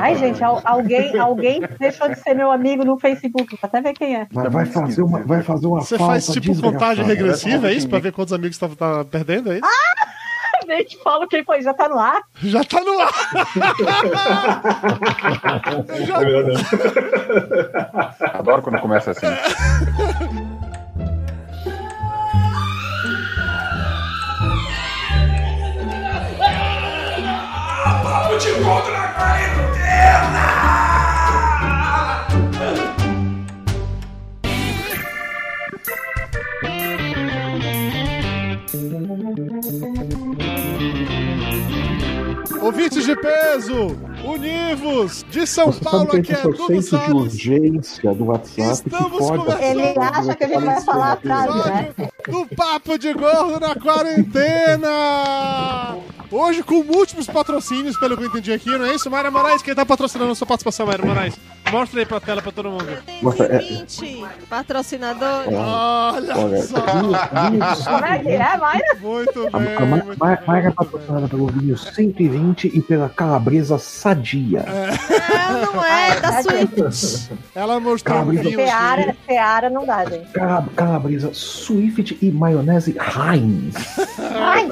Ai, gente, al- alguém, alguém deixou de ser meu amigo no Facebook. Vou até ver quem é. Vai, vai fazer uma, vai fazer uma Você falta faz tipo desgraçada. contagem regressiva, é isso? Pra ver quantos amigos tá, tá perdendo, é isso? Nem te falo quem foi, já tá no ar. Já tá no ar! Adoro quando começa assim. Papo de contra Ouvintes de peso, univos, de São Você Paulo, aqui é Dudu processo de Salles. urgência do WhatsApp Estamos conversando- Ele acha que a gente vai falar a frase, né? do Papo de Gordo na quarentena! Hoje com múltiplos patrocínios, pelo que eu entendi aqui, não é isso? Mayra Moraes, quem tá patrocinando a sua participação, Mayra Moraes? Mostra aí pra tela pra todo mundo. Mostra, é, 20 patrocinadores. Olha, olha, só! Como é que é, Mayra? Muito A, bem, a, Ma- muito Ma- bem, Mayra é muito patrocinada pelo vinho 120 e pela calabresa sadia. Não, não é da Swift. Ela mostrou um vinho aqui. Seara, Seara não dá, gente. Cala- Calabresa Swift e maionese Heinz. Ai,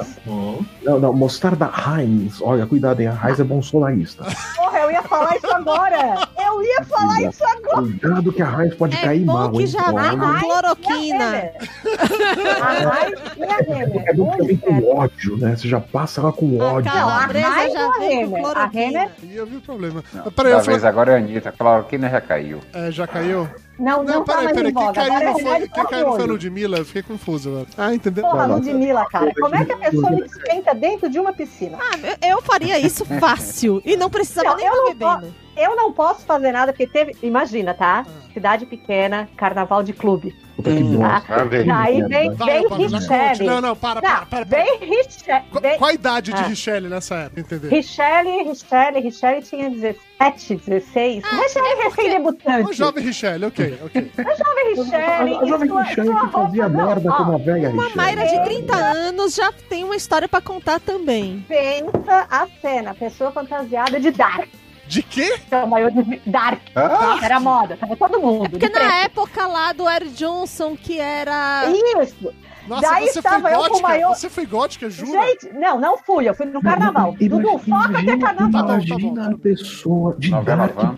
Não, não, mostarda Heinz. Olha, cuidado, hein? A Heinz é bolsonarista. porra, eu ia falar isso agora. Eu ia falar isso agora. Cuidado que a Heinz pode É cair bom mal, que hein? já Olha. vem com cloroquina. A Raiz e a Renner. É bom que vem com ódio, né? Você já passa lá com A ódio. Não, a calabresa Heinz já a vem com Renner? A cloroquina. Renner? E eu vi o problema. Não, Peraí, eu da vez agora é a Anitta. A cloroquina já caiu. É, já caiu? Não, não, Não, tá peraí, mais peraí. em Quem caiu Agora é não foi, quem caiu foi a. Ludmilla? Eu fiquei confuso agora. Ah, entendeu? Porra. Ludmilla, cara. Como é que a pessoa me esquenta dentro de uma piscina? Ah, eu- eu faria isso fácil. E não precisava Não, nem eu estar não bebendo. Eu não posso fazer nada, porque teve. Imagina, tá? Cidade pequena, carnaval de clube. Puta que Tá? bosta. Vai ver. Daí vem. Richelle. Não, não, para, para, para. vem Richelle. Qual, a idade de Ah. Richelle nessa época, entendeu? Richelle, Richelle, Richelle tinha 17, 16. Ah, Richelle Uma recém-debutante. jovem Richelle, ok, ok. A jovem Richelle. A, a jovem sua que fazia merda ó, como a velha Uma Richelle. Mayra de 30 anos já tem uma história pra contar também. Pensa a cena, pessoa fantasiada de Dark. De quê? Que é o maior de Dark. Ah, Era moda, tava todo mundo. Porque de preto. na época lá do Air Johnson, que era. Isso! Nossa, Daí estava eu com gótica? maior- Você foi gótica, jura? Gente, não, não fui, eu fui no carnaval. Dudu, foca que é carnaval. Tá Imagina a pessoa de Van.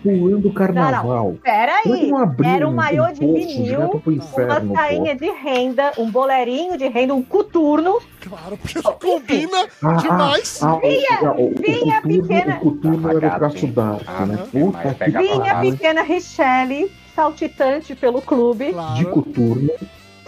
pulando carnaval. Peraí, é não era um maiô de poço direto vinil, uma sainha de renda, um boleirinho de renda, um coturno. Claro, porque combina Ah, demais. Ah, o- Vinha- o, o, vinha coturno, pequena- o coturno era o dark, Ah, né? Puta que Vinha pequena Richelle, saltitante pelo clube, de Claro. coturno.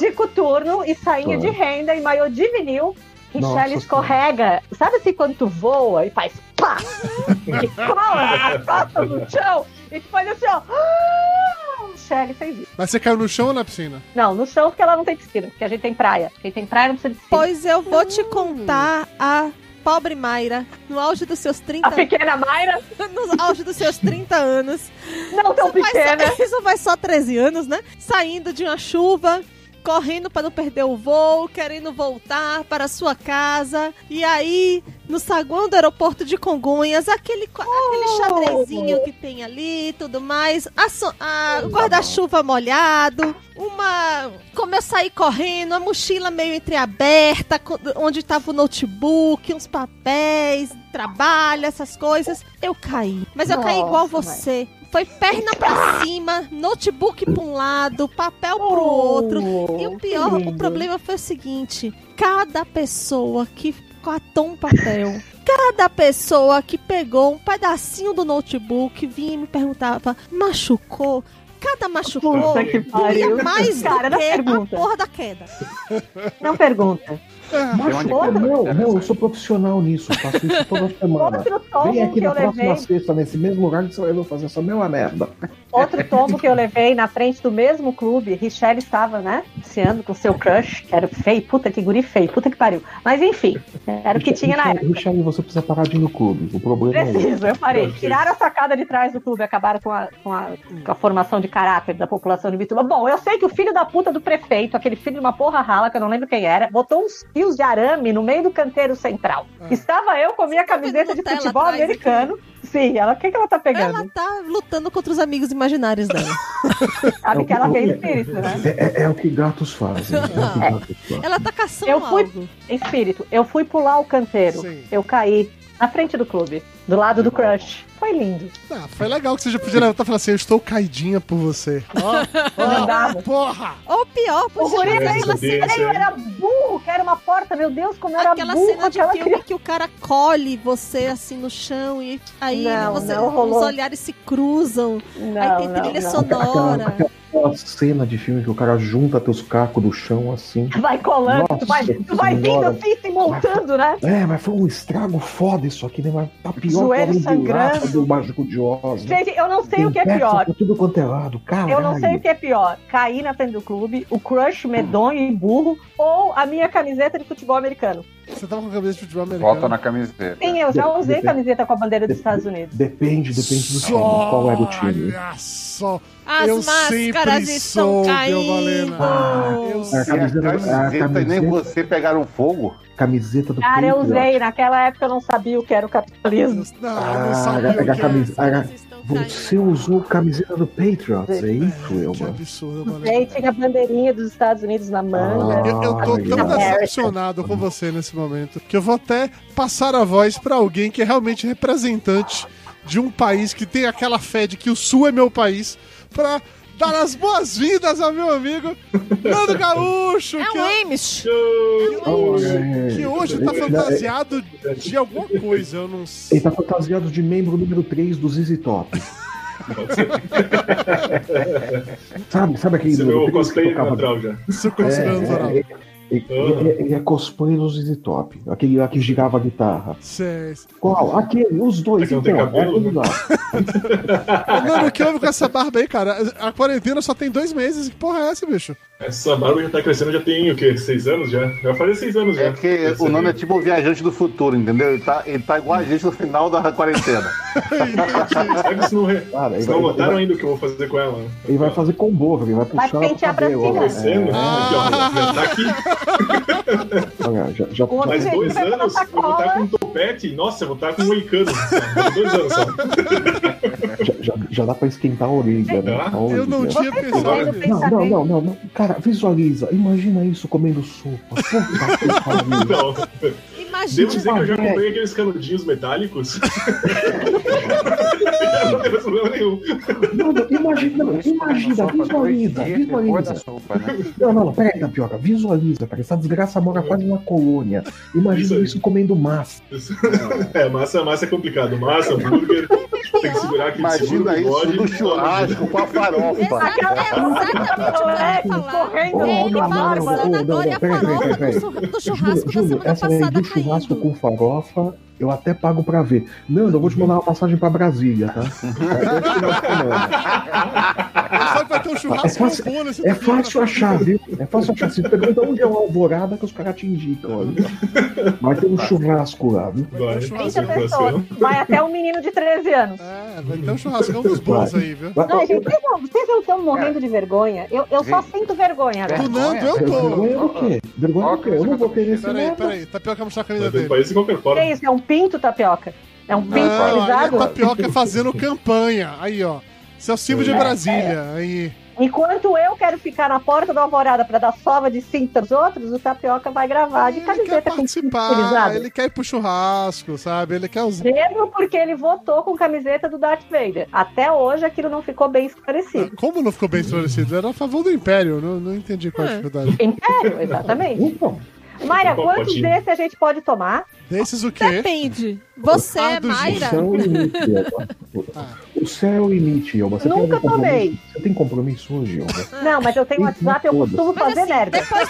De coturno e sainha de renda e maiô de vinil. Nossa Richelle escorrega. Sabe assim quando tu voa e faz pá? e cola a costa no chão e tu faz assim, ó. Ah, Richelle fez isso. Mas você caiu no chão ou na piscina? Não, no chão porque ela não tem piscina, porque a gente tem praia. Quem tem praia não precisa de piscina. Pois eu vou te contar a pobre Mayra, no auge dos seus 30 A pequena Mayra, no auge dos seus 30 anos. não tão Isso faz, pequena. só, isso faz só 13 anos, né? Saindo de uma chuva, correndo para não perder o voo, querendo voltar para sua casa. E aí, no saguão do aeroporto de Congonhas, aquele, co- aquele xadrezinho que tem ali e tudo mais, o guarda-chuva molhado, uma. Como eu saí correndo, a mochila meio entreaberta, onde estava o notebook, uns papéis, trabalho, essas coisas. Eu caí. Mas eu caí igual Nossa, você. Foi perna pra cima, notebook pra um lado, papel pro outro. E o pior, o problema foi o seguinte: cada pessoa que catou um papel, cada pessoa que pegou um pedacinho do notebook vinha e me perguntava: machucou? Cada machucou Puta que doía mais Cara, do que a porra da queda. Não pergunta. Mas, onde não, eu sou profissional nisso, eu faço isso toda semana. Vem aqui na próxima levei. sexta, nesse mesmo lugar que você vai eu fazer essa mesma merda. Outro tombo que eu levei na frente do mesmo clube, Richelle estava, né? Passeando com seu crush, que era feio, puta que guri feio, puta que pariu. Mas enfim, era o que tinha na época. Richelle, você precisa parar de ir no clube. O problema é esse. Preciso, eu parei. Tiraram a sacada de trás do clube, acabaram com a, com, a, com a formação de caráter da população de Bituba. Bom, eu sei que o filho da puta do prefeito, aquele filho de uma porra rala, que eu não lembro quem era, botou uns fios de arame no meio do canteiro central. Estava eu com a minha Tá camiseta de futebol americano. Sim, ela, o que, que ela tá pegando? Ela tá lutando contra os amigos imaginários dela. Sabe que ela tem espírito, né? É, é- é o que gatos fazem. É que gatos fazem. Ela tá caçando Eu fui- algo. Espírito, eu fui pular o canteiro. Sim. Eu caí na frente do clube, do lado do crush. Foi lindo. Ah, foi legal que você já podia levantar e falar assim: Eu estou caidinha por você. Ó, ó, dava. porra! Ou pior, O podia guri aquela cena, nem era burro, que era uma porta, meu Deus, como era aquela burro cena de aquela filme criança. que o cara colhe você assim no chão e aí Não, você, não rolou. os olhares se cruzam. Não, aí tem não, trilha não. sonora. Aquela cena de filme que o cara junta teus cacos do chão assim. Vai colando, tu vai, Nossa tu vai vindo assim, se montando, né? É, mas foi um estrago foda isso aqui, né? Mas tá pior Joelho sangrando. Do Mágico de Oz. né? Gente, eu não sei o que é Tem pior. tudo quanto é lado, caralho. Eu não sei o que é pior. Cair na frente do clube, o crush medonho e burro, ou a minha camiseta de futebol americano. Você tava com a cabeça de futebol americano. Volta na camiseta. Sim, eu já usei Depende. camiseta com a bandeira dos Estados Unidos. Depende, depende do time. Qual era o time? Olha só. As Eu máscaras sempre estão caindo. Ah, Eu a E a camiseta, a camiseta e nem camiseta, você pegaram fogo. camiseta do Cara, eu usei. Naquela época eu não sabia o que era o capitalismo. Não, eu Ah, não sabia a- o que a era. camisa- a- Vocês estão Você usou camiseta do Patriots, é isso, Que Elba? absurdo, E aí a bandeirinha dos Estados Unidos na manga. Ah. Eu, eu tô tão América. decepcionado com você nesse momento que eu vou até passar a voz pra alguém que é realmente representante de um país que tem aquela fé de que o Sul é meu país pra dar as boas-vindas ao meu amigo Nando Gaúcho, É que, um Amish. que hoje tá fantasiado de alguma coisa, eu não sei. Ele tá fantasiado de membro número 3 do ZZ Top. sabe, sabe aquele Você viu o 3 que cosplay natural já. Seu considerando natural. É, é, ele, ele- ele é cosplay do ZZ Top. Aquele lá que girava a guitarra. Sei. Qual? Aquele, os dois. Aquele não então, tem cabelo, é aquele né? lá. Mano, o que houve com essa barba aí, cara? A quarentena só tem dois meses. Que porra é essa, bicho? Essa barba já tá crescendo, já tem o quê? Seis anos já? Já fazia seis anos já. É que o Nando é tipo o viajante do futuro, entendeu? Ele tá, ele tá igual a gente no final da quarentena. Será que vocês não, re... Cara, ele vocês não vai, notaram ele, ainda o que eu vou fazer com ela? vai, ele vai fazer combo, ele vai puxar. Vai pentear pra cabelo, cima. Crescendo? Ah. Ó. Já tá aqui. É, olha, já, já, Mais dois vai anos, eu vou estar com um topete. Nossa, eu vou estar com um moicano. Dois anos só. já, já, já dá pra esquentar a orelha, né? Ah, orelha. Eu não tinha pensado. Não, não, não, não, não. Cara, visualiza. Imagina isso comendo sopa. Puta que pariu. Não. Imagina. Devo dizer que eu já comprei aqueles canudinhos metálicos. não tem problema nenhum. Mano, imagina, não, imagina, visualiza, visualiza. sopa, né? Não, não, não, peraí, Tapioca, visualiza, cara. Essa desgraça mora quase na colônia. Imagina Isso isso, comendo massa. É, massa, massa é complicado. Massa, hambúrguer. Tem que segurar aqui. Imagina isso no churrasco com a farofa. Exata- é exatamente o que eu ia falar. Correndo Oh, Ele agora e a farofa do do churrasco da semana passada do com farofa, eu até pago pra ver. Não, eu vou te mandar uma passagem pra Brasília, tá? É, um É fácil, é dia, fácil achar, viu? É fácil achar. Se pergunta onde é o Alvorada que os caras te indicam. Olha. Vai ter um churrasco lá, viu? Vai, 30 fazer pessoas. churrascão. Vai até um menino de 13 anos. É, vai ter um churrascão dos bons aí, viu? Ai, gente, vocês não, vocês não estão morrendo de vergonha? Eu, eu só sinto vergonha Do agora. Nando, eu tô. Vergonha do quê? Vergonha do quê? Eu não vou ter esse Peraí, peraí. Tapioca mostrar a camisa Mas tem dele. país de qualquer Que forma. é isso? É um pinto tapioca? É um pinto Não, aí é tapioca fazendo campanha. Aí, ó. Esse é o símbolo de É, Brasília. Aí. Enquanto eu quero ficar na porta da alvorada pra dar sova de cinta aos outros, o tapioca vai gravar de Ele quer camiseta com pinto participar, estilizado. ele quer ir pro churrasco, sabe? Ele quer usar. Mesmo porque ele votou com camiseta do Darth Vader. Até hoje aquilo não ficou bem esclarecido. Como não ficou bem esclarecido? Era a favor do Império, não, não entendi qual é a É. dificuldade. Império, exatamente. Mayra, Bom, quantos desses a gente pode tomar? Desses o quê? Depende. Você, Ah, do o Mayra, céu é o limite, Elba. O céu é o limite, Elba. Você tem Nunca compromisso? tomei. Você tem compromisso hoje, Elba? Não, mas eu tenho WhatsApp, eu foda-se. costumo fazer assim, merda. depois.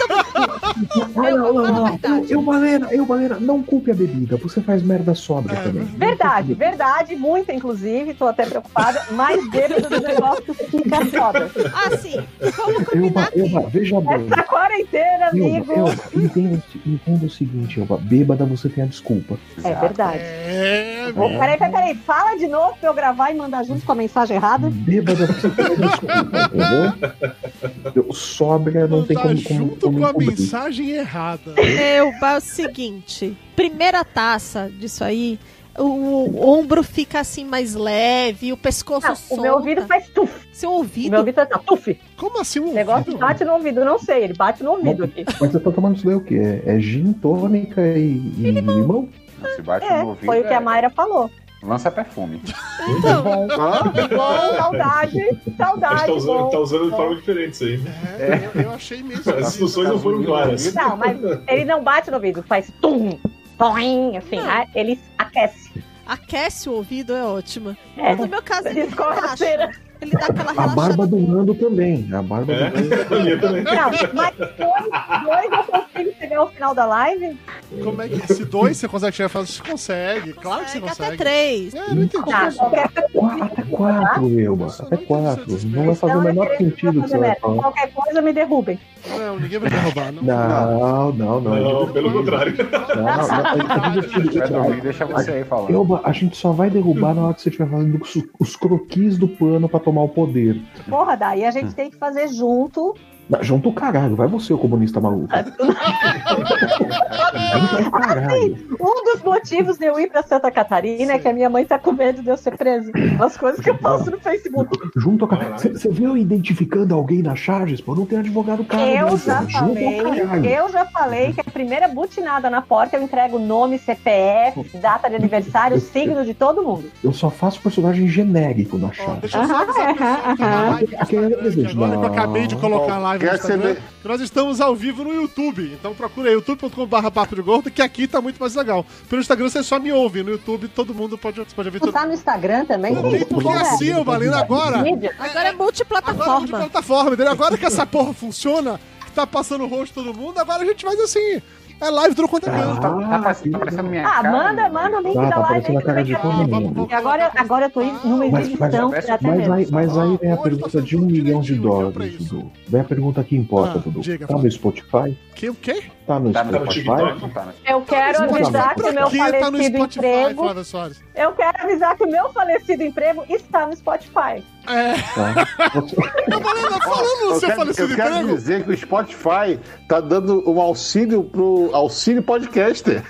Ah, Eu- não, não, não. verdade. Eu, Valena, eu, Valena, não culpe a bebida. Você faz merda sóbria É, também. Verdade, verdade, muita inclusive, tô até preocupada, mais bêbado do negócio que fica foda. Assim, vamos Elba, combinar aqui. Elba, veja bem. Essa quarentena, amigo. Elba, Elba, entenda, entenda o seguinte, Elba. Bêbada você tem a desculpa. É verdade. É, Ô, Peraí, peraí, peraí, fala de novo pra eu gravar e mandar junto com a mensagem errada. Bêbada você desculpa. Entendeu? Sóbria não tem tá como, junto como com a mensagem errada. Eu, é o seguinte, primeira taça disso aí, o, o ombro fica assim mais leve, o pescoço Ah, o solta. meu ouvido faz tuf. Seu O ouvido. meu ouvido tá tuf. Como assim um O negócio ouvido? bate no ouvido, não sei. Ele bate no ouvido aqui. Mas você tá tomando isso daí o quê? É, é gin, tônica e, e limão? Se bate É, no ouvido, foi o que a é- Mayra falou. lança perfume. Então? Bom, saudade, Acho que saudade. tá usando, bom. tá usando de forma diferente isso aí. É, eu, eu achei mesmo. As instruções não foram claras. Não, mas ele não bate no ouvido, faz tum, toim, assim, ah, ele aquece. aquece o ouvido é ótimo. É. No meu caso, ele relaxa. Ele dá aquela A barba relaxada. do Nando também. A barba É, do Nando. a minha também. Não, mas dois, dois eu consigo chegar ao final da live? Como é que se dois você consegue chegar falar, você consegue, claro que você Consegue até três. É, não entendi. Tá, Até quatro, Elba. Até quatro. Não vai fazer o menor sentido que você vai falar. Qualquer coisa me derrubem. Não, ninguém vai derrubar, não. Não, não, não. Não, pelo contrário. Não, não, é deixa você aí falando. Elba, a gente só vai derrubar na hora que você estiver fazendo os, os croquis do plano pra tomar o poder. Porra, daí a gente tem que fazer junto. Não, Junto o caralho, vai você, o comunista maluco. Caralho. Um dos motivos de eu ir pra Santa Catarina é que a minha mãe tá com medo de eu ser preso. As coisas que eu posto no Facebook. Junto o caralho. Você viu identificando alguém na Charges? Pô, não tem advogado cara. Eu já falei, caralho. eu já falei que a primeira butinada na porta eu entrego nome, CPF, data de aniversário, signo de todo mundo. Eu só faço personagem genérico na Charges. deixa eu só avisar que eu acabei de colocar a live no Quer Instagram, saber? que nós estamos ao vivo no YouTube. Então procura aí, youtube.com.br papo de gordo, que aqui tá muito mais legal. Pelo Instagram você só me ouve, no YouTube todo mundo pode, você pode ouvir Tu tudo. tá no Instagram também? Não tem porque é assim, ô Valendo, agora. Agora é Agora é multiplataforma. plataforma, entendeu? Agora que essa porra funciona, que tá passando o rosto todo mundo, agora a gente faz assim. É live tudo quanto é canto. Tá, tá, parecendo- tá parecendo minha Ah, cara. manda, manda o link Tá, da tá live aparecendo aí a cara de todo agora, agora eu tô indo numa Mas- exibição. mas- Mas mesmo. aí, mas aí vem a pergunta tá de um milhão de dólares. Dudu. Vem a pergunta que importa, Ah, Dudu. Tá no Spotify? Que o quê? Tá no Tá Spotify? Tá no Eu quero Mas avisar que o meu tá falecido emprego. Eu quero avisar que o meu falecido emprego está no Spotify. É, Tá? Você- Valendo, falando seu quero, falecido eu quero emprego. dizer que o Spotify tá dando um auxílio pro auxílio podcaster.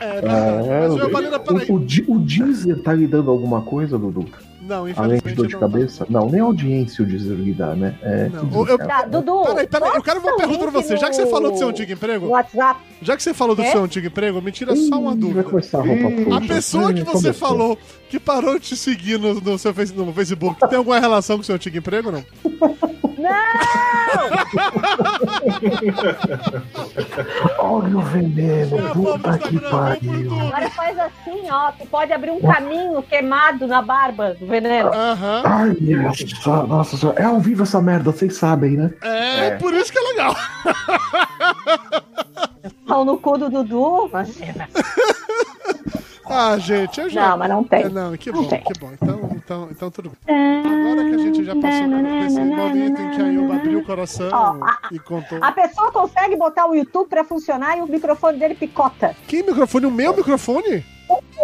É verdade. É, Mas, ô, Valendo, peraí. o, o, Di- o Deezer tá lhe dando alguma coisa, Dudu? Não, Além infelizmente de dor de não. cabeça? Não, nem audiência o Deezer lhe dá, né? É, Não, eu- Tá, Dudu. Peraí, peraí, eu quero uma pergunta pra você. Já que você falou do seu antigo emprego, WhatsApp. já que você falou do É? seu antigo emprego, me tira só uma Ih, Vai dúvida. começar a roupa Ih. A pessoa que Ih, você falou que parou de te seguir no, no seu no Facebook tem alguma relação com o seu antigo emprego, não? Olha o veneno, puta que pariu. Agora faz assim, ó. Tu pode abrir um caminho queimado na barba do veneno. Aham. Ai, nossa, nossa senhora. É ao vivo essa merda, vocês sabem, né? É, É. por isso que é legal. Pau no cu do Dudu. Imagina. Ah, gente, eu já. Não, mas não tem. É, não, que Não bom, tem. que bom. Então, então, então tudo bem. Agora que a gente já passou por esse momento em que a Ilma abriu o coração Ó, a- e contou. A pessoa consegue botar o YouTube pra funcionar e o microfone dele picota. Que microfone? O meu microfone?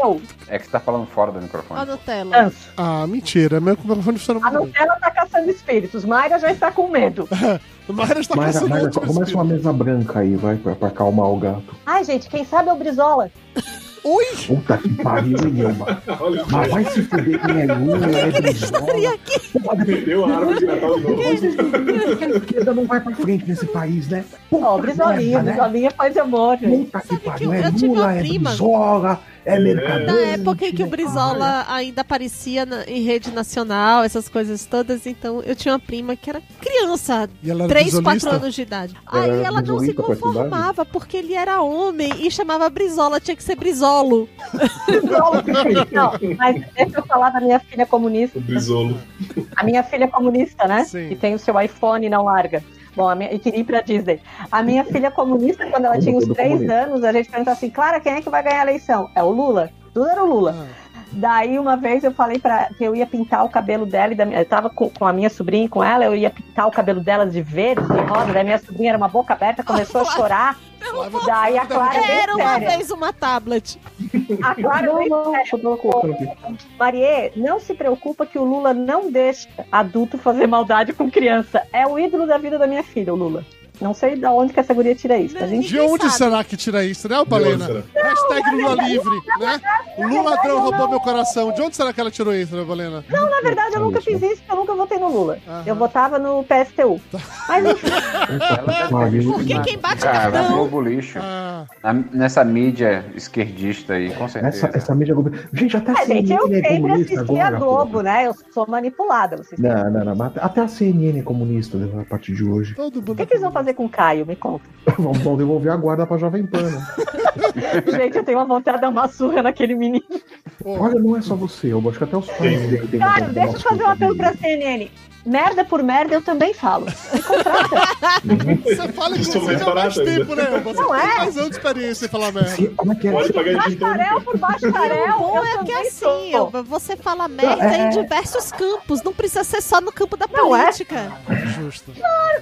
Eu, É que você tá falando fora do microfone. A Nutella. Ah, mentira. Meu microfone funciona A muito bem. Nutella tá caçando espíritos. Mayra já está com medo. Mayra está Mayra, caçando Mayra, outro começa uma mesa branca aí, vai, pra, pra acalmar o gato. Ai, gente, quem sabe é o Brizola. Oi! Puta que pariu, hein, Elba? Olha o Mas vai se fuder quem é Lula, é Brizola. Perdeu a árvore de Natal de novo. A esquerda não vai pra frente nesse país, né? Puta Ó, Brizolinha, merda, né? Brizolinha faz amor. Puta que que pariu, é Lula, é. Brizola, é Mercadante. Na época em que o né, Brizola ainda aparecia na- em rede nacional, essas coisas todas, então eu tinha uma prima que era criança, E ela era 3, brisolista? 4 anos de idade. Ela Aí ela não se conformava porque ele era homem e chamava Brizola, tinha que ser Brizolo. Não, mas deixa eu falar da minha filha comunista. O Brisolo. A minha filha comunista, né? Sim. Que tem o seu iPhone e não larga. Bom, a minha, e queria ir pra Disney. A minha filha comunista, quando ela tinha uns três anos, a gente perguntou assim, Clara, quem é que vai ganhar a eleição? É o Lula? Tudo era o Lula. Ah, Daí, uma vez, eu falei pra, que eu ia pintar o cabelo dela. E da minha, eu tava com, com a minha sobrinha e com ela, eu ia pintar o cabelo dela de verde, de rosa. Daí minha sobrinha era uma boca aberta, começou a chorar. Daí a Clara Era uma séria. vez uma tablet. A Clara Não, não, aqui. Marie, não se preocupa que o Lula não deixa adulto fazer maldade com criança. É o ídolo da vida da minha filha, o Lula. Não sei de onde que essa guria tira isso. A gente De onde sabe. será que tira isso, né, Balena? Hashtag Lula livre, né? O Lula ladrão roubou meu coração. De onde será que ela tirou isso, né, Balena? Na verdade, eu nunca fiz isso, porque eu nunca votei no Lula. Aham. Eu votava no PSTU. Mas enfim, Porque quem bate Cara, cartão. Globo lixo. Ah, Na- nessa mídia esquerdista aí, com certeza. Essa, essa mídia Globo. Gente, até a é, gente, eu CNN é sempre comunista assisti a. Globo, né? Eu sou manipulada. Vocês. Não, não, não. Até a CNN é comunista né, a partir de hoje. todo mundo. O que, que eles vão fazer com o Caio? Me conta. Vamos devolver a guarda pra Jovem Pan, né? Gente, eu tenho uma vontade de dar uma surra naquele menino. Olha, não é só você, eu acho que até os pais dele Cara, deixa eu fazer um apelo pra CNN. Merda por merda, eu também falo. Me contrata. Você fala Isso é mais mais barato ainda. tempo, né? Você Não tem é? mais anos de experiência em falar merda. Como é que é? Pode pagar gin Bacharel tônica. por bacharel, O bom é que também assim, sou. você fala merda É. em diversos campos. Não precisa ser só no campo da Não é? política. Justo.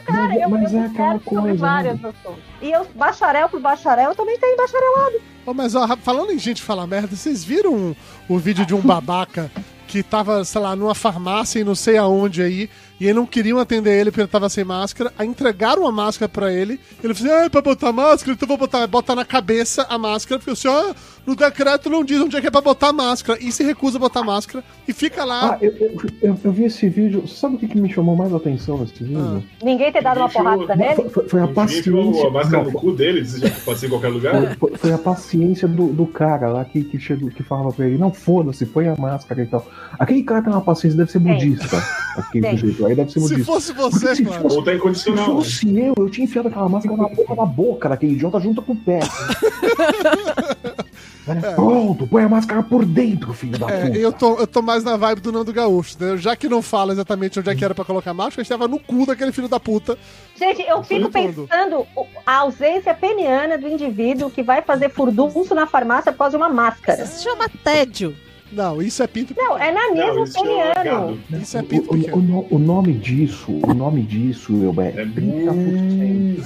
Cara, eu, Mas eu é aquela coisa, várias né? E eu, bacharel por bacharel, eu também tenho bacharelado. Ô, mas ó, falando em gente falar merda, vocês viram o vídeo de um babaca que tava, sei lá, numa farmácia e não sei aonde aí, e aí não queriam atender ele porque ele tava sem máscara, aí entregaram uma máscara pra ele, ele falou assim, ah, é pra botar máscara, então vou botar, botar na cabeça a máscara, porque assim, ah, no decreto não diz onde é que é pra botar máscara, e se recusa a botar máscara, e fica lá, Ah, eu, eu, eu- eu vi esse vídeo. Sabe o que, que me chamou mais atenção nesse vídeo? Ninguém ter dado uma Deixa eu- porrada nele? Foi, foi- foi a Ninguém paciência. a máscara não, no cu dele, você já pode ser em qualquer lugar? foi, foi- a paciência do, do cara lá que, que, chegou, que falava pra ele: não, foda-se, põe a máscara e tal. Aquele cara tem uma paciência, deve ser budista. Aquele sujeito aí deve ser se budista. fosse você, se claro. fosse- Ou tá Se incondicional. né? fosse eu, eu tinha enfiado aquela máscara na boca da boca daquele idiota junto com o pé. Pronto, põe a máscara por dentro, filho da É, puta. eu tô, eu tô mais na vibe do Nando Gaúcho, entendeu? Já que não fala exatamente onde é que era pra colocar máscara, estava no cu daquele filho da puta. Gente, eu fico pensando a ausência peniana do indivíduo que vai fazer furdunço na farmácia por causa de uma máscara. Isso se chama tédio. Não, isso é pinto Não, é Não, nanismo isso gado. Isso é O, pinto o- o pequeno. no- o nome disso, o nome disso, eu é É 30%.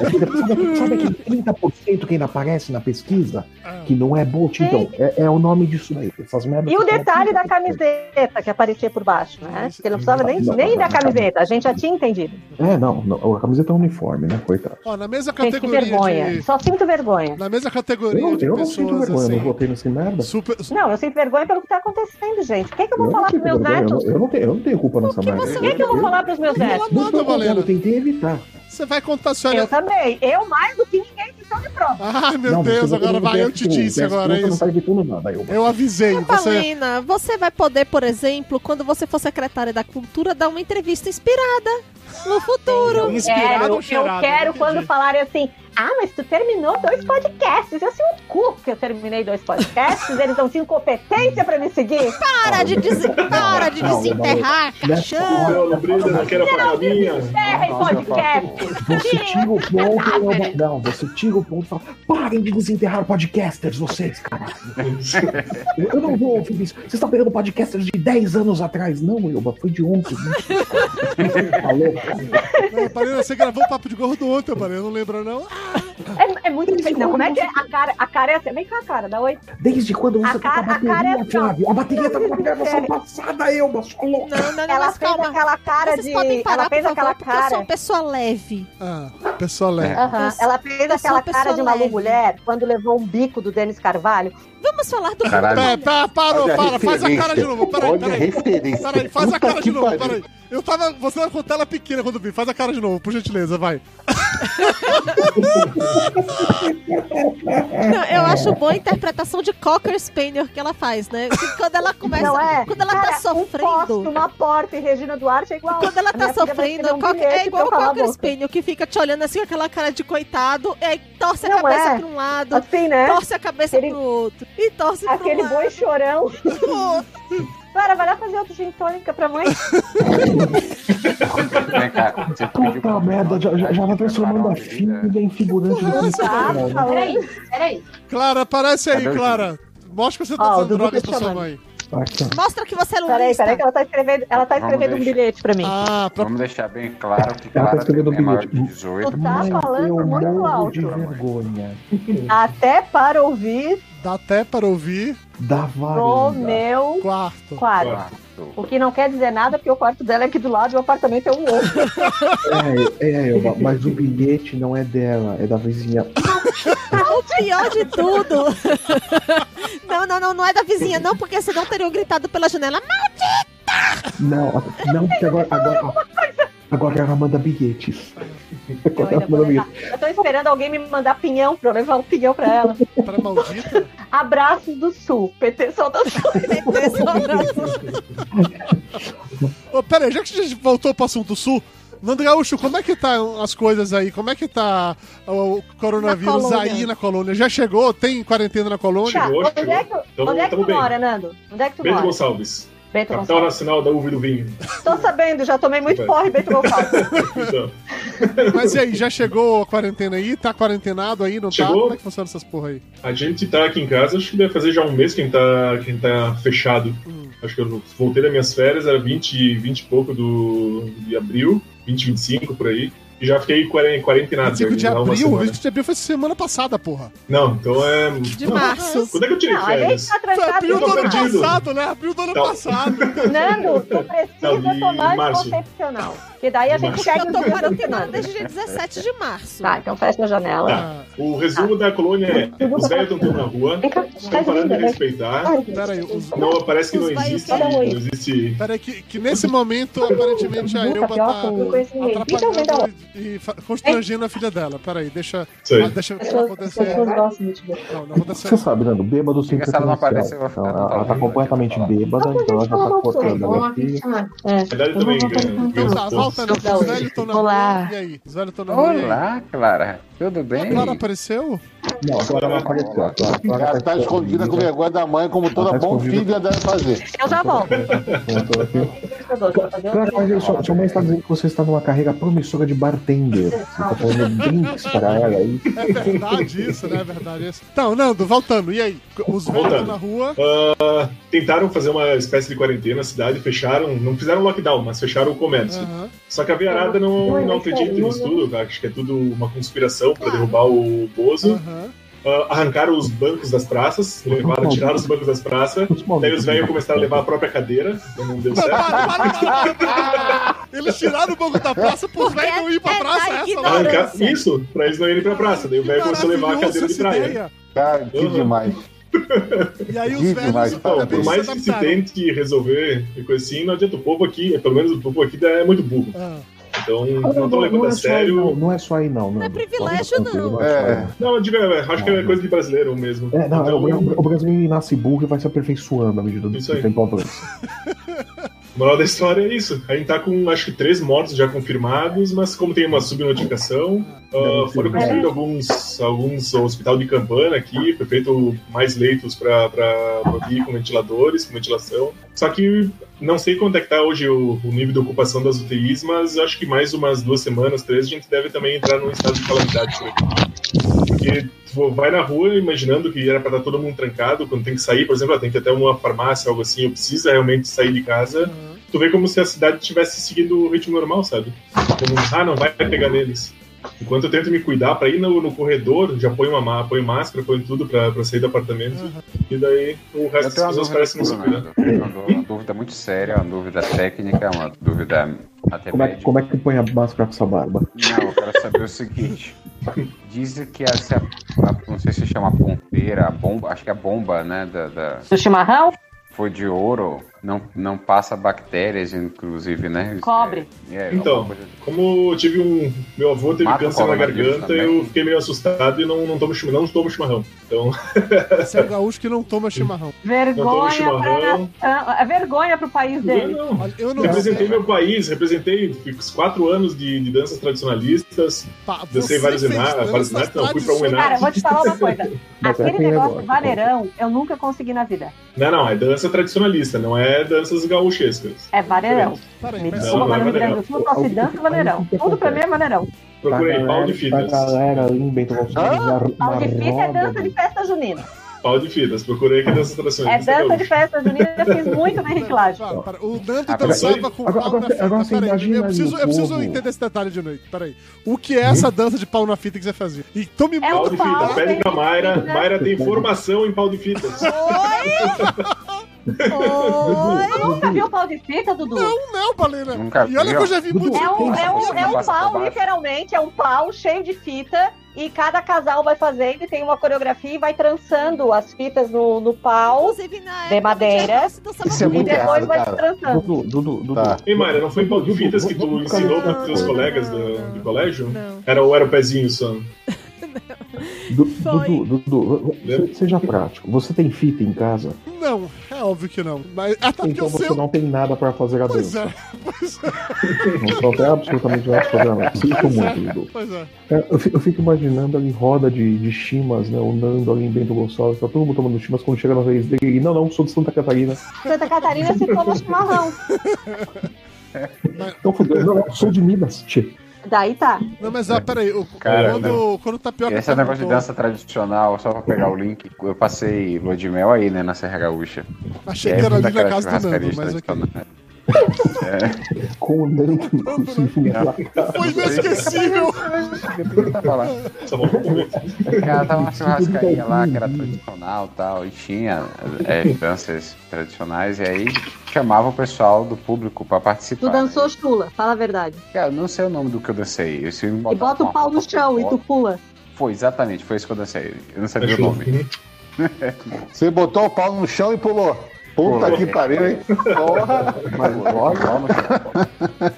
É 30%. Sabe, sabe aquele 30% que ainda aparece na pesquisa? Que não é bot? Então, é, é o nome disso daí. Essas merdas E o detalhe da 30%. camiseta que aparecia por baixo, né? Que não precisava nem, Não, nem não, da camiseta, a gente já tinha entendido. É, não, não, a camiseta é uniforme, né? Coitado. Ó, na mesma Gente, que categoria vergonha. de... Só sinto vergonha. Na mesma Eu, categoria não- de eu não sinto vergonha, eu não assim... votei nesse merda. Super... Não, eu sinto vergonha pelo que tá acontecendo, gente. O que, que eu vou Eu falar pros meus eu netos? eu não tenho, eu não tenho culpa nessa merda. O que, que eu vou falar pros meus netos? Não, não, Valena. eu tentei evitar. Você vai contar a sua... Eu também. Eu mais do que ninguém que estão de prova. Ai, meu Não, Deus, você agora não vai, eu te disse agora, é Não isso. sai de tudo nada, eu. Eu avisei, você... Paulina, você vai poder, por exemplo, quando você for secretária da Cultura, dar uma entrevista inspirada no futuro. Inspirado Quero, ou eu cheirado? quero Não quando falarem assim, ah, mas tu terminou dois podcasts. Eu sei o cu que eu terminei dois podcasts, eles não tinham competência pra me seguir. Para de, des... para de Não, desenterrar a caixão. Não, não brilha, não quero apagar a minha. Terra em podcast. Você tira o ponto e eu... Não, você tira o ponto e fala: parem de desenterrar podcasters, vocês, caralho. Eu não vou ouvir isso. Vocês estão pegando podcasters de 10 anos atrás. Não, Elba, foi de ontem. Né? Falou, cara. Não, Palena, você gravou o Papo de Gordo ontem, Palena, não lembra não? É, é muito difícil. Não, como é que é? A cara, a cara é assim. Vem cá, cara, dá oi. Desde quando você A tá com a cara- a cara bateria, é assim. Flávio? A bateria tá com a gravação passada, Elba, sua louca. Não, não, não, Ela mas fez calma. aquela cara Vocês de. podem parar, Ela fez por aquela favor, porque eu sou cara. uma pessoa leve. Ah, pessoa leve. Eu- Ela fez aquela cara de uma leve. mulher quando levou um bico do Denis Carvalho. Vamos falar do Caralho. Pera, pera, parou, Olha a para, faz a cara de novo, peraí, Olha a peraí. referência. Peraí, faz a cara de novo, peraí. Eu tava. Você tava com tela pequena quando vi. Faz a cara de novo, por gentileza, vai. Não, eu acho boa a interpretação de Cocker Spaniel que ela faz, né? Que quando ela começa. Não é? Quando ela Cara, tá Um posto, sofrendo. uma porta e Regina Duarte é igual. Quando ela tá sofrendo, um Cocker- bilhete é igual o pra eu a. Spaniel, que fica te olhando assim com aquela cara de coitado, e aí torce a Não cabeça é? pra um lado, Assim, né? torce a cabeça Aquele- pro outro. E torce pro Aquele lado. boi chorão. Para, vai lá fazer outro gin tônica pra mãe. Vem cá, você pediu Puta merda, já, já, já vai transformando a filha em figurante né? Peraí, peraí. Clara, aparece aí, o Clara. Mostra que você tá o Dudu drogas tá pra sua mãe. Mostra que você é Peraí, lulista. peraí, que ela tá escrevendo, ela tá Vamos escrevendo um deixar. bilhete pra mim. Ah, pra... Vamos deixar bem claro que Ela tá escrevendo é de bilhete. 18. Tu tá falando muito alto. de vergonha. Até para ouvir dá até para ouvir Da no varanda. meu quarto. quarto. Quarto. O que não quer dizer nada, porque o quarto dela é aqui do lado e o apartamento é um outro. É, é, Elba, mas o bilhete não é dela, é da vizinha. O pior de tudo. Não, não, não, não é da vizinha, não, porque senão teriam gritado pela janela. Não, não, porque agora, agora, agora ela manda bilhetes. Eu, Agora ela manda bilhetes. eu tô esperando alguém me mandar pinhão pra eu levar um pinhão pra ela. Pra maldita. Abraços do Sul. PT Saudações. Ô, pera aí, já que a gente voltou pro assunto sul, Nando Gaúcho, como é que tá as coisas aí? Como é que tá o coronavírus Na aí na colônia? Já chegou? Tem quarentena na colônia? Chegou, Onde é que, Tamo- onde é que tu mora, Nando? Onde é que tu Bento mora? Gonçalves, Bento capital Gonçalves. nacional da uva e do vinho. Tô sabendo, já tomei muito porre, Bento Gonçalves. Então, Mas e aí, já chegou a quarentena aí? Tá quarentenado aí? Não tá? Chegou. Como é que funciona essas porra aí? a gente tá aqui em casa, acho que deve fazer já um mês que a gente tá, que a gente tá fechado. Hum. Acho que eu voltei das minhas férias, era 20, 20 e pouco do, de abril, 20, 25 por aí. E já fiquei quaren- quarentenado. 25 de abril? semana. 25 de abril foi semana passada, porra. Não, então é. De março. Quando é que eu tirei Não, férias? tá Foi abril do ano perdido. passado, né? Abril do ano Não. passado. Nando, tu precisa Não, de tomar anticoncepcional. Que daí a gente segue Eu tô quarentenada desde dia 17 de março. Tá, então fecha a janela. Tá. O resumo da colônia é: os velhos estão na rua, estão parando de respeitar. Pera aí, os... Não, parece que não existe. Não existe. Pera aí, que, que nesse momento, aparentemente, a Elba tá. Então, atrapalhando e, e constrangendo a filha dela. Pera aí, deixa, ah, deixa acontecer. Não, não aconteceu. Você sabe, Nando, bêbado sempre se ela não tem Ela, ela tá completamente bêbada, então ela já tá cortando. É. A verdade também ganha. Tá, volta? Não, Os velhos estão na Olá. E aí? Os velhos estão na rua. aí? Olá, Clara. Tudo A bem? Clara apareceu? Não, agora ela apareceu. Agora, Ela tá escondida com vergonha da mãe, como toda tá bom filha deve fazer. Eu já volto. Claro, mas sua, sua mãe está dizendo que você está numa carreira promissora de bartender. Você está fazendo drinks para ela aí. É verdade isso, né? É verdade isso. Então, Nando, voltando. E aí? Os velhos estão Voltando. na rua. Ah, tentaram fazer uma espécie de quarentena na cidade, fecharam, não fizeram lockdown, mas fecharam o comércio. Aham. Só que a Veiarada não, não acredita nisso tudo, acho que é tudo uma conspiração para derrubar o Bozo. Aham. Ah, arrancaram os bancos das praças, levaram, tiraram os bancos das praças. Daí os velhos começaram a levar a própria cadeira, então não deu certo. Para, para, para, para. Eles tiraram o banco da praça pros velhos não ir pra é praça. da essa. Arrancar isso, pra eles não irem pra praça. Daí o velho começou a levar a cadeira de praia. Cara, que Uhum. demais. E aí os Que velhos. Então, também por mais que se tente resolver e coisa assim, não adianta. O povo aqui, pelo menos o povo aqui é muito burro. Ah, Então não estão levando é a só aí, sério. não, não é só aí, não. Não é privilégio, não. É. Não, eu digo, é, acho que é coisa de brasileiro mesmo. É, não, é, Então, o, o brasileiro nasce burro e vai se aperfeiçoando à medida do que tem problemas. Moral da história é isso. A gente tá com acho que três mortos já confirmados, mas como tem uma subnotificação, ah, foram construídos alguns, alguns hospital de campana aqui, foi feito mais leitos para ir com ventiladores, com ventilação. Só que não sei quanto é que tá hoje o, o nível de ocupação das UTIs, mas acho que mais umas duas semanas, três, a gente deve também entrar num estado de calamidade por aqui. Porque vai na rua imaginando que era para estar todo mundo trancado, quando tem que sair, por exemplo, ah, tem que ir até uma farmácia, algo assim, eu preciso realmente sair de casa, aham. tu vê como se a cidade tivesse seguindo o ritmo normal, sabe? Como, ah, não vai pegar neles. Enquanto eu tento me cuidar pra ir no, no corredor, já põe uma má- põe máscara, põe tudo pra, pra sair do apartamento. E daí o resto das pessoas dúvida, parecem não se cuidar. Bruno, uma dú- uma dúvida muito séria, uma dúvida técnica, uma dúvida até Como é, como é que põe a máscara com essa barba? Não, eu quero saber o seguinte. Dizem que essa, a- não sei se chama ponteira, a bomba, acho que a bomba, né, da, da- Do chimarrão? foi de ouro, não, não passa bactérias, inclusive, né? Cobre. É, é, Então, Como eu tive um. Meu avô teve Mata câncer na garganta, eu fiquei meio assustado e não, não, tomo, chim- não tomo chimarrão. Então, Esse é o gaúcho que não toma chimarrão. não Vergonha pra chimarrão. nação. É vergonha pro país Não, dele. não. Olha, eu não Representei sei. meu país, representei fiz quatro anos de, de danças tradicionalistas. Pá, Dancei você vários enatos, vários enatos, não, fui pra um tradicionais. Cara, vou te falar uma coisa. Aquele negócio agora? de vaneirão, eu nunca consegui na vida. Não, não, é dança tradicionalista, não é danças gaúchescas. É vaneirão. Peraí, Me desculpa, é mas no Rio Grande do Sul só se dança vaneirão. Tudo pra mim é vaneirão. Procurei pau de fitas. Pra galera ali em Bento Gonçalves, na, Pau na de fita é dança de festa junina. Pau de fitas, procurei aqui nessas atrações. É é dança de festa junina, eu fiz muito. Para, para. O Nando Ah, dançava com agora- pau na agora- fita. agora você Peraí, imagina eu preciso, eu preciso entender esse detalhe de noite. Peraí. O que é essa dança de pau na fita que você fazia? Então me É Pau um de pau, fitas. Pede pra Mayra. Mayra tem formação em pau de fitas. Oi! Tu nunca viu pau de fita, Dudu? Não, não, Balena. Nunca E olha vi, que eu já vi Dudu, muito. É um, é um, é um pau, literalmente, é um pau cheio de fita. E cada casal vai fazendo e tem uma coreografia e vai trançando as fitas no, no pau. Inclusive, na De madeira. Isso é E muito depois errado, vai cara. trançando. Dudu, Dudu, Dudu. Tá. Ei, Mayra, não foi pau de fitas que tu ensinou para teus Dudu. colegas do, do colégio? Não. Era, ou era o pezinho só? Dudu, Dudu, se- seja prático. Você tem fita em casa? Não, é óbvio que não. Mas até Então você seu. não tem nada pra fazer a Pois dança. é, pois é, Não tem absolutamente nada pra fazer a dança. Sinto muito, Dudu. pois é. É, Eu fico, eu fico imaginando ali roda de, de chimas, né? O Nando ali em Bento Gonçalves, tá todo mundo tomando chimas quando chega na vez dele. E não, não, sou de Santa Catarina. Santa Catarina se for no chimarrão. Então fudeu, não, não, sou de Minas, tchê. Daí tá. Não, mas ah, peraí. O, Cara, quando, quando o Tapioca. Esse é negócio de dança tradicional, só pra pegar o link. Eu passei lua de mel aí, né, na Serra Gaúcha. Achei que era ali na casa do Nando, mas ok. Tradicionais. Com o lá. Foi inesquecível. Cara, tava uma churrascaria lá que era tradicional e tal, e tinha é, danças tradicionais, e aí chamava o pessoal do público pra participar. Tu dançou chula, fala a verdade. Cara, não sei o nome do que eu dancei. Eu E bota o pau no chão e tu pula. Foi, exatamente, foi isso que eu dancei. Eu não sabia o nome. Você botou o pau no chão e pulou. Puta que pariu, hein? Porra. Mas olha,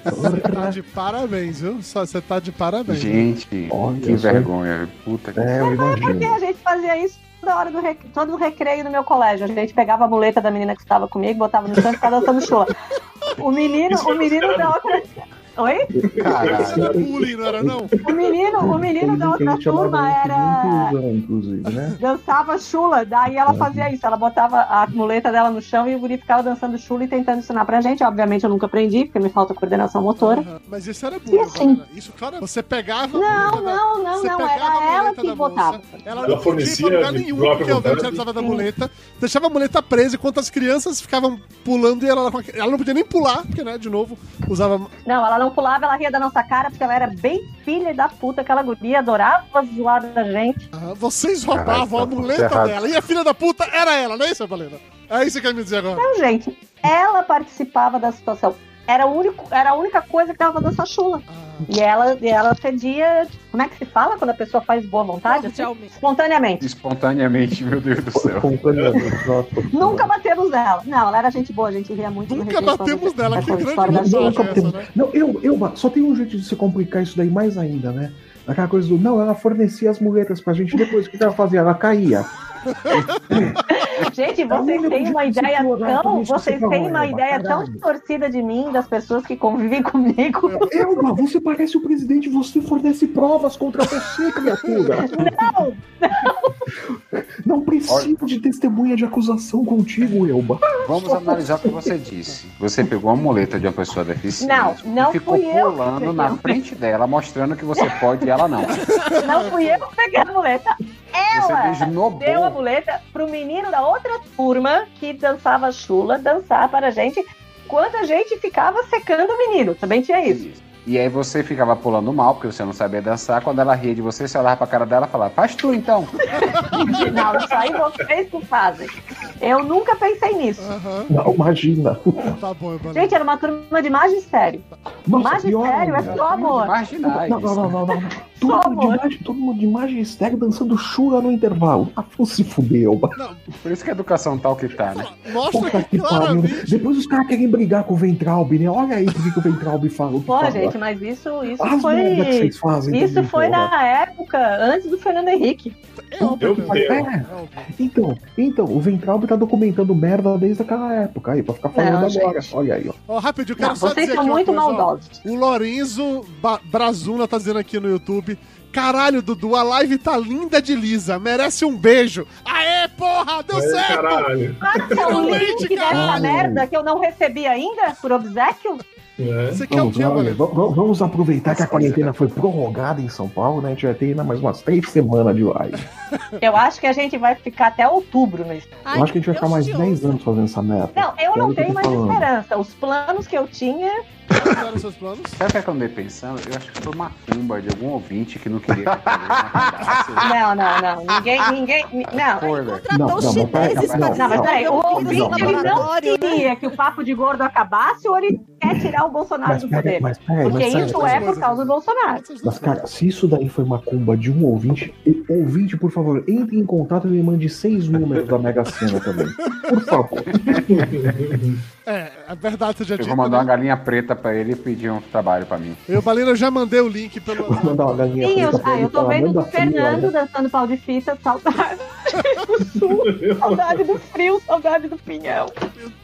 Você tá de parabéns, viu? Só Você tá de parabéns. Gente, Olha que vergonha. Puta que é, eu imagino. a gente fazia isso toda hora do rec... todo o recreio no meu colégio. A gente pegava a muleta da menina que estava comigo, botava no chão e ficava dançando chula. O menino, o é menino da outra. Oi? caralho. Bullying, não era não? O menino, o menino da outra turma era. Inclusive, né? dançava chula, daí ela fazia isso, ela botava a muleta dela no chão e o guri ficava dançando chula e tentando ensinar pra gente. Obviamente eu nunca aprendi, porque me falta coordenação motora. Aham, Mas isso era bullying, assim? Isso, claro, você pegava. Não, não, não, não, era ela que botava. moça, Ela não podia ir pra fornecia lugar nenhum, porque obviamente vontade. ela precisava da muleta. Deixava a muleta presa enquanto as crianças ficavam pulando e ela, ela não podia nem pular, porque, né, de novo, usava. Não, ela não pulava, ela ria da nossa cara, porque ela era bem filha da puta, aquela guria, adorava zoar da gente. Ah, vocês roubavam a tá muleta dela. E a filha da puta era ela, não é isso, Balena? É isso que quer me dizer agora. Então, gente, ela participava da situação. Era, o único, era a única coisa que dava dança chula. Ah, E ela, e ela cedia. Como é que se fala quando a pessoa faz boa vontade? assim? Espontaneamente. Espontaneamente, meu Deus do céu. Espontaneamente, nossa. Nunca batemos nela. Não, ela era gente boa, a gente ria muito. Nunca batemos nela, que grande mensagem é essa, né? Não, eu, eu, só tem um jeito de se complicar isso daí mais ainda, né? Aquela coisa do, não, ela fornecia as muletas pra gente, depois o que ela fazia? Ela caía. Gente, É vocês têm uma ideia tão. Vocês você têm uma ideia tão distorcida de mim, das pessoas que convivem comigo. Elba, você parece o presidente, você fornece provas contra você, criatura. Não, Não preciso de testemunha de acusação contigo, Elba. Vamos analisar o que você disse. Você pegou a muleta de uma pessoa deficiente Não, não e ficou fui eu que pulando na frente dela, mostrando que você pode e ela não. não fui eu que peguei a muleta. Ela deu a muleta pro menino da outra turma que dançava chula dançar para a gente, enquanto a gente ficava secando o menino. Também tinha isso. E aí você ficava pulando mal, porque você não sabia dançar. Quando ela ria de você, você olhava pra cara dela e falava, faz tu então. Não, isso aí vocês que fazem. Eu nunca pensei nisso. Aham, Não, imagina. tá bom. Gente, era uma turma de magistério. Nossa, pior Magistério é só amor. Marginais. Não, não, não, não, não. Todo mundo, de todo mundo de imagem estéreo dançando chula no intervalo. Ah, se fuder, Elba. Por isso que a educação tá o que tá, né? Mostra Puta que que pariu. Depois os caras querem brigar com o Ventralbe, né? Olha aí por que que o o que Pô, fala. Gente, mas isso, isso As foi. vocês fazem. Isso também, foi porra. na época antes do Fernando Henrique. É tenho. É, É óbvio. então, então, o Ventralbe tá documentando merda desde aquela época aí, pra ficar falando Não, agora. Olha aí, ó. Ó, rapidinho, eu quero Não, só vocês dizer são muito coisa, ó. maldosos. O Lorenzo Ba- Brazuna tá dizendo aqui no YouTube. Caralho, Dudu, a live tá linda de lisa. Merece um beijo. Aê, porra, deu É, certo. caralho. Pode ser um Finalmente, link dessa merda que eu não recebi ainda por obsequio? É. Você quer o Vamos, quê, olha, Balena? va- va- vamos aproveitar que a quarentena foi prorrogada em São Paulo, né? A gente vai ter ainda mais umas três semanas de live. Eu acho que a gente vai ficar até outubro nisso. Eu acho que a gente vai ficar mais 10 anos fazendo essa meta. Não, eu É não o tenho mais falando. esperança. Os planos que eu tinha. Quais eram os seus planos? Sabe o que é que eu andei pensando? Eu acho que foi uma cumba de algum ouvinte que não queria que. Não, não, não. Ninguém. ninguém não. Spoiler. Contratou Não, não, chineses não, pra Não, mas peraí, o ouvinte ele não né? queria que o papo de gordo acabasse ou ele quer tirar o Bolsonaro Mas do poder. mas peraí, Porque mas isso é por causa do Bolsonaro. Mas, cara, se isso daí foi uma cumba de um ouvinte, ouvinte, por favor, entre em contato e me mande seis números da Mega Sena também. Por favor. É, a verdade seja Eu dita. vou mandar uma né? galinha preta pra ele e pedir um trabalho pra mim. Eu, Balena, já mandei o link pelo Vou mandar uma galinha Sim, eu, preta pra ah, ele eu tô vendo o Fernando dançando pau de fita, saudade do sul, saudade do frio, saudade do pinhão.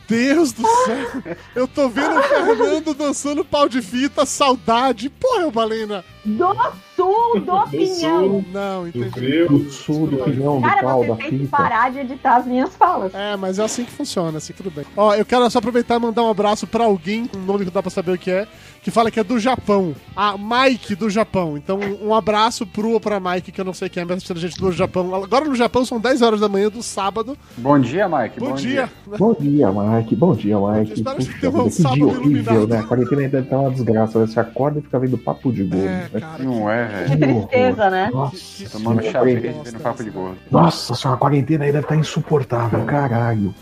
Deus do céu! Eu tô vendo o Fernando dançando pau de fita, saudade. Porra, Balena! Do sul, do pinhão. sul. Não, Do entendi. Do sul, do pinhão, do Cara, pau, você da tem que fita. parar de editar as minhas falas. É, mas é assim que funciona, assim tudo bem. Ó, eu quero só aproveitar e mandar um abraço pra alguém, um nome que não dá pra saber o que é, que fala que é do Japão. A Mike do Japão. Então, um abraço pro ou pra Mike, que eu não sei quem é, mas assistindo a gente do Japão. Agora no Japão são 10 horas da manhã do sábado. Bom dia, Mike. Bom, dia. Bom dia, Mike. Bom dia, Mike. espero que Puxa tenha um vida, que dia horrível, né? A quarentena deve estar uma desgraça. né? Você acorda e fica vendo papo de gordo. É, né? cara. Não é, Que velho. tristeza, né? Nossa, Tomando senhora, chá verde vendo papo de gordo. Nossa senhora, a quarentena aí deve estar insuportável, caralho.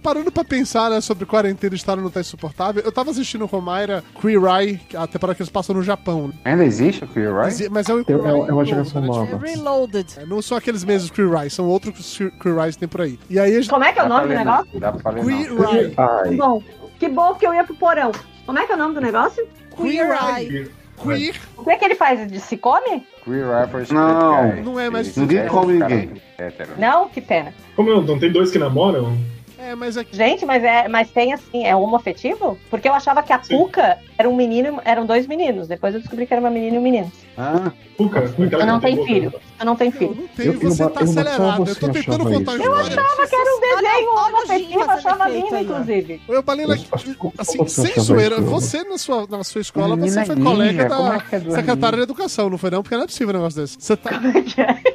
Parando pra pensar, né, sobre quarentena e estar não tá insuportável, eu tava assistindo com Mayra Queer Eye, a temporada que eles passam no Japão. né? Ainda existe o Queer Mas, Eye? mas é o É, Queer é- Eye é uma novo, geração né? nova. Reloaded. É, Não são aqueles mesmos Queer Eyes, são outros Queer Eyes que tem por aí. E aí a gente... Como é que é o nome do negócio? Dá pra ler, Queer não. Eye. Ai, Bom, que bom que eu ia pro porão. Como é que é o nome do negócio? Queer Eye. Queer. O que é que ele faz? De se come? Queer straight Não, não é mais- ninguém é come ninguém. Não, que pena. Como não? Não tem dois que namoram? É, mas que... Gente, mas é, mas tem assim, é homoafetivo? Porque eu achava que a Sim. Puka era um menino, eram dois meninos. Depois eu descobri que era uma menina e um menino. Ah, aquela Eu não tenho filho. Eu não tenho Eu filho. não tenho, Eu- eu- você tá eu- acelerado. Eu você tô tentando achava contar isso. uma Eu achava que era um desenho Gin fazendo achava lindo, inclusive. Eu que- assim, você sem zoeira, você na sua, na sua escola, você foi colega da é é secretária de educação, não foi não? Porque não é possível um negócio desse. Você, tá,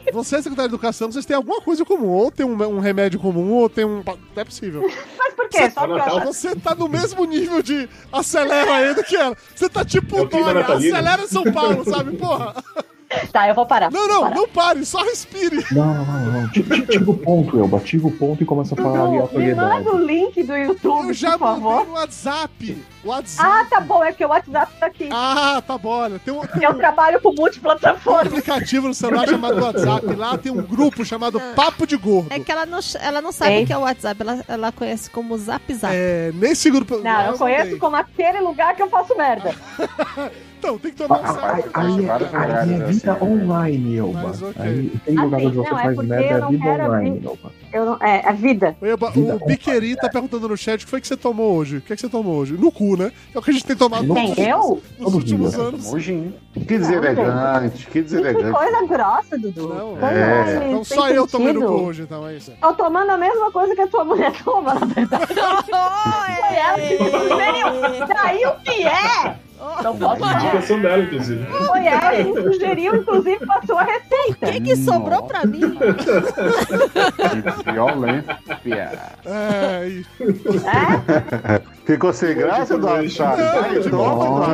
é? você é secretária de educação, vocês têm alguma coisa em comum. Ou tem um, um remédio comum, ou tem um... Não é possível. Mas por quê? Só Tá eu achava... Você tá no mesmo nível de acelera aí do que ela. Você tá tipo É acelera São Paulo, sabe? Porra. Tá, eu vou parar. Não, não, parar. não pare, só respire. Não, não, não. Ti- ti- Tira o ponto, Elba. Tira o ponto e começa a falar me aleatoriedade. manda o link do YouTube, Eu já por mandei favor. no WhatsApp. WhatsApp. Ah, tá bom, é que o WhatsApp tá aqui. Ah, tá bom. Olha, tem um, tem Eu um trabalho com multiplataforma. aplicativo no celular chamado WhatsApp. Lá tem um grupo chamado Papo de Gordo. É que ela não, ela não sabe o que é o WhatsApp, ela, ela conhece como Zap Zap. É, nesse grupo. Não, eu conheço como aquele lugar que eu faço merda. Então, tem que tomar um Aí, certo aí, aí lugares é vida assim, online, Elba. Mas, ok. Aí tem lugar Assim, onde você não, é faz porque merda, eu é não vida quero online. Elba. Eu não, é, a vida. Eba, Vida O Biqueri tá perguntando no chat o que foi que você tomou hoje. O que, é que você tomou hoje? No cu, né? É o que a gente tem tomado No nos, Quem, eu? nos últimos dia. anos. Gin. que deselegante, que Que deselegante. coisa grossa, Dudu. Não, é. Então só eu tomei no sentido. cu hoje, então é isso. Tô tomando a mesma coisa que a tua mulher toma, na verdade. Foi ela que. Daí o que é? Não posso falar. Indicação dela, inclusive. Foi ela que sugeriu, inclusive passou a receita. O que, que sobrou pra mim? Que violência. É. É? Ficou sem graça, Eduardo? Aí, toma,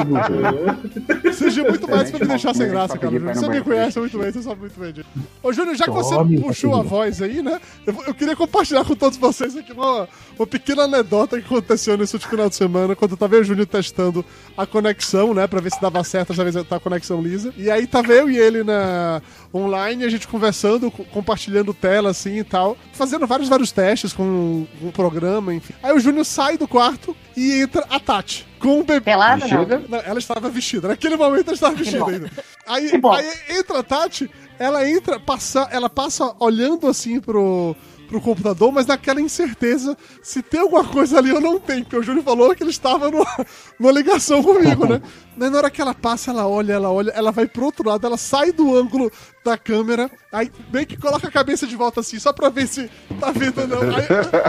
Eduardo Seja muito mais pra me deixar sem Pra graça, cara. pra Você me conhece muito bem, você sabe muito bem disso. Ô, Júnior, já que você puxou a voz aí, né? Eu, eu queria compartilhar com todos vocês aqui uma, uma pequena anedota que aconteceu nesse último final de semana, quando eu tava eu e o Júnior testando a conexão, né? Pra ver se dava certo, essa vez tá a conexão lisa. E aí tava eu e ele na online, a gente conversando, co- compartilhando tela assim e tal, fazendo vários, vários testes com o programa, enfim. Aí o Júnior sai do quarto e entra a Tati. Com um bebê. Pelada, não. Não, ela estava vestida. Naquele momento ela estava vestida ainda. Aí, aí entra a Tati, ela entra, passa, ela passa olhando assim pro, pro computador, mas naquela incerteza se tem alguma coisa ali ou não tem, porque o Júlio falou que ele estava no, numa ligação comigo, né? Mas na hora que ela passa, ela olha, ela olha, ela vai pro outro lado, ela sai do ângulo da câmera, aí bem que coloca a cabeça de volta assim, só pra ver se tá vendo ou não. Aí,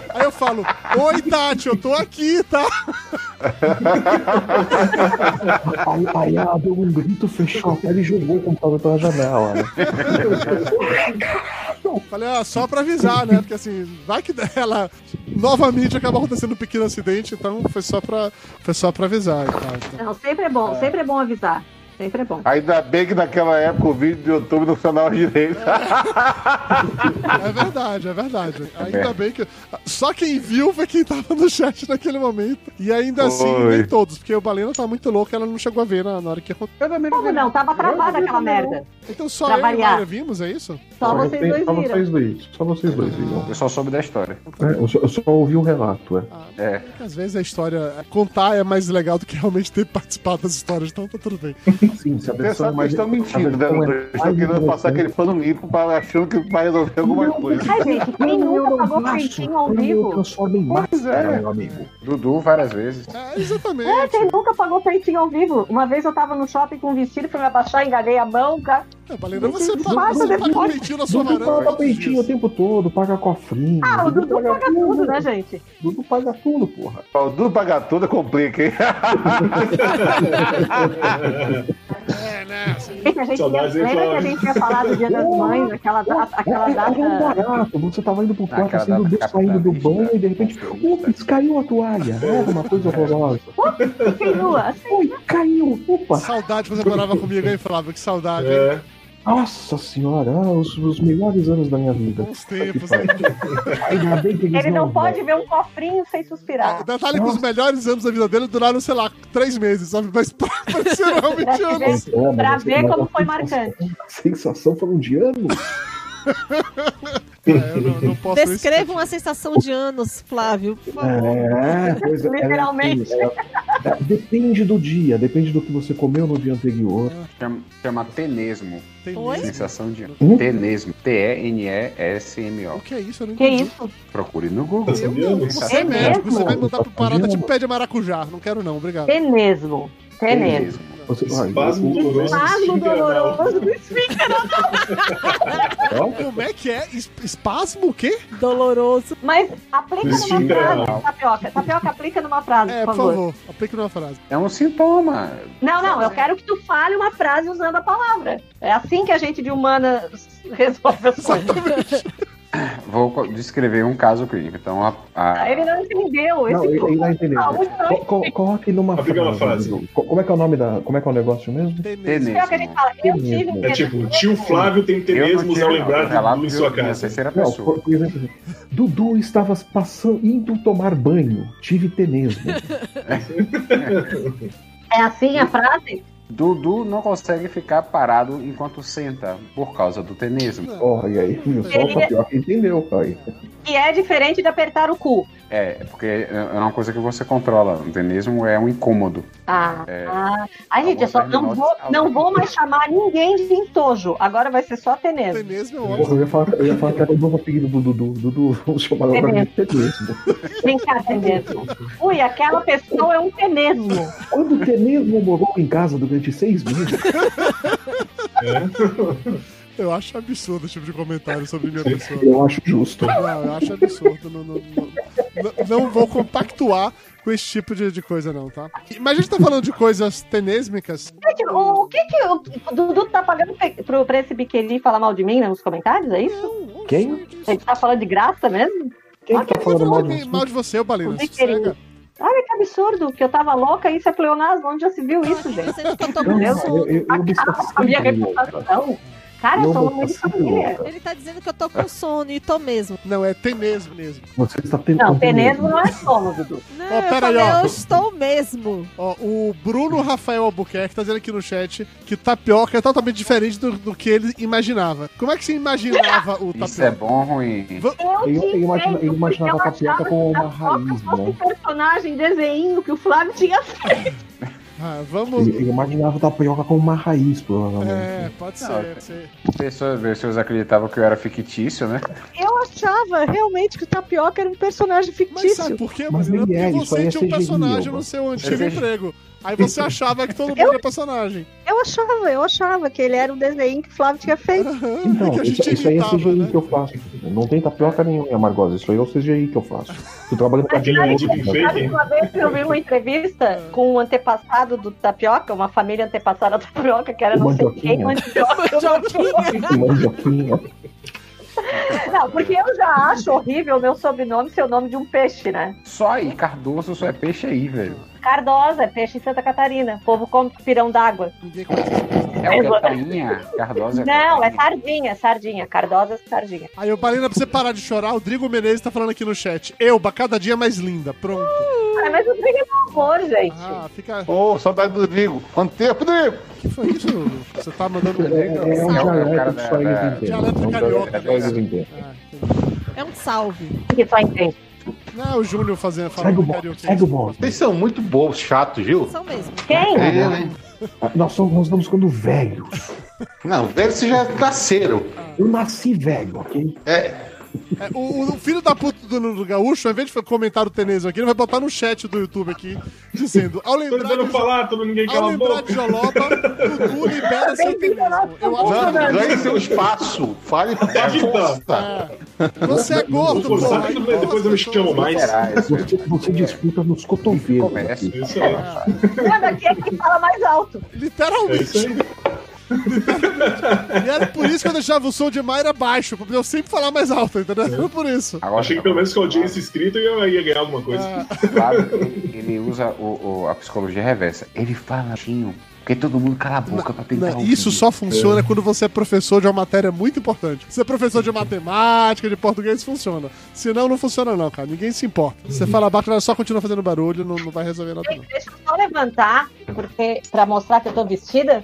aí eu falo, oi Tati, eu tô aqui, tá? Aí, aí ela deu um grito, fechou a tela e jogou o computador pela janela. Né? Falei, ah, só pra avisar, né? Porque assim, vai que ela novamente acaba acontecendo um pequeno acidente, então foi só pra, foi só pra avisar. tal, então. Não, sempre é bom, sempre é bom avisar. Sempre é bom. Ainda bem que naquela época o vídeo do YouTube não funcionava direito. É verdade, é verdade. Ainda bem que. Só quem viu foi quem tava no chat naquele momento. E ainda assim, Oi. nem todos, porque o Balena tá muito louco, ela não chegou a ver na, na hora que aconteceu. Como não? Tava travada aquela merda. Então só Pra eu e a variar. Mayra vimos, é isso? Só vocês tem- dois só viram. vocês dois. Só vocês dois viram. Eu só soube da história. É, eu, só, eu só ouvi o relato, é. É. Porque às vezes a história. Contar é mais legal do que realmente ter participado das histórias, então tá tudo bem. Sim, se a que mais. estão mentindo, né? Estão querendo passar aquele interessante. pano limpo para achando que vai resolver alguma coisa. Ai, gente, quem nunca pagou peitinho ao vivo? transformo em máscara, é. meu amigo. Dudu várias vezes. É, exatamente. É, quem nunca pagou peitinho ao vivo? Uma vez eu tava no shopping com um vestido, fui me abaixar, enganei a mão, cara. É, Balena, você, Dudu, paga, você paga um peitinho na sua Dudu varanda. paga peitinho o tempo todo, paga cofrinho. Ah, o Dudu paga tudo, né, gente? Dudu paga tudo, porra. O Dudu pagar tudo complica, hein? É, né? assim, Gente, a gente lembra que a gente ia falar do Dia das Mães, aquela, aquela É, era um data. barato. Você tava indo pro quarto Aquela assim, data saindo do banho e de repente, capitalista. ups, caiu a toalha. Era uma coisa horrorosa. Nua. Ui, caiu, opa. Saudade você morava comigo, hein, Flávio? Que saudade, hein? É, Nossa senhora, ah, os, os melhores anos da minha vida. Bons tempos? Ainda bem que eles Ele não não pode ver um cofrinho sem suspirar. Detalhe que os melhores anos da vida dele duraram, sei lá, três meses, sabe? Mas pareceram realmente Pra te ver, anos. É, pra ver como foi sensação- marcante. A sensação foram de anos. É, eu não, não posso Descreva uma sensação de anos, Flávio. por favor. É, pois é, Literalmente. é, é, depende do dia, depende do que você comeu no dia anterior. Chama, chama tenesmo. Oi? Sensação de Hum? Tenesmo. T-E-N-E-S-M-O. O que é isso? Eu não Que entendi. isso? Procure no Google. De anos. Você é É médico, você vai mandar pra parada tipo pé de maracujá. Não quero não, obrigado. Tenesmo. Tenesmo. Você, Espasmo doloroso. Espasmo anal. doloroso do esfíncter. Como é que é? Es- Espasmo o quê? Doloroso. Mas aplica numa frase, anal. Tapioca. Tapioca, aplica numa frase, É, por por favor. favor, aplique numa frase. É um sintoma. Não, não, eu quero que tu fale uma frase usando a palavra. É assim que a gente de humana resolve as coisas. Vou descrever um caso clínico. Então, a, a- Ele não entendeu. Esse Não, ele, ele não entendeu. Não Co- co- Coloque numa uma frase. Dudu. Co- Como é que é o nome da. Como é que é o negócio mesmo? Tenesmo. É fala. Eu tive É tipo, tio Flávio tem não tenesmos ao não, lembrar relato do em de sua casa. terceira Não, pessoa. por, por exemplo, Dudu estava passando, indo tomar banho. Tive tenesmo. É assim a frase? Dudu não consegue ficar parado enquanto senta por causa do tenesmo. Oh, e aí? Só o tapioca entendeu, pai. Que é diferente de apertar o cu. É, porque é uma coisa que você controla. O tenesmo é um incômodo. Ah, É. ah. Ai, gente, eu só não vou, não vou mais chamar ninguém de entojo. Agora vai ser só tenesmo. Tenesmo é ótimo. Eu ia falar, eu ia falar que era o novo apelido do Dudu. Dudu, vamos chamar agora de tenesmo. Vem cá, tenesmo. Ui, aquela pessoa é um tenesmo. Quando o tenesmo morou em casa durante seis meses, Eu acho absurdo esse tipo de comentário sobre minha pessoa. eu acho justo. Não, eu acho absurdo. Não, não, não, não- não vou compactuar com esse tipo de, de coisa, não, tá? Mas a gente tá falando de coisas tenêsmicas. Gente, o, o que que o, o Dudu tá pagando pro, pra esse biqueni falar mal de mim né, nos comentários? É isso? Quem? Ele tá falando de graça mesmo? Quem que tá falando mal de mal de você. Sossega. Olha que absurdo, que eu tava louca, isso é pleonasmo. Onde já se viu isso, Tá gente? Não, sono. eu, eu, eu me A minha reputação. Cara, eu Eu sou vou uma mãe de família. louca. Ele tá dizendo que eu tô com sono e tô mesmo. Não, é tenesmo mesmo. Você está tendo Não, tenesmo não é sono, Dudu. Não, eu pera aí, falei, ó. eu estou mesmo. Ó, o Bruno Rafael Albuquerque tá dizendo aqui no chat que tapioca é totalmente diferente do, do que ele imaginava. Como é que você imaginava o Isso é tapioca? bom ou ruim? Eu, Eu- eu imagina- eu imaginava a tapioca como uma tapioca raiz, fosse né? um personagem desenho que o Flávio tinha feito. Ah, vamos. Ele, ele imaginava tapioca como uma raiz, provavelmente. É, pode ser. Não, pode ser. Pessoas, pessoas acreditavam que eu era fictício, né? Eu achava realmente que o Tapioca era um personagem Mas fictício. sabe por quê, Mas nem é, você é tinha um personagem Elba. no seu antigo É emprego. Aí você achava que todo mundo era personagem. Eu achava, eu achava que ele era um desenho que o Flávio tinha feito. Aham, Então, que a isso, gente isso aí é CGI né? que eu faço. Não tem tapioca nenhuma, Amargosa. Isso aí é o CGI que eu faço. Tô trabalhando com deep Sabe fake. uma vez que eu vi uma entrevista com um antepassado do Tapioca, uma família antepassada do Tapioca, que era não sei quem, Mandioquinha. mandioca. Mandioquinha. Não, porque eu já acho horrível o meu sobrenome ser o nome de um peixe, né? Só aí, Cardoso só é peixe aí, velho. Cardosa, peixe em Santa Catarina. O povo come pirão d'água. É o que é é Não, é sardinha, sardinha. Cardosa, sardinha. Aí, ô Marina, pra você parar de chorar, o Drigo Menezes tá falando aqui no chat. Elba, cada dia mais linda. Pronto. Ah, mas o Drigo é meu amor, gente. Ah, fica. Ô, saudade do Drigo. Quanto tempo, Drigo? O que foi isso? Você tá mandando um É, Drigo? é um É o cara dialeto que da- só eles da- entendem. Dialeto Não carioca. É um salve. Que só entende. Não é o Júnior fazendo Segue o falando carioquês. segue o bot. Vocês são muito bons, chatos, viu? São mesmo. Quem? É, né? Nós, somos, nós estamos ficando velhos. Não, velho, vocês já nasceram. Eu nasci velho, ok? É, É, o, o filho da puta do, do Gaúcho, ao invés de comentar o Tenesio aqui, ele vai botar no chat do YouTube aqui, dizendo: ao lembrar, de, falar, todo ninguém ao lembrar de Joloba, Dudu libera seu Tenesio. Eu acho que ganhe seu espaço. Fale com então. força. você é gordo, que aí depois depois eu me chamo mais. Será? Isso Você, você disputa nos cotovelos. Isso aí. Manda aqui é que fala mais alto. É Literalmente. E era por isso que eu deixava o som de Mayra baixo, pra eu sempre falar mais alto, entendeu? Era por isso. Agora, Achei que pelo menos com a audiência inscrita eu ia ganhar alguma coisa. Claro, ele, ele usa o, o- a psicologia reversa. Ele fala baixinho, porque todo mundo cala a boca pra tentar Não, ouvir. isso só funciona quando você é professor de uma matéria muito importante. Se é professor de matemática, de português, funciona. Senão, não funciona não, cara. Ninguém se importa. Você fala baixo, ela só continua fazendo barulho, não, não vai resolver nada não. Deixa eu só levantar, porque pra mostrar que eu tô vestida.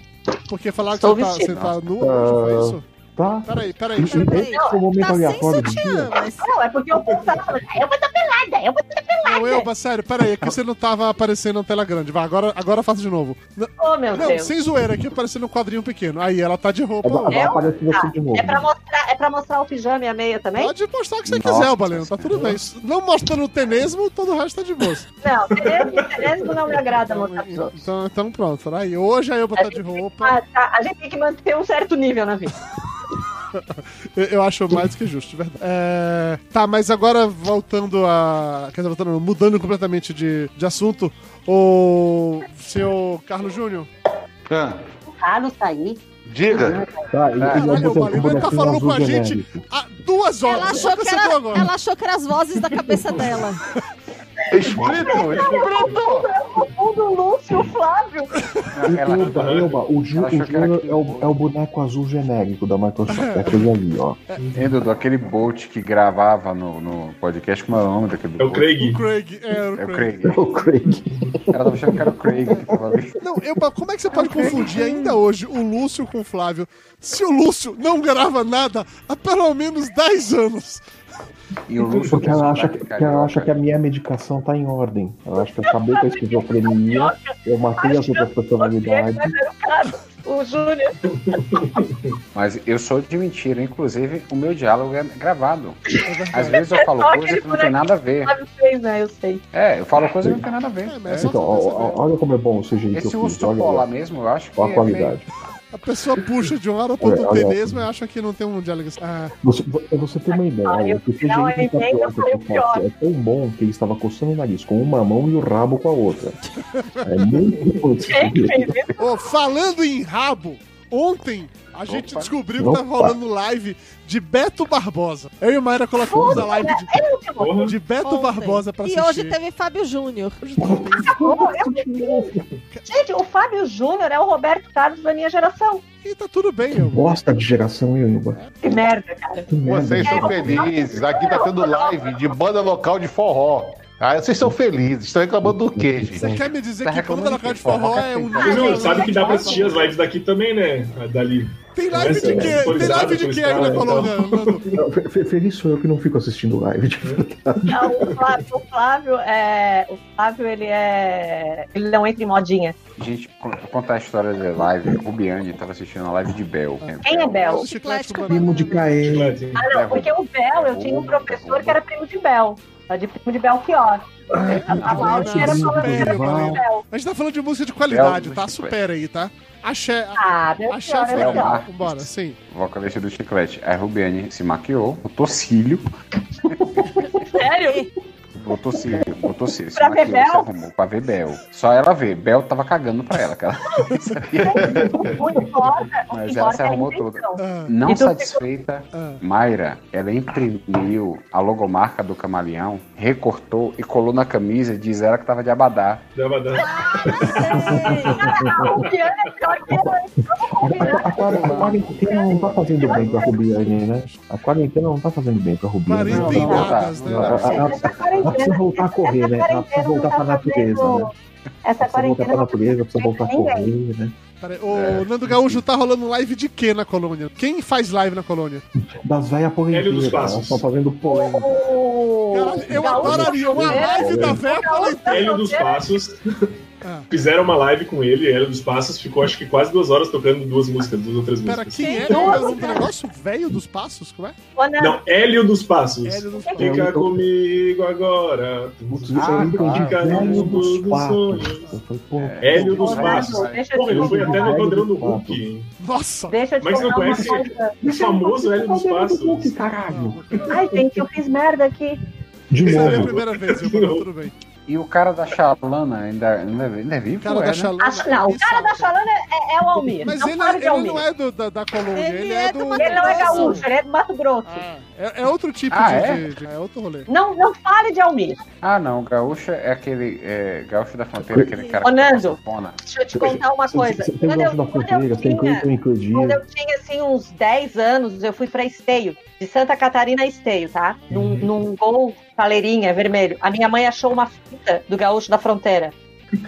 Porque falar que Estou você tá, você tá nu, foi isso? Tá? Peraí, peraí. Isso, Peraí, esse é o momento Tá sem aleatório do sutiã, mas Não, é porque eu pensava, falando, eu vou estar pelada, eu vou estar pelada. Não, Elba, sério, peraí, é que você não tava aparecendo na tela grande. Vai, agora, agora faça de novo. Não, Oh, meu não, Deus. sem zoeira, aqui aparecendo um quadrinho pequeno. Aí, ela tá de roupa. Agora ó. aparece você Ah, de novo. é, pra mostrar, é pra mostrar o pijama e a meia também? Pode mostrar o que você Nossa, quiser, Baleno, tá tudo bem. Não mostrando o tenesmo, todo o resto tá de boa. Não, Teresmo, Teresmo não me agrada mostrar pros outros. Então, então pronto, aí. Hoje a Elba tá de roupa. Ah, tá, a gente tem que manter um certo nível na vida. Eu, acho mais do que justo, de verdade. É, tá, mas agora voltando a. Quer dizer, voltando, mudando completamente de, de assunto, o seu Carlos Júnior. Ah, O Carlos tá aí. diga. Tá, e, e ele tá bonequinho falando com a gente há duas horas. ela só achou, que era, agora. ela achou que eram as vozes da cabeça dela. Espírito, espírito. O do Lúcio, o Flávio. Ela- Elba, Elba, o, Ju, Ela o aquilo. é o, é o boneco azul genérico da Microsoft. É aquele ali, ó. Hein, Dudu, aquele Bolt que gravava no, no podcast, como é o nome daquele É o? Craig. O Craig, é, o É o Craig. É o Craig. Ela tava achando que era o Craig que tava ali. Não, eu, como é que você pode confundir ainda hoje o Lúcio com o Flávio? Se o Lúcio não grava nada há pelo menos 10 anos. E o Lúcio Porque ela acha, que, que ela acha que a minha medicação tá em ordem. Ela acha que eu acabei com a esquizofrenia, eu matei as outras personalidades. O Júnior. Mas eu sou de mentira, inclusive o meu diálogo é gravado. Às vezes eu falo coisa que não tem nada a ver. Fez, né? Eu sei. É, eu falo coisa que não tem nada a ver. É, é Então, olha como é bom o que Esse eu fiz. urso Olha, polar mesmo, eu acho que olha a é qualidade. A pessoa puxa de um lado para outro olha. tenesmo e acha que não tem um diálogo assim. Ah, Você, você ter uma ideia, Ah, eu- o CGI não, do eu entendo, tapioca eu falei o que eu faço é tão bom que ele estava coçando o nariz com uma mão e o rabo com a outra. É muito bom. Isso? Ô, falando em rabo, ontem a gente Opa. descobriu que Opa. tava rolando live de Beto Barbosa. Eu e o Mayra colocamos a live de, É de Beto Ontem. Barbosa pra E assistir. hoje teve Fábio Júnior. Eu- Gente, o Fábio Júnior é o Roberto Carlos da minha geração. E tá tudo bem, eu. Bosta de geração, Ilba? Que merda, cara. Que merda. Vocês são felizes. Aqui tá tendo live de banda local de forró. Ah, vocês são felizes. Estão reclamando do quê, gente? Você quer me dizer Tá que banda reclamando local de de forró, forró é um não sabem que dá pra assistir as lives daqui também, né? Dali. Tem live Essa de é quê? Tem autorizado live de quê aí na fe- Feliz sou eu que não fico assistindo live, de verdade. Não, o Flávio, o Flávio é. O Flávio, ele é. Ele não entra em modinha. Gente, contar a história da live, o Rubiane tava assistindo a live de Bel. Quem é Bel? Primo de Caê. Ah, não, porque o Bel, eu tinha um professor que era primo de Bel. De primo de Belchior. A Laura era falando Bel. A gente tá falando de música de qualidade, tá? Supera aí, tá? Axé. Ah, Axé foi é legal. Vambora, sim. vocalista do Chiclete. A Rubiane se maquiou, botou cílio, Sério? botou cílio, botou se Pra ver se Bel? arrumou pra ver Bel. Só ela vê, Bel tava cagando pra ela, cara. Mas ela se arrumou intenção. Ah, Não do satisfeita. Mayra, ela imprimiu a logomarca do camaleão, recortou e colou na camisa e diz ela que tava de abadá. Que eu. A, quar- a quarentena não tá fazendo bem pra Rubiane, né? A quarentena não tá fazendo bem pra Rubiane. Quarenta Não, não, não, datas, não, né? Precisa voltar a correr, né? Ela precisa voltar pra natureza, né? Essa Precisa voltar quarentena pra não natureza, precisa voltar a correr, né? Peraí, o Nando Gaúcho tá rolando live de quê na colônia? Quem faz live na colônia? Das velhas. Passos. Elas estão fazendo polêmica. Caralho, eu adoraria uma live da véia polêmica. Hélio dos Passos. Ah. Fizeram uma live com ele, Hélio dos Passos ficou acho que quase duas horas tocando duas músicas, duas outras Pera, músicas. quem era o nome do negócio? Velho dos passos? Como é? Não, Hélio dos Passos. Hélio dos Fica Eu- eu- comigo agora. Ah, fica Hélio no dos mundo dos Passos. sonhos. Pô, Hélio dos Passos. Pô, ele foi até no padrão do Hulk. Nossa! Deixa eu te Mas você não conhece o famoso Hélio dos Passos? Hulk, caralho. Ai, gente, eu fiz merda aqui. De Essa é a novo. primeira vez, eu tudo bem. E o cara da Xalana ainda, ainda, ainda é vivo? O cara é, da né? Xalana. Não, o cara da Xalana é, é o Almir. Mas não ele, fale de ele Almir. não é do, da, da colônia, ele, Ele é é do. Ele não é gaúcho, ele é do Mato Grosso. Ah, é, é outro tipo Ah, de, é? de- de- É outro rolê. Não, não fale de Almir. Ah, não, gaúcho é aquele. É, gaúcho da fronteira, aquele cara Ô, Nando. Deixa eu te contar uma coisa. Você Quando eu, quando tinha, quando eu tinha assim, uns 10 anos, eu fui pra Esteio, de Santa Catarina a Esteio, tá? Num, num gol caleirinha vermelho. A minha mãe achou uma fita do gaúcho da fronteira.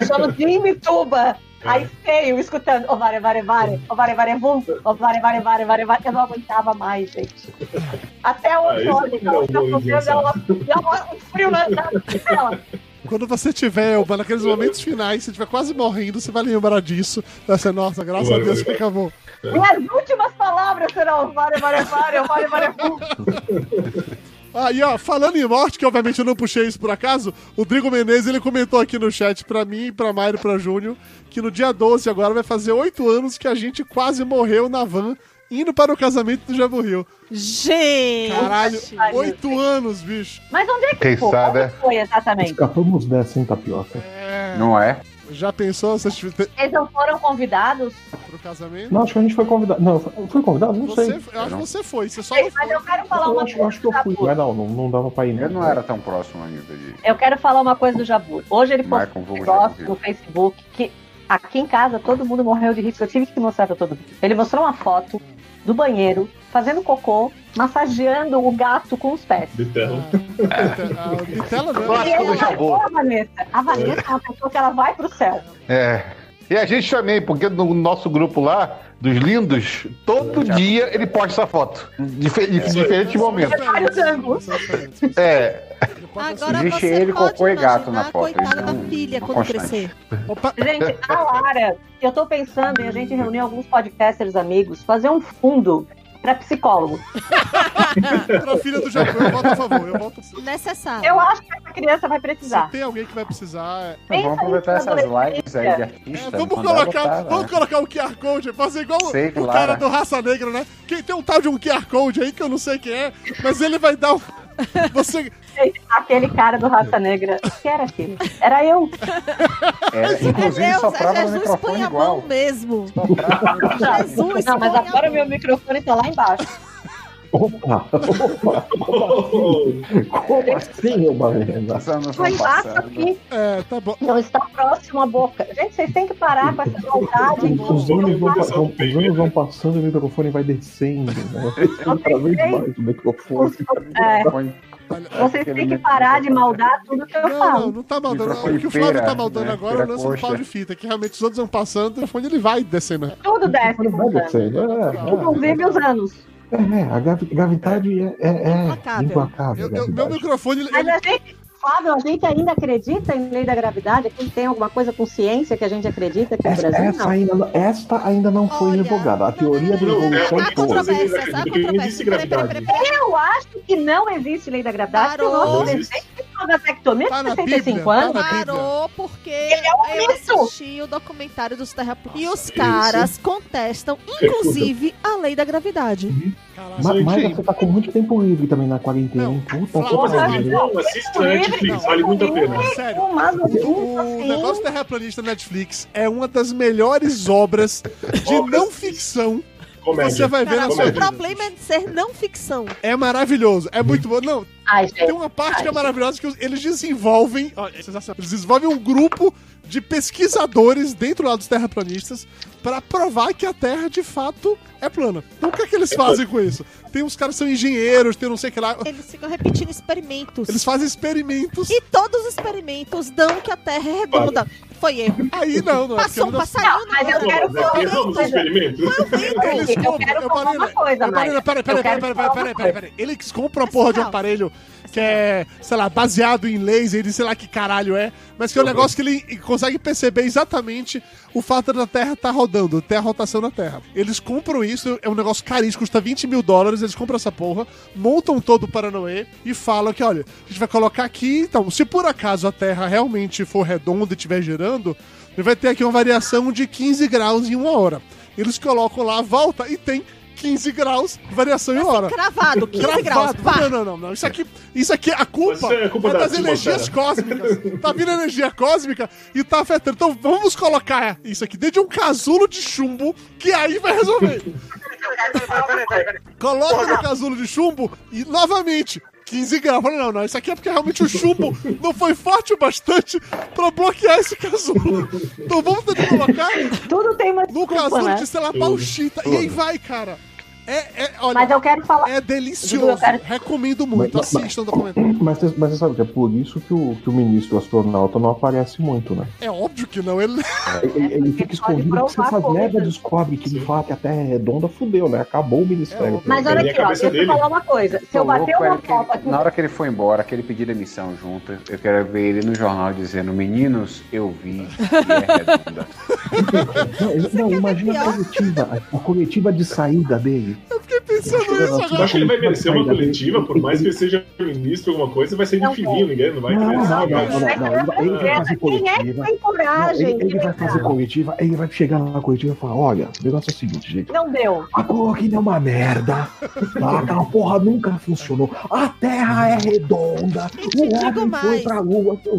Chama de Imituba. Aí feio, escutando, ó, vare, vare, vare, ó, vare, vare, vum, ó, vare, vare, vare, vare, vare. Eu não aguentava mais, gente. Até hoje, Ah, olha, é um uma- um frio na, na Quando você tiver, Elba, naqueles momentos finais, você estiver quase morrendo, você vai lembrar disso. Vai ser, nossa, graças a Vai, Deus vai, que acabou. Minhas últimas palavras serão vare, vare, vare, vare, vare, vum. Ah, e ó, falando em morte, que obviamente eu não puxei isso por acaso, o Drigo Menezes ele comentou aqui no chat pra mim, pra Mário e pra Júnior, que no dia 12 agora vai fazer oito anos que a gente quase morreu na van indo para o casamento do Jabu Rio. Gente! Caralho, oito anos, bicho. Mas onde é que Quem foi? sabe, Onde é? foi exatamente? Escapamos dessa, hein, Tapioca? É, Não é? Já pensou se te- Eles não foram convidados? pro casamento? Não, acho que a gente foi convidado. Não, foi convidado? Não Você, sei. eu acho que você foi, você só não Mas foi. eu quero falar Eu uma acho, eu coisa acho que eu fui, mas não, não, não dava pra ir, né? Eu não era tão próximo ainda de. Eu quero falar uma coisa do Jabu. Hoje ele postou um negócio no Facebook que aqui em casa todo mundo morreu de rir, porque eu tive que mostrar pra todo mundo. Ele mostrou uma foto do banheiro, fazendo cocô, massageando o gato com os pés. Bitela não é. Do Jabu. marcou a Vanessa. A Vanessa é uma pessoa que ela vai pro céu. É. E a gente também, porque no nosso grupo lá, dos lindos, todo dia ele posta essa foto. Dife- em diferentes momentos. Vários ângulos. É. Agora Existe você ele, pode cocô e gato imaginar na foto, coitada da não- filha não quando constante. crescer. Opa, Gente, a Lara, eu tô pensando em a gente reunir alguns podcasters amigos, fazer um fundo pra psicólogo. pra filha do Jabu, eu voto a favor. Eu voto. Se Necessário. Eu acho que essa criança vai precisar. tem alguém que vai precisar. é- Então, vamos aproveitar essas lives aí de É, artista. vamos mandar colocar, botar, vamos né? colocar o QR Code, fazer igual o- Sei, o claro. cara do Raça Negra, né? Quem tem um tal de um QR Code aí que eu não sei quem é, mas ele vai dar um. Você. Aquele cara do Raça Negra. que era aquele? Era eu. É, É inclusive Deus, soprava é no Jesus põe microfone a mão igual. mesmo. Soprava microfone. Jesus Não, mas agora meu microfone tá lá embaixo. Opa, opa, como assim, Lá vão embaixo passando. aqui. É, tá bom. Não está próximo à boca. Gente, vocês têm que parar com essa maldade. Os anos vão, pa- vão- os anos vão passando e o microfone vai descendo, né? Descendo cada vez mais o microfone. É, Vocês têm que parar de maldar tudo que eu Não, não, falo. não tá maldando. O que o Flávio feira, tá maldando né? agora é o lance do pau de fita, que realmente os outros vão passando, o telefone ele vai descendo. Tudo desce. Não vai descer. É, Inclusive os anos. É, é, a gravi- gravidade é, é, é Implacável. implacável. Eu- eu- meu microfone, Mas a gente, Flávio, a gente ainda acredita em lei da gravidade? Aqui tem alguma coisa com ciência que a gente acredita no Essa, Brasil? essa Não. ainda, não- esta ainda não foi revogada. A teoria da não, evolução Há Há foi. que existe. Eu acho que não existe lei da gravidade, Parou. Não desenho de vasectomia Tá de na 65 Bíblia, tá anos. Bíblia. Parou porque é um eu assisti o documentário dos terraplanistas. E os caras contestam, É inclusive, a lei da gravidade. Caralho, Ma- Mas Enfim. você tá com muito tempo livre também na quarentena. Não, hein? Puta Flávio, que Mas pariu. é bom, assista na Netflix, vale muito a pena. sério. O assim. negócio terraplanista Netflix é uma das melhores obras de não ficção que Comédia. você vai ver Cara, na o sua vida. problema é de ser não ficção. É maravilhoso, é muito bom. Não, Ai, tem uma parte que é maravilhosa que eles desenvolvem. ó, é. Eles desenvolvem um grupo de pesquisadores dentro lá dos terraplanistas pra provar que a Terra de fato é plana. Então o que é que eles fazem com isso? Tem uns caras que são engenheiros, tem não sei o que lá. Eles ficam repetindo experimentos. Eles fazem experimentos. E todos os experimentos dão que a Terra é redonda. Foi erro. Aí não, não é Passou um passarinho Mas eu quero falar erramos o uma coisa. experimento. Eles Eu compram, quero eu falar parei, uma coisa, eu parei, Mike. peraí, peraí, peraí, peraí. Eles compram a porra de um aparelho que é, sei lá, baseado em laser, e sei lá que caralho é, mas que é um negócio que ele consegue perceber exatamente o fato da Terra estar rodando, ter a rotação da Terra. Eles compram isso, é um negócio caríssimo, custa 20 mil dólares, eles compram essa porra, montam todo o Paranoê e falam que, olha, a gente vai colocar aqui, então, se por acaso a Terra realmente for redonda e estiver girando, ele vai ter aqui uma variação de 15 graus em uma hora. Eles colocam lá, volta e tem 15 graus, variação em hora. Cravado, 15 graus. Gravado. Pá. Não, não, não, não. Isso aqui, isso aqui, a culpa, é a culpa é da das energias cósmicas. Tá vindo energia cósmica e tá afetando. Então vamos colocar isso aqui dentro de um casulo de chumbo que aí vai resolver. Coloca no casulo de chumbo e novamente. 15 graus. Não, não, isso aqui é porque realmente o chumbo não foi forte o bastante pra bloquear esse casulo. Então vamos tentar colocar Tudo tem uma no desculpa, casulo né? de, sei lá, bauxita. E aí vai, cara. É, é, olha, Mas eu quero falar. é delicioso. Eu quero- Recomendo muito. Mas- Assistam o documentário. Mas, você- mas você sabe que é por isso que o, que o ministro astronauta não aparece muito, né? É óbvio que não. Ele... Ele, ele fica pode escondido porque se provar essas coisas. merda descobre que ele fala que a Terra é redonda, fudeu, né? Acabou o ministério. É, Mas Tem olha aqui, ó, eu dele. falar uma coisa. Se eu bater uma que foto aqui. na hora que ele foi embora, que ele pediu demissão junto, eu quero ver ele no jornal dizendo: Meninos, eu vi e é redonda. Não, não, imagina a coletiva, a coletiva de saída dele. Eu fiquei pensando nisso Eu agora. acho que ele vai merecer uma coletiva, por mais que ele seja ministro alguma coisa, vai ser de fininho, ninguém não vai Não, não, não, não, não, não, ele vai- fazer Quem é que coletiva. tem Não, coragem ele, vai fazer coletiva, ele vai chegar na coletiva e falar: olha, o negócio é o seguinte, gente. Não deu. A cloroquina é uma merda. Tá? Aquela porra nunca funcionou. A Terra é redonda. E O homem foi pra lua. Do.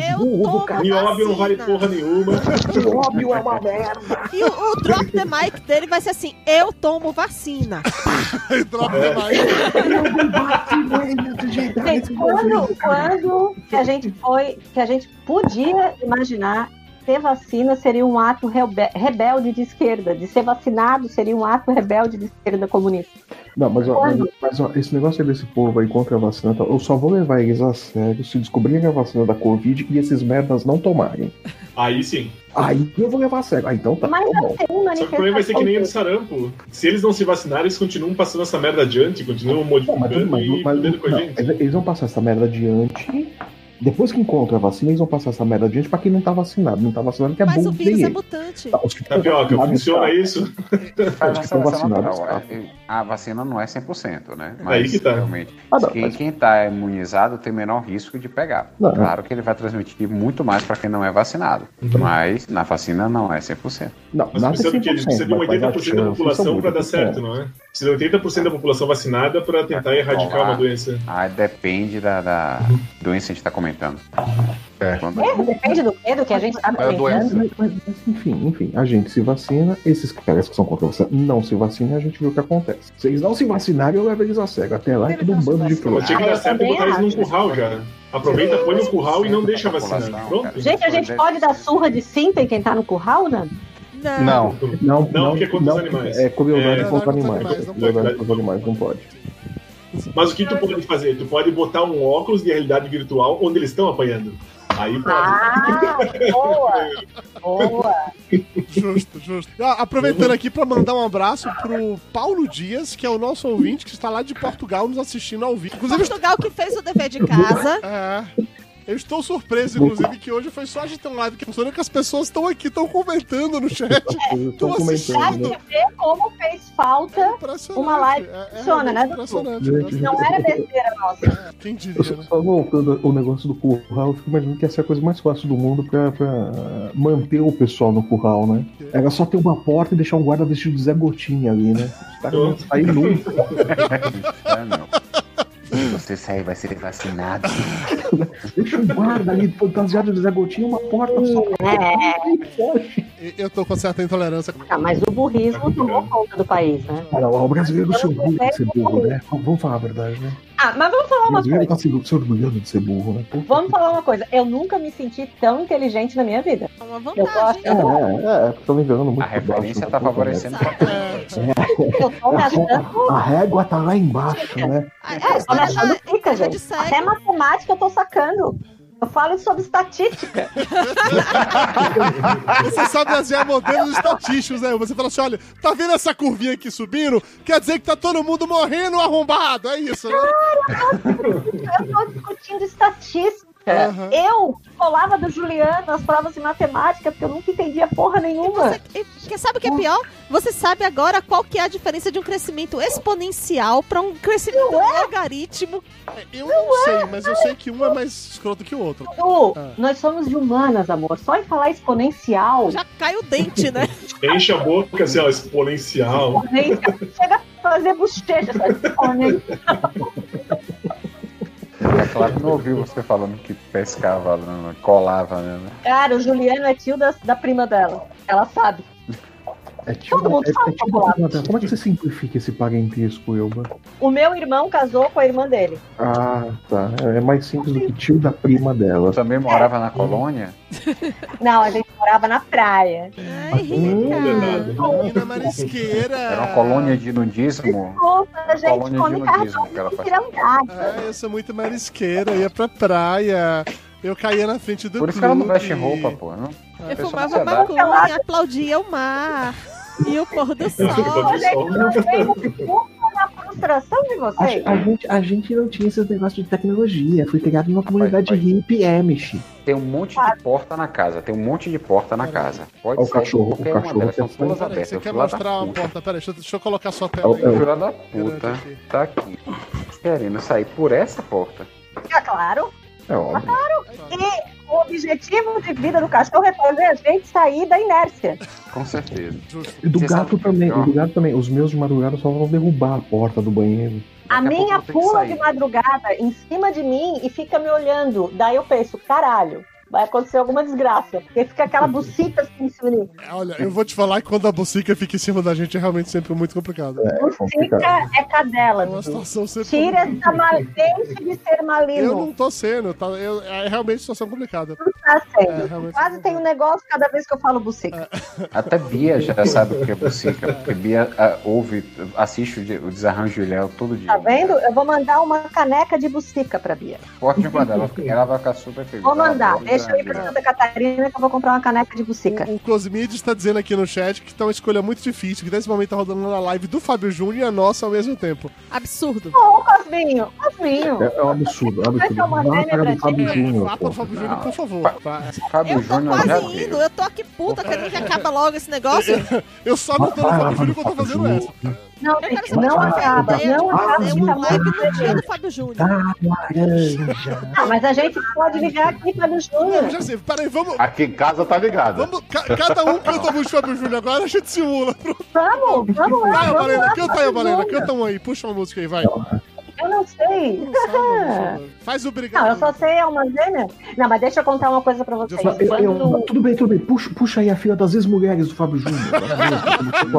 E óbvio não vale porra nenhuma. O óbvio é uma merda. E o, o drop the mic dele vai ser assim: eu tomo vacina. Droga demais. Gente, quando, quando que a gente foi, que a gente podia imaginar ter vacina seria um ato rebe- rebelde de esquerda, de ser vacinado seria um ato rebelde de esquerda comunista. Não, mas, ó, mas, mas, ó, esse negócio desse povo aí contra a vacina, eu só vou levar eles a sério se descobrirem a vacina da Covid e esses merdas não tomarem. Aí sim. Aí eu vou levar a sério. Ah, então tá, Mas tá bom. Só que o problema vai ser que nem o do manifestação. sarampo. Se eles não se vacinarem, eles continuam passando essa merda adiante, continuam Não, mas, modificando mas, e mas- fudendo com a não, gente. eles eles vão passar essa merda adiante. Depois que encontram a vacina, eles vão passar essa merda adiante pra quem não tá vacinado. Não tá vacinado que é Mas bom o que vírus é mutante. Tá, os que Tapioca, vacinados, funciona tá. isso? Faz uma estão vacinados, tá? É, A vacina não é 100%, né? Aí que tá. realmente, Ah, não, quem, mas- quem tá imunizado tem menor risco de pegar. Não. Claro que ele vai transmitir muito mais para quem não é vacinado. Mas na vacina não é 100%. Não, Mas nada é precisa, que, 100%, precisa de um mas vai dar 80% da população pra dar 80%. certo, não é? Precisa de 80% da população vacinada pra tentar erradicar uma doença. Ah, depende da, da doença que a gente está comentando. É. Quando- É, depende do medo que a gente tá É a doença. Mas, enfim, enfim, a gente se vacina, esses caras que são contra você não se vacinam e a gente vê o que acontece. Se eles não se vacinarem, eu levo eles a cego. Até lá é tudo um bando de flores. tinha que dar eu certo e botar eles num curral já. Aproveita, põe no curral e não deixa vacinar. Pronto. Gente, a gente pode dar surra de cinta em quem tá no curral, né? Não. Não. Não, Não, porque é contra os animais. É crueldade É, contra contra animais. animais, não Crueldade pode. contra animais, não pode. Mas o que tu pode fazer? Tu pode botar um óculos de realidade virtual onde eles estão apanhando. Aí pode. Ah, boa! Boa! Justo, justo. Ah, aproveitando aqui pra mandar um abraço pro Paulo Dias, que é o nosso ouvinte que está lá de Portugal nos assistindo ao vivo. Inclusive, Portugal que fez o dever de casa. É. Eu estou surpreso, inclusive, que hoje foi só a gente ter um live que funciona que as pessoas estão aqui, estão comentando no chat. Estão Pra comentando, né? ver como fez falta Impressionante. uma live É- é funciona, né? Gente. Não era besteira nossa. É, Quem diria, Só, né? só voltando o negócio do curral, eu fico imaginando que essa é a coisa mais fácil do mundo pra, pra manter o pessoal no curral, né? Era só ter uma porta e deixar um guarda vestido de Zé Gotinha ali, né? Os caras não saem nunca. É, não. Você sair vai ser vacinado. Deixa um guarda ali fantasiado de Zé Gotinha uma porta só. E- Eu tô com certa intolerância. Ah, mas o burrismo tomou conta do país, né? Olha o brasileiro se orgulha de ser burro, né? Vamos falar a verdade, né? Ah, mas vamos falar O uma brasileiro coisa. tá se, se orgulhando de ser burro, né? Vamos falar uma coisa. Eu nunca me senti tão inteligente na minha vida. É uma Eu vantagem. gosto. É, é, é, tô enganando muito. A referência baixo, tá né? favorecendo. Eu tô me achando. A régua tá lá embaixo, né? É, é, eu me é, é de gente. cego. Até matemática eu tô sacando. Eu falo sobre estatística. Você sabe desenhar modelos estatísticos, né? Você fala assim: olha, tá vendo essa curvinha aqui subindo? Quer dizer que tá todo mundo morrendo arrombado. É isso, né? Eu tô discutindo estatística. Aham. Eu colava do Juliano nas provas de matemática, porque eu nunca entendia porra nenhuma. E, Quer sabe o que é pior? Você sabe agora qual que é a diferença de um crescimento exponencial para um crescimento logaritmo. Eu não sei, mas eu sei que um é mais escroto que o outro. Du, Ah. nós somos de humanas, amor. Só em falar exponencial. Já cai o dente, né? Enche a boca assim, ó, exponencial. exponencial chega a fazer bochecha. Exponencial. Claro que não ouviu você falando que pescava, né, colava, né? Cara, o Juliano é tio da, da prima dela. Ela sabe. É tipo, Todo mundo é, fala é tipo como é que você simplifica esse parentesco, Elba? O meu irmão casou com a irmã dele. Ah, tá. É mais simples do que tio da prima dela. Eu também morava na colônia. Não, a gente morava na praia. Ai, rica. Na marisqueira. Era uma colônia de nudismo. Desculpa, a gente colônia de come nudismo cartão que ela de faz. É, eu sou muito marisqueira, ia pra praia. Eu caía na frente do Por isso que ela não veste roupa, pô. Não? Eu pessoa fumava maconha, aplaudia o mar e o pôr do sol. Na frustração de A, vocês. a gente, a gente não tinha esses negócios de tecnologia. Fui criado numa comunidade pai. hippie Amish. Tem um monte de porta na casa. Tem um monte de porta na casa. Pode o ser cachorro, o uma cachorro delas. São tá todas Peraí, abertas. você Eu quer mostrar uma porta? Peraí, deixa, eu- deixa eu colocar sua É tela aí. é o- Filha da puta. aqui. Tá aqui. Querendo sair por essa porta. É claro. É óbvio. E o objetivo de vida do cachorro é fazer a gente sair da inércia. Com certeza. E do Você gato também. é E do gato também. Os meus de madrugada só vão derrubar a porta do banheiro. A minha pula de madrugada em cima de mim e fica me olhando. Daí eu penso, caralho, vai acontecer alguma desgraça. Porque fica aquela bucita assim em cima de mim. Olha, eu vou te falar que quando a bucica fica em cima da gente é realmente sempre muito complicado. É complicado. Bucica é cadela. É uma situação sempre Tira essa mal... Deixe de ser Eu malino. não tô sendo, tá? Eu, é realmente situação complicada. Não tá É, sendo. realmente. Quase tem um negócio cada vez que eu falo bucica. Até Bia já sabe o que é bucica. Porque Bia ouve, assiste o, de- o desarranjo de Léo todo dia. Tá vendo? Eu vou mandar uma caneca de bucica pra Bia. Pode mandar. Ela, ela vai ficar super feliz. Vou mandar. adora Deixa eu ir pra. Santa Catarina que eu vou comprar uma caneca de bucica. O, o Cosmides está dizendo aqui no chat que tá uma escolha muito difícil, que nesse momento tá rodando na live do Fábio Júnior e a nossa ao mesmo tempo. Absurdo. Ô, Cosminho, Cosminho. É, é um absurdo, é um Vai absurdo. do Brasil. Fábio É, Júnior. vá para o pô. Fábio Júnior, por favor. tá? Fábio Eu tô Júnior já quase indo, eu tô aqui puta, querendo que acabe logo esse negócio. Eu só não tô no Vai Fábio Júnior que eu tô fazendo essa. Não, Eu quero gente, saber não acaba, não uma acaba. ideia, uma live no dia do Fábio Júnior. Tá laranja. Ah, mas a gente pode ligar aqui para o Júnior. Já sei, peraí, vamos. Aqui em casa tá ligado. vamos ca- cada um canta a música do Fábio Júnior agora, a gente simula. Pronto. Vamos, vamos lá. Vai, Valena, canta aí, Fábio Valena, canta um aí, puxa uma música aí, vai. Eu não sei. Não sabe, não sabe. Faz o Não, obrigado. eu só sei alma gêmea. Não, mas deixa eu contar uma coisa pra vocês. Eu- Eu- eu- tudo bem, tudo bem. Puxa, puxa aí a fila das ex-mulheres do Fábio Júnior.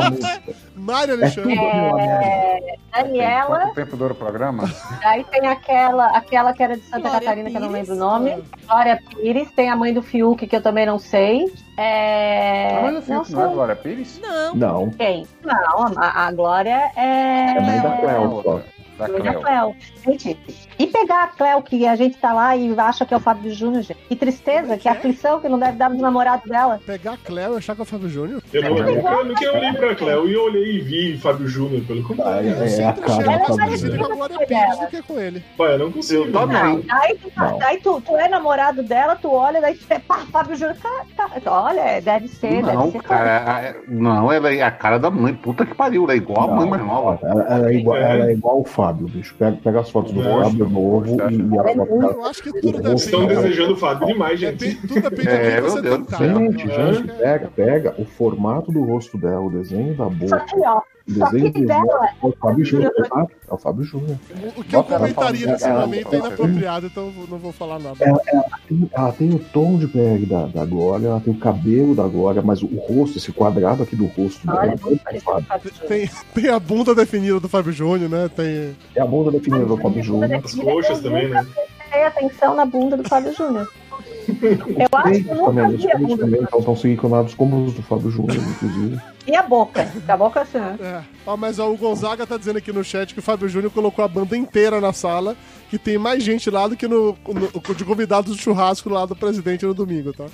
A. Mário É Alexandre. merda. É, Daniela, Quanto tempo dura o programa? aí tem aquela, aquela que era de Santa Glória Catarina, que eu não Pires. lembro o nome. Glória Pires, tem a mãe do Fiuk, que eu também não sei. É... Ah, mas o não filme não é Glória Pires? Não. Não, quem. Não, a, a Glória é. é mãe da Cléo. Da Doida Cleo. Cleo. Gente, e pegar a Cleo, que a gente tá lá e acha que é o Fábio Júnior, gente. Que tristeza, que aflição que não deve dar no namorado dela. Pegar a Cleo e achar que é o Fábio Júnior? Eu, não, eu, nunca, nunca olhei pra Cleo e eu olhei e vi Fábio Júnior, pelo Ah, contrário. é, é a cara Júnior. com a Glória Pires do que com ele. Eu não consigo. Eu. Não, daí, tu, Não. daí tu, tu é namorado dela, tu olha, daí tu vê, pá, Fábio Júnior, tá, tá, olha, deve ser, Não, deve ser. cara, é- não, ela é a cara da mãe. Puta que pariu, ela é igual a mãe mais nova. Ela, ela é igual, ela é igual o Fábio, bicho. Pega, pega as fotos do Eu Fábio novo e, e a foto dela. Eu acho que tudo Estão Estão depende. desejando o Fábio demais, gente. Depende- Tudo depende É, de você tentar. Gente, gente, é- pega, pega o formato do rosto dela, o desenho da Só boca, que, ó, só desenho que do dela, é o Fábio Júnior, exato, é o Fábio Júnior. O que eu Bota ela comentaria nesse dela, momento é ela- inapropriado, então não vou falar nada. Tem- Ela tem o tom de pele da, da Glória, ela tem o cabelo da Glória, mas o, rosto, esse quadrado aqui do rosto dela, é Fábio. Tem, tem a bunda definida do Fábio Júnior, né? Tem. É a bunda definida do Fábio Júnior. As coxas também, né? Prestei atenção na bunda do Fábio Júnior. Eu acho que eu nunca vi a os bunda também então, como os do Fábio Júnior, inclusive. E a boca? A boca assim, né? É. Ó, mas ó, o Gonzaga tá dizendo aqui no chat que o Fábio Júnior colocou a banda inteira na sala, que tem mais gente lá do que no, no- de convidados do churrasco lá do presidente no domingo, tá?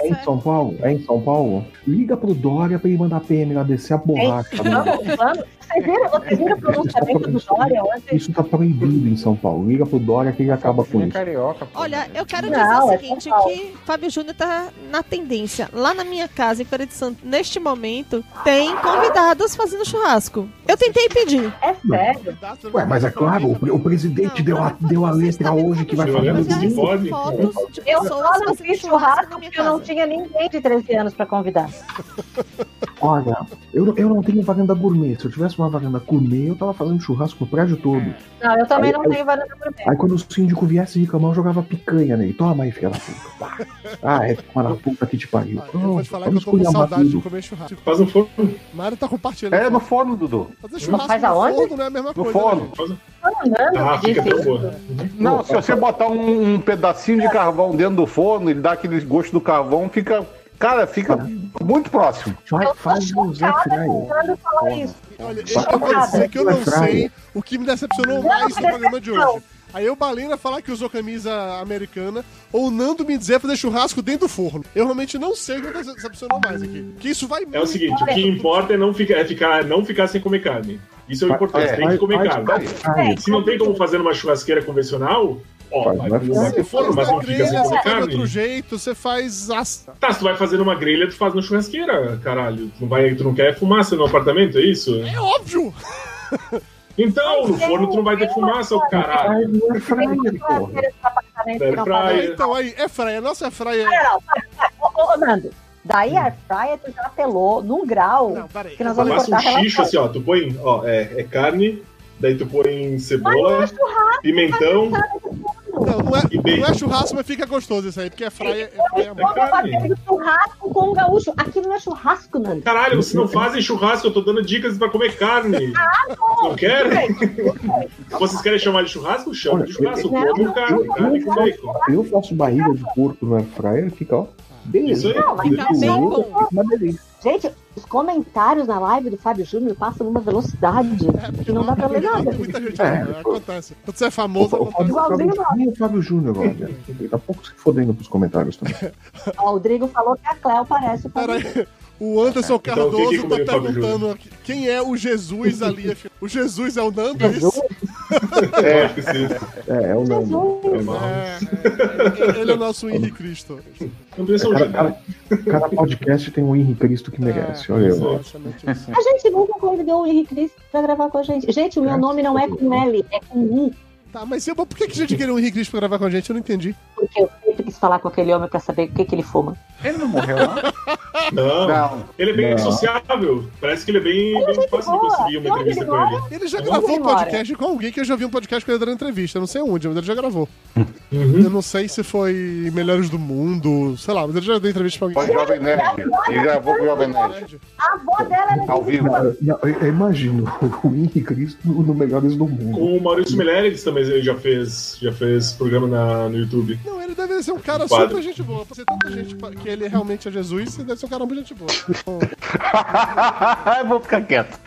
É em São Paulo? É em São Paulo? Liga pro Dória pra ele mandar PM lá descer a borracha. né? Vamos, vamos. Vocês viram, vocês viram o pronunciamento do Dória ontem? Isso tá proibido em São Paulo. Liga pro Dória que ele acaba com é isso. carioca. pô. Olha, eu quero Não, dizer é o seguinte, São Paulo. que Fábio Júnior tá na tendência. Lá na minha casa, em Feira de Santo, neste momento, tem convidados fazendo churrasco. Eu tentei pedir. É sério. Ué, mas é claro, o, o presidente deu a, deu a letra hoje que vai fazer fotos de Eu pessoas só não fazendo fiz churrasco churrasco na minha porque eu não tinha ninguém de 13 anos pra convidar. Olha, eu, não- eu não tenho varanda gourmet. Se eu tivesse uma varanda gourmet, eu tava fazendo churrasco no prédio todo. Não, eu também Aí- não aí- tenho varanda gourmet. Aí quando o síndico viesse reclamar, eu jogava picanha nele. Toma aí, filha da puta. Ah, é toma na puta que te pariu. Ah, eu vou Pronto, te falar que vamos eu tô com saudade de comer churrasco. Faz um forno. Mário tá compartilhando. É no forno, Dudu. Fazer churrasco Faz no aonde? forno não é a mesma No coisa. forno. né, gente? Fernando Ah, fica tão boa. Não, se você botar um, um pedacinho de carvão dentro do forno, ele dá aquele gosto do carvão, fica. Cara, fica muito próximo. Eu faz no Zé falar isso. Olha, eu que eu não sei o que me decepcionou mais no programa de hoje. Aí eu Balena falar que usou camisa americana, ou o Nando me dizer fazer churrasco dentro do forno. Eu realmente não sei o que me decepcionou mais aqui. Que isso vai É o seguinte, o que importa é não ficar, é ficar, não ficar sem comer carne. Isso é o importante, É, tem que comer carne. faz- faz- Se não tem como fazer numa churrasqueira convencional, ó, Faz, vai, vai, vai faz. pro forno, mas não fica sem comer de outro carne. jeito, você faz as... Tá, se tu vai fazer numa grelha, tu faz na churrasqueira, caralho. Tu não, vai, tu não quer fumaça no apartamento, é isso? É óbvio! Então, no forno tu não vai ter fumaça, ô caralho. Air Fryer. Então aí, é fraia, nossa fraia. Ô, ô, Nando, daí a Fryer tu já apelou num grau Não, peraí. que nós vamos um cortar a xixo assim, ó. Tu põe, ó, é, é carne, daí tu põe cebola, pimentão, Não, não é, não é churrasco, mas fica gostoso isso aí, porque é fraia. É É fazer churrasco com um gaúcho. Aqui não é churrasco, Nando. Caralho, vocês não fazem churrasco, eu tô dando dicas pra comer carne. Não querem? Vocês querem chamar de churrasco? Chama de churrasco. Como carne, carne com não. bacon. Eu faço barriga de porco no Air Fryer, fica, ó. Beleza. Não, bem bom. Uma delícia. Gente, os comentários na live do Fábio Júnior passam numa velocidade que não dá pra ler nada. Muita gente É. né? acontece. Quando você é famoso, O, o, acontece. Igualzinho nem o Fábio Júnior, olha. Ele tá pouco se fodendo pros comentários também. O Rodrigo falou que a Cléo parece o Fábio Júnior. O Anderson Então, Cardoso quem que tá o Fábio perguntando aqui, quem é o Jesus ali. O Jesus é o Nando, é Jesus, isso? É, acho que sim. É, é o Nando. É. É, é, ele é o nosso Henrique Cristo. Um Cada, cada, cada podcast tem um Henrique Cristo que merece. Olha eu. A gente nunca convidou o Henrique Cristo pra gravar com a gente. Gente, o meu nome não é com L, é com U. Tá, mas Silva, por que, que a gente queria o Henrique Cristo pra gravar com a gente? Eu não entendi. Porque eu sempre quis falar com aquele homem pra saber o que, que ele fuma. Ele não morreu, não? Não. Não. Ele é bem Não. sociável. Parece que ele é bem, bem fácil de boa. conseguir uma Onde entrevista ele com ele. Ele já gravou ele um podcast com alguém que eu já vi um podcast com ele dando entrevista. Eu não sei onde, mas ele já gravou. Uhum. Eu não sei se foi Melhores do Mundo, sei lá, mas ele já deu entrevista pra Foi alguém. Jovem Nerd. Ele gravou com o Jovem Nerd. A avó dela era Ao vivo. Não, eu, eu imagino o Henrique Cristo no, Melhores do Mundo. O Maurício Meirelles também ele já fez, já fez programa na, no YouTube. Não, ele deve ser um cara super gente boa. Pra ser tanta gente que ele realmente é Jesus, ele deve ser um cara muito gente boa. Então, Vou ficar quieto.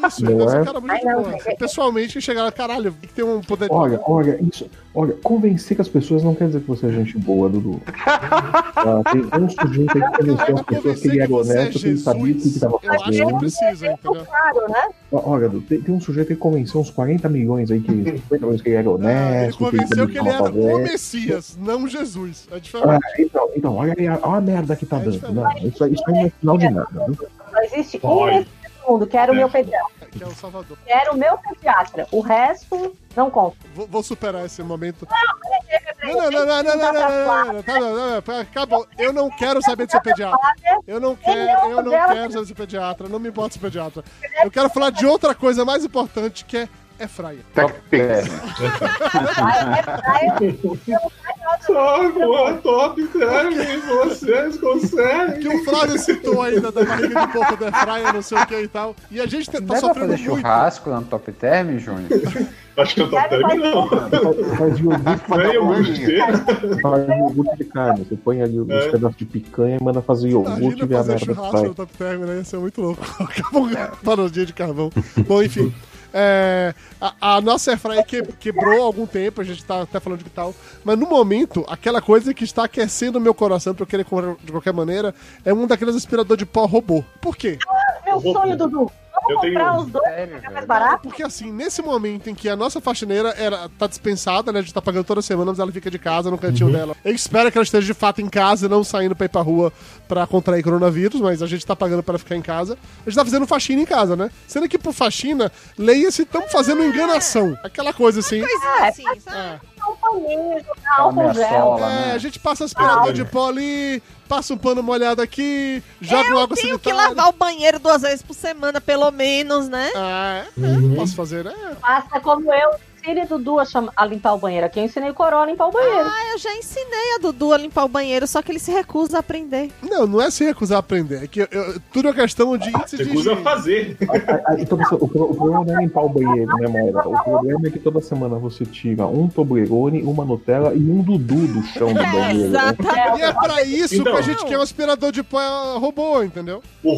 Não, isso. Não Ele deve ser é? um cara muito não, boa. é- Pessoalmente, chegar lá, caralho, tem que ter um poder. Olha, olha, isso. Olha, convencer as pessoas não quer dizer que você é gente boa, Dudu. Ah, tem um sujeito aí que convenceu as pessoas que ele era é honesto, que ele sabia o que estava eu acho que fazendo. precisa, entendeu? Claro, né? Olha, Dudu, tem, tem um sujeito que convenceu uns 40 milhões aí, que 50 milhões que ele era Ah, ele honesto, convenceu que ele era estava o velho. Messias, não Jesus. É Ah, diferente. então, então, olha, aí a- olha a merda que tá É dando. Não, isso, aí- isso aí não é sinal de nada. Só existe um nesse mundo, que era o meu pediatra. Que é o Salvador. Era o meu pediatra. O resto, não conta. Vou, vou superar esse momento. Não, não, não, não, não, não, não, não, não, tá, não, não, não, acabou. Eu não quero saber de ser pediatra. Eu não quero, eu não quero saber de ser pediatra. Não me importa ser pediatra. Eu quero falar de outra coisa mais importante que é é fraia. TechPix. Só boa, top term, vocês conseguem. Que o Flávio citou ainda da barriga de porco da fraia, não sei o que e tal. E a gente tá pra sofrendo fazer muito. churrasco no Top Term, Júnior? Acho que é o top term, não. Faz, iogurte, é iogurte faz iogurte de carne. Você põe ali os É. pedaços de picanha e manda fazer iogurte Imagina e a fazer merda que churrasco sai. no Top Term, né? Ia ser muito louco. Acabou parodinha de carvão. Bom, enfim. É, a, a nossa airfryer que, quebrou há algum tempo, a gente tá até falando de tal. Mas no momento, aquela coisa que está aquecendo o meu coração pra eu querer comprar de qualquer maneira é um daqueles aspirador de pó robô. Por quê? Meu Roupa. sonho, Dudu. Vamos Eu tenho- comprar os dois Sério, fica mais barato? Porque assim, nesse momento em que a nossa faxineira era, tá dispensada, né? A gente tá pagando toda semana, mas ela fica de casa no cantinho dela. Eu espero que ela esteja de fato em casa e não saindo pra ir pra rua pra contrair coronavírus, mas a gente tá pagando pra ela ficar em casa. A gente tá fazendo faxina em casa, né? Sendo que por faxina, leia-se, estamos fazendo enganação. Aquela coisa assim. Coisinha assim, sabe? É. Um jogar álcool gel. ameaçola, É, né? a gente passa aspirador de pó ali, passa um pano molhado aqui, joga uma água Tenho que sanitária. lavar o banheiro duas vezes por semana, pelo menos, né? Ah, é, é, posso fazer, é. Faça como eu. Ensine Dudu a, chama- a limpar o banheiro. Aqui eu ensinei o Coró a limpar o banheiro. Ah, eu já ensinei a Dudu a limpar o banheiro, só que ele se recusa a aprender. Não, não é se recusar a aprender, é que eu- eu- tudo é questão de índice de Recusa a fazer. Aí, toda se- o, o problema não é limpar o banheiro, né, Moira? O problema é que toda semana você tira um Toblerone, uma Nutella e um Dudu do chão do banheiro. né? Exatamente. E é pra isso Então. que a gente quer um aspirador de pó robô, entendeu? O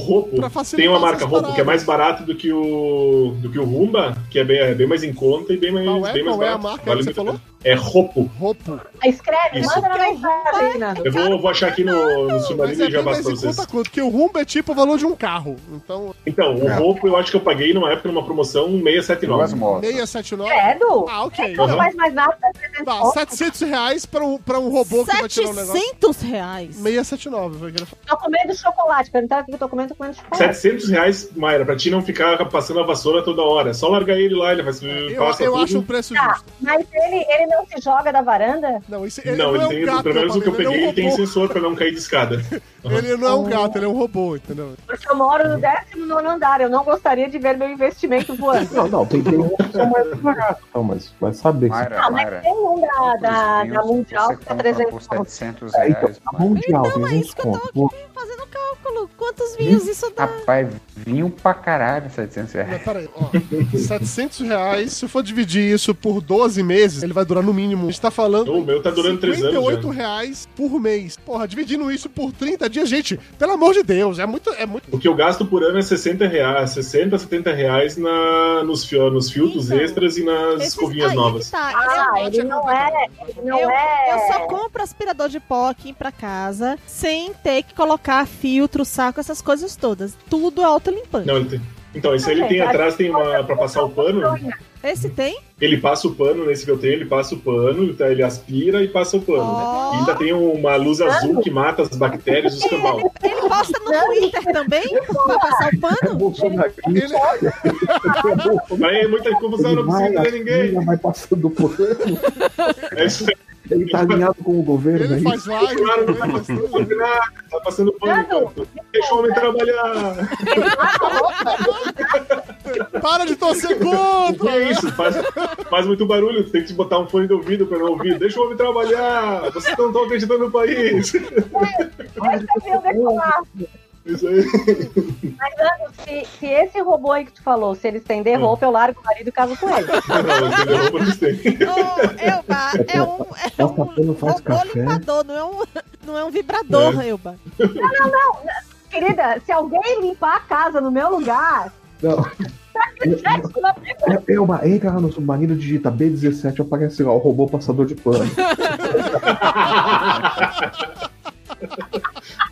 facilitar tem uma marca Roupo que é mais barato do que o do que o Rumba, que é bem, é bem mais em conta e bem mais, qual é, qual é a marca é vale que você falou? Bem. É Roupo. Roupo. Escreve, Isso. manda na o mensagem, Nando. Eu vou, vou achar aqui no, no Mas Submarino é e já passo pra vocês. conta quanto, porque o Rumba é tipo o valor de um carro. Então, Então, o Roupo eu acho que eu paguei numa época numa promoção Duas 679. motos. 679. Credo. Ah, ok. Não faz mais nada. Tá, 700 reais pra um, pra um robô que vai tirar um negócio. 700 reais. 679, foi o que ele falou. Tô comendo chocolate. Perguntaram o que eu tô comendo, tô comendo chocolate. 700 reais, Mayra, pra ti não ficar passando a vassoura toda hora. É só largar ele lá, ele vai Eu, passa eu tudo. acho um preço Tá, justo. mas ele, ele não se joga da varanda? Não, isso, ele Não, não, ele é tem, um gato, pelo menos o que eu peguei, ele é ele um tem sensor pra não cair de escada. Ele não é um gato, ele é um robô, entendeu? Porque eu moro no 19 andar. Eu não gostaria de ver meu investimento voando. Não, não, tem, tem um que são mais baratos, não, mas vai saber. Mayra, Ah, mas Mayra. tem um da, da, da Mundial que tá compra 300 por conto. 700 É, então, reais. a mundial Então, tem é 200 isso que eu tô. Pô, Fazendo cálculo. Quantos vinhos isso dá? Rapaz, vinho pra caralho 700 reais. Mas peraí, ó. 700 reais, se eu for dividir isso por 12 meses, ele vai durar no mínimo. A gente tá falando. O meu tá durando 3 anos 58 já. reais por mês. Porra, dividindo isso por 30 dias, gente, pelo amor de Deus, é muito. É muito... O que eu gasto por ano é 60 reais, 60, 70 reais na, nos, fio- nos filtros Então, extras e nas Esses- escovinhas aí novas. que tá. Ah, Esse ele não é. Ele não eu, é. eu só compro aspirador de pó aqui pra casa sem ter que colocar filtro, saco, essas coisas todas. Tudo autolimpante. Não, ele tem. Então, esse aí ele Ah, tem gente, atrás, tem uma. Pra passar o pano. Esse tem? Ele passa o pano, nesse que eu tenho, ele passa o pano, então ele aspira e passa o pano. Ó. E ainda tem uma luz azul que mata as bactérias do escambau. Ele posta no Twitter também pra passar o É pano? bolsonarista, Ele- Aí é muita confusão, não precisa entender ninguém. vai passando por ano. É isso aí, Ele tá alinhado com o governo, é Ele isso? faz live, claro, não faz tudo. tá passando pano. Nando, Deixa o homem trabalhar. Para de torcer contra! Que né? isso? Faz, faz muito barulho, tem que botar um fone de ouvido pra não ouvir. Deixa o homem trabalhar. Vocês não estão acreditando no país. falar. Isso aí. Mas, se, se esse robô aí que tu falou, se ele estender roupa, eu largo o marido e caso com ele. Não? Por isso tem. Ô, Elba, é um, é Passa um pano, faz robô limpador, não é um, não é um vibrador, Elba. Querida, se alguém limpar a casa no meu lugar, Não, É, é uma, entra lá no submarino, digita B17, aparece lá o robô passador de pano.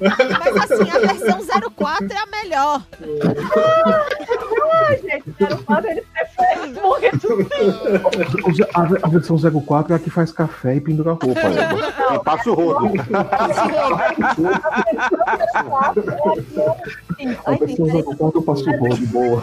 Mas assim, a versão 04 é a melhor. Ai, gente, zero quatro, ele prefere morrer tossir. A, a versão 04 é a que faz café e pendura roupa. né? E passa o rodo. A 04 eu passo o bolo de boa.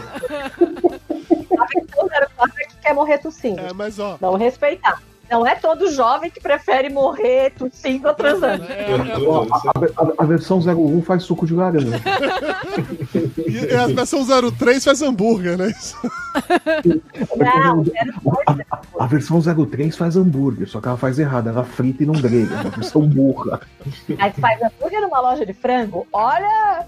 A versão 04 é que quer morrer tossindo. É, mas ó. Vamos respeitar. Não é todo jovem que prefere morrer tossindo ou transando. É, é, a, a- a versão 01 faz suco de laranja. e, e a versão 03 faz hambúrguer, né? Não, zero A, a versão 03 faz hambúrguer, só que ela faz errado, ela frita e não grega. É uma versão burra. Mas faz hambúrguer numa loja de frango? Olha!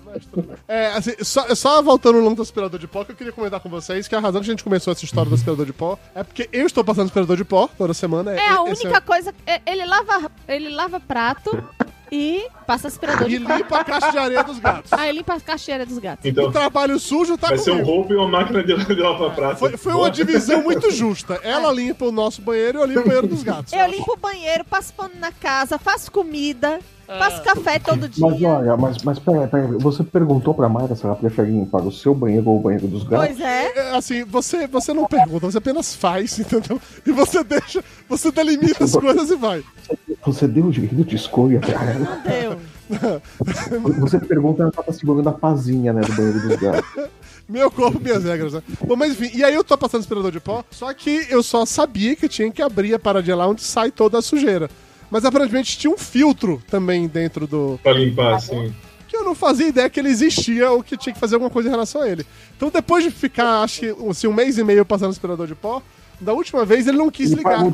É, assim, só, só voltando no longo do aspirador de pó, que eu queria comentar com vocês que a razão que a gente começou essa história do aspirador de pó é porque eu estou passando aspirador de pó toda semana. É a esse única coisa. é- Ele lava, ele lava prato e passa aspirador E de pó. limpa a caixa de areia dos gatos. Aí limpa a caixeira dos gatos. O Então, trabalho sujo tá vai ser um roubo e uma máquina de, de lavar prato. Foi, foi uma divisão muito justa. Ela limpa o nosso banheiro e eu limpo o banheiro dos gatos. Eu limpo o banheiro, passo pano na casa, faço comida, faço café todo dia. Mas olha, mas, mas pera, pera, você perguntou pra Mayra se ela prefere limpar o seu banheiro ou o banheiro dos gatos? Pois é. É, Assim, você, você não pergunta, você apenas faz, entendeu? E você deixa, você delimita as coisas e vai. Você deu o direito de escolha pra ela. Deu. Você pergunta, ela tá segurando a pazinha, né, do banheiro dos gatos. Meu corpo, minhas regras, né? Bom, mas enfim, e aí eu tô passando aspirador de pó, só que eu só sabia que eu tinha que abrir a paradinha lá onde sai toda a sujeira. Mas aparentemente tinha um filtro também dentro do. Pra limpar, assim. que eu não fazia ideia que ele existia ou que tinha que fazer alguma coisa em relação a ele. Então depois de ficar, acho que assim, um mês e meio passando aspirador de pó, da última vez ele não quis Ele ligar. parou.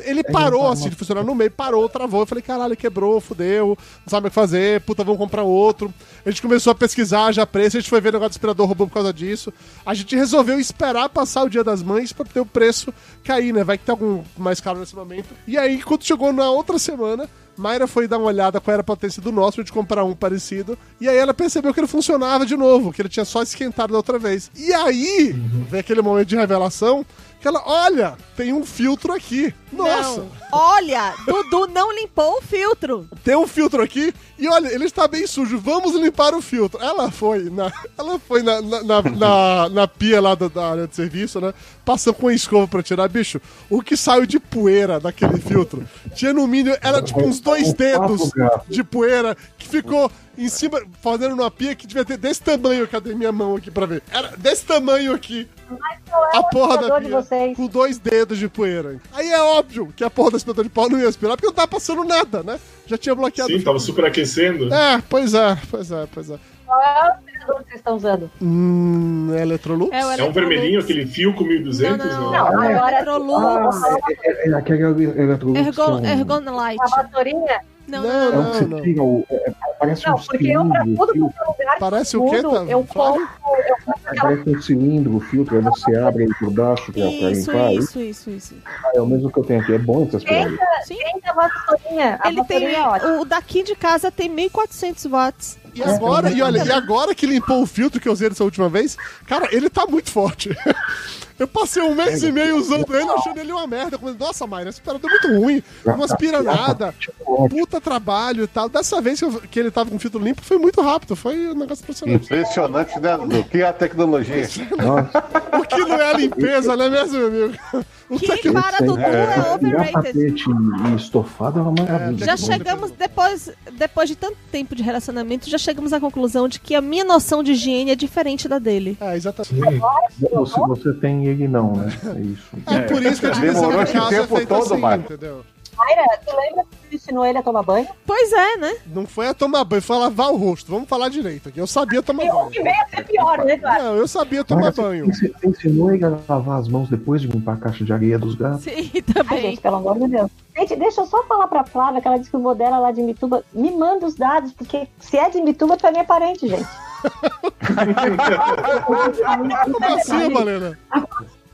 Ele parou assim de funcionar no meio, parou, travou. Eu falei, caralho, quebrou, fudeu, não sabe o que fazer, puta, vamos comprar outro. A gente começou a pesquisar já preço, a gente foi ver o negócio do aspirador roubou por causa disso. A gente resolveu esperar passar o dia das mães pra ter o preço cair, né? Vai que tem algum mais caro nesse momento. E aí, quando chegou na outra semana, Mayra foi dar uma olhada qual era a potência do nosso, de comprar um parecido. E aí ela percebeu que ele funcionava de novo, que ele tinha só esquentado da outra vez. E aí, vem aquele momento de revelação, ela, olha, tem um filtro aqui. Nossa! Não. Olha, Dudu não limpou o filtro. Tem um filtro aqui e olha, ele está bem sujo. Vamos limpar o filtro. Ela foi na, ela foi na, na, na, na- na pia lá da, da área de serviço, né? Passou com a escova pra tirar, bicho. O que saiu de poeira daquele filtro tinha no mínimo, era tipo uns dois dedos de poeira que ficou em cima, fazendo uma pia que devia ter desse tamanho. Cadê minha mão aqui pra ver? Era desse tamanho aqui. A porra da pia. vocês. Com dois dedos de poeira. Aí é óbvio que a porra do aspirador de pau não ia aspirar, porque não tava passando nada, né? Já tinha bloqueado. Sim, tava superaquecendo. É, pois é, pois é, pois é. Qual é o aspirador que vocês estão usando? Hum, é Electrolux? o É um vermelhinho, aquele fio com 1200, Não, não? não, Não. É Electrolux. Ah, é, é, é eletrolux. Ergon, que é um- Ergonlight. Uma vassourinha? Não, Não, não, É o não. que você não. tira o. é- é- parece Não, um porque eu, pra cilindro. tudo é lugar, Parece o quê, tá? eu compro, eu aquela Parece um cilindro, o filtro, aí você abre ele por baixo pra, pra Isso, limpar. isso, isso, isso. Ah, é o mesmo que eu tenho aqui, é bom esse aspirador. Sim. a vassourinha. A Ele tem. é. O daqui de casa tem 1400 watts. E agora, e olha, e agora que limpou o filtro que eu usei dessa última vez, cara, ele tá muito forte. Eu passei um mês e meio usando ele, achando ele uma merda. Falei, Nossa, Mayra, esse aspirador é muito ruim, não aspira nada, puta trabalho e tal. Dessa vez que, eu- que ele tava com filtro limpo, foi muito rápido, foi um negócio impressionante. Impressionante, né? Do que é a tecnologia. O que não é a limpeza, né mesmo, meu amigo? Que tec- para Dudu é virar overrated. tapete e estofado é uma maravilha. Já que chegamos, depois, depois de tanto tempo de relacionamento, já chegamos à conclusão de que a minha noção de higiene é diferente da dele. É, exatamente. Se você tem ele não, né? É isso. É por isso que a divisão Demorou de esse casa é tempo todo, assim, Marco. entendeu? Mayra, tu lembra que você ensinou ele a tomar banho? Pois é, né? Não foi a tomar banho, foi a lavar o rosto. Vamos falar direito aqui. Eu sabia tomar E o banho. que veio a ser pior, né, Eduardo? Não, eu sabia tomar Mas você banho. Você ensinou ele a lavar as mãos depois de limpar a caixa de areia dos gatos? Sim, Ai, também. gente, pelo amor de Deus. Gente, deixa eu só falar pra Flávia que ela disse que o vô dela lá de Mituba me manda os dados, porque se é de Mituba, tu é minha parente, gente. Como assim, Malena?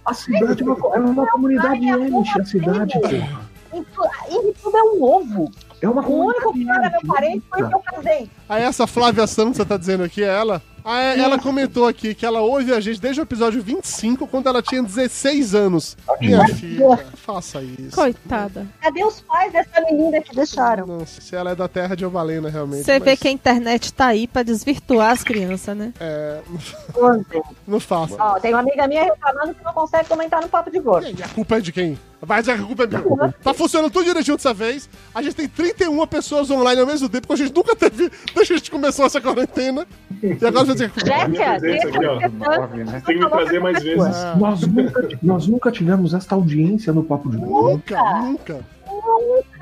A cidade é uma, é uma comunidade a cidade, porra. Em Tu- em Mituba é um ovo. É uma O único era meu Amish, parente foi o que eu casei. Aí essa Flávia Santos você tá dizendo aqui é ela? Ah, é, ela comentou aqui que ela ouve a gente desde o episódio 25, quando ela tinha 16 anos. Minha filha, faça isso. Coitada. Cadê os pais dessa menina que deixaram? Não sei se ela é da terra de Ovalena, realmente. Você vê mas, que a internet tá aí pra desvirtuar as crianças, né? É, não faça. Ó, tem uma amiga minha reclamando que não consegue comentar no papo de gordo. E a culpa é de quem? Que a culpa é minha. Tá funcionando tudo direitinho dessa vez. A gente tem 31 pessoas online ao mesmo tempo, porque a gente nunca teve. Desde que a gente começou essa quarentena. E agora a é. Jéssica, né? Tem que me trazer mais vezes. Ah, Nós nunca, nós nunca tivemos esta audiência no Papo de Gordo. nunca, nunca.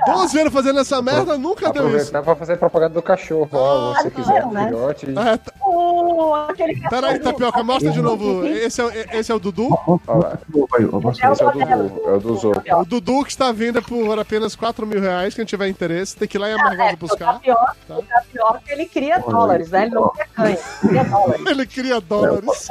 12 anos fazendo essa merda, nunca deu isso. Aproveitar pra fazer propaganda do cachorro. Ó, você Ah, quiser não, um né? filhote. É, tá- Oh, aquele Peraí, Tapioca, mostra de novo. Esse é, o- esse é o Dudu. Mostra Esse é o do, é o do Zorro. O Dudu que está à venda por apenas 4 mil reais. Quem tiver interesse, tem que ir lá em É, Amargosa o buscar. tapioca, Tá. o tapioca, ele cria dólares, né? Ele não cria canha, ele cria dólares. Ele cria dólares.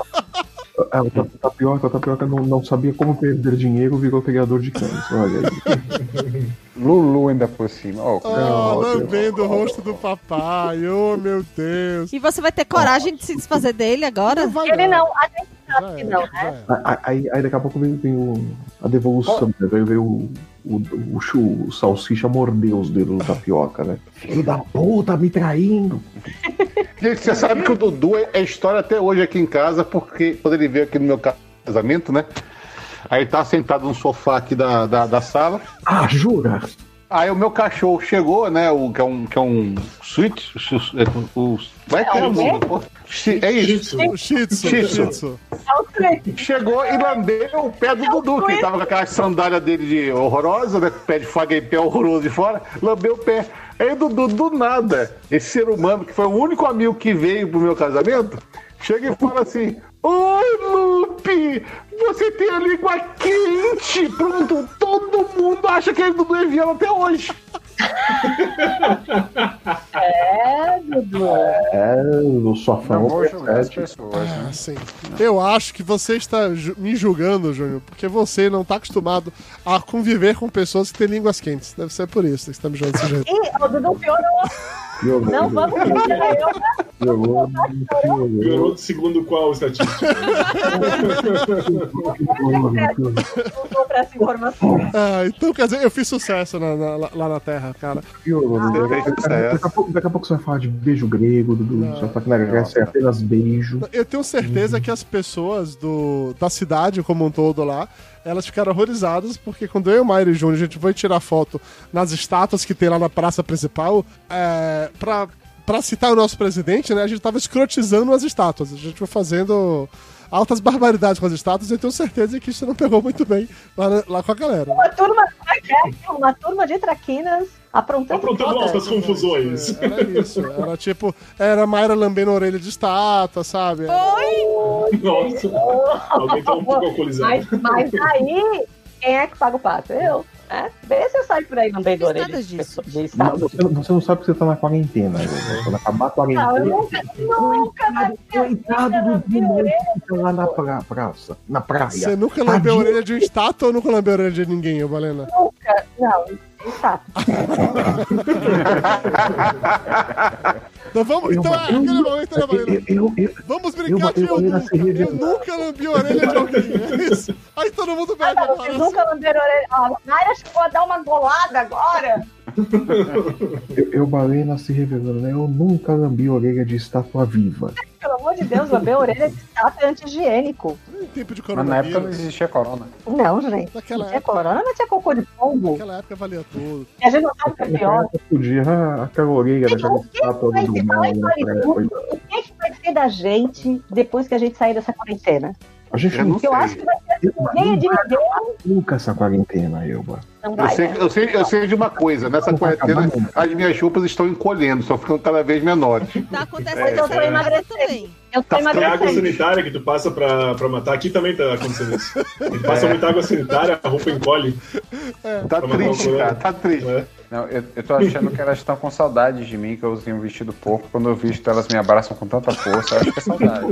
É, o ta- tapioca, o tapioca não, não sabia como perder dinheiro, virou criador de cães. Olha aí. Lulu ainda por cima. Oh, Não, lambendo o rosto do papai. Oh, meu Deus. E você vai ter coragem de se desfazer dele agora? Não vai Ele não. não, a gente sabe que era, não, né? era. Aí, aí- daqui a pouco vem, vem o- a devolução, né? Veio, veio o, o, o, o salsicha mordeu os dedos do tapioca, né? Filho da puta, me traindo. Gente, você sabe que o Dudu é é história até hoje aqui em casa, porque quando ele veio aqui no meu casamento, né? Aí ele tá sentado no sofá aqui da, da, da sala. Ah, jura? Aí o meu cachorro chegou, né? O, que é um, que é um suíte. O, o, vai ter É. Chi- É isso. O Shih Tzu. É o trem. Chegou e lambeu o pé do Dudu, que tava com aquela sandália dele de horrorosa, né? Pé de faga e pé horroroso de fora, lambeu o pé. Aí o Dudu, do nada, esse ser humano, que foi o único amigo que veio pro meu casamento, chega e fala assim: Oi, Lupe! Você tem a língua quente! Pronto, todo mundo acha que é Dudu é Viana até hoje. É, Dudu. É, o sofá. não vou julgar as sete. pessoas, né? Assim, eu acho que você está ju- me julgando, Júnior, porque você não está acostumado a conviver com pessoas que têm línguas quentes. Deve ser por isso que você está me julgando desse jeito. Ih, o Dudu piorou. Piorou, Não vamos eu, né? piorou, piorou, segundo qual estatística? Não vou essa informação. Ah, então, quer dizer, eu fiz sucesso na- na- lá na Terra, cara. vê que Daqui é- a pouco- daqui a pouco você vai falar de beijo grego. Você vai falar que na Grécia é apenas beijo. Eu tenho certeza que as pessoas do, da cidade como um todo lá, elas ficaram horrorizadas, porque quando eu e o Mário Júnior a gente foi tirar foto nas estátuas que tem lá na praça principal, é, pra, pra citar o nosso presidente, né, a gente tava escrotizando as estátuas. A gente foi fazendo altas barbaridades com as estátuas e eu tenho certeza que isso não pegou muito bem lá, lá com a galera. Uma turma, é, uma turma de traquinas aprontando. Aprontando altas confusões. É, Era isso. Era tipo, era Mayra lambendo a orelha de estátua, sabe? Oi! Nossa, alguém tá um pouco alcoolizado. Mas, mas aí, quem é que paga o pato? Eu. Né? Vê se eu saio por aí lambendo Fiz orelha nada de disso. pessoa- de Não, você, não- você não sabe que você tá na quarentena. né? Quando acabar a Não, eu quarentena. nunca, nunca na minha Coitado vida do fica lá na pra, praça, na praia. Você nunca lambeu a orelha de um estátua ou nunca lambeu a orelha de ninguém, ô Valena? Nunca, não. Então vamos, Eu- então é aquele momento, né? Eu, eu, eu, Vamos eu- brincar de eu- eu, eu Eu nunca lambi a orelha de alguém, é isso. Aí todo mundo pega Vocês agora. nunca lamberam a orelha. A Naira chegou a dar uma golada agora. eu, eu balena se revelando, né? Eu nunca lambi a orelha de estátua viva. Pelo amor de Deus, lamber a orelha de estátua é anti-higiênico. Em tempo de Mas na época não existia corona. Não, gente. Naquela Não tinha época, corona, não tinha cocô de pombo. naquela época valia tudo. E a gente não sabe o que é pior. Podia ah, aquela orelha daquela O que estátua vai do ser? mal. O que, que vai ser da gente depois que a gente sair dessa quarentena? A gente Eu não Eu acho que vai ser ninguém de ninguém. nunca essa quarentena, Elba. Não Eu sei, né? eu, sei, eu sei de uma coisa, nessa quarentena as minhas roupas estão encolhendo, estão ficando cada vez menores. Tá acontecendo Mas eu tô isso emagrecendo. também. Eu tô água emagrecendo. sanitária que tu passa pra, pra matar. Aqui também tá acontecendo isso. Ele passa muita água sanitária, a roupa encolhe. Tá matar o triste, cara, tá triste. né? Não, eu, eu tô achando que elas estão com saudades de mim, que eu tenho vestido pouco. Quando eu visto, elas me abraçam com tanta força. Eu acho que é saudade.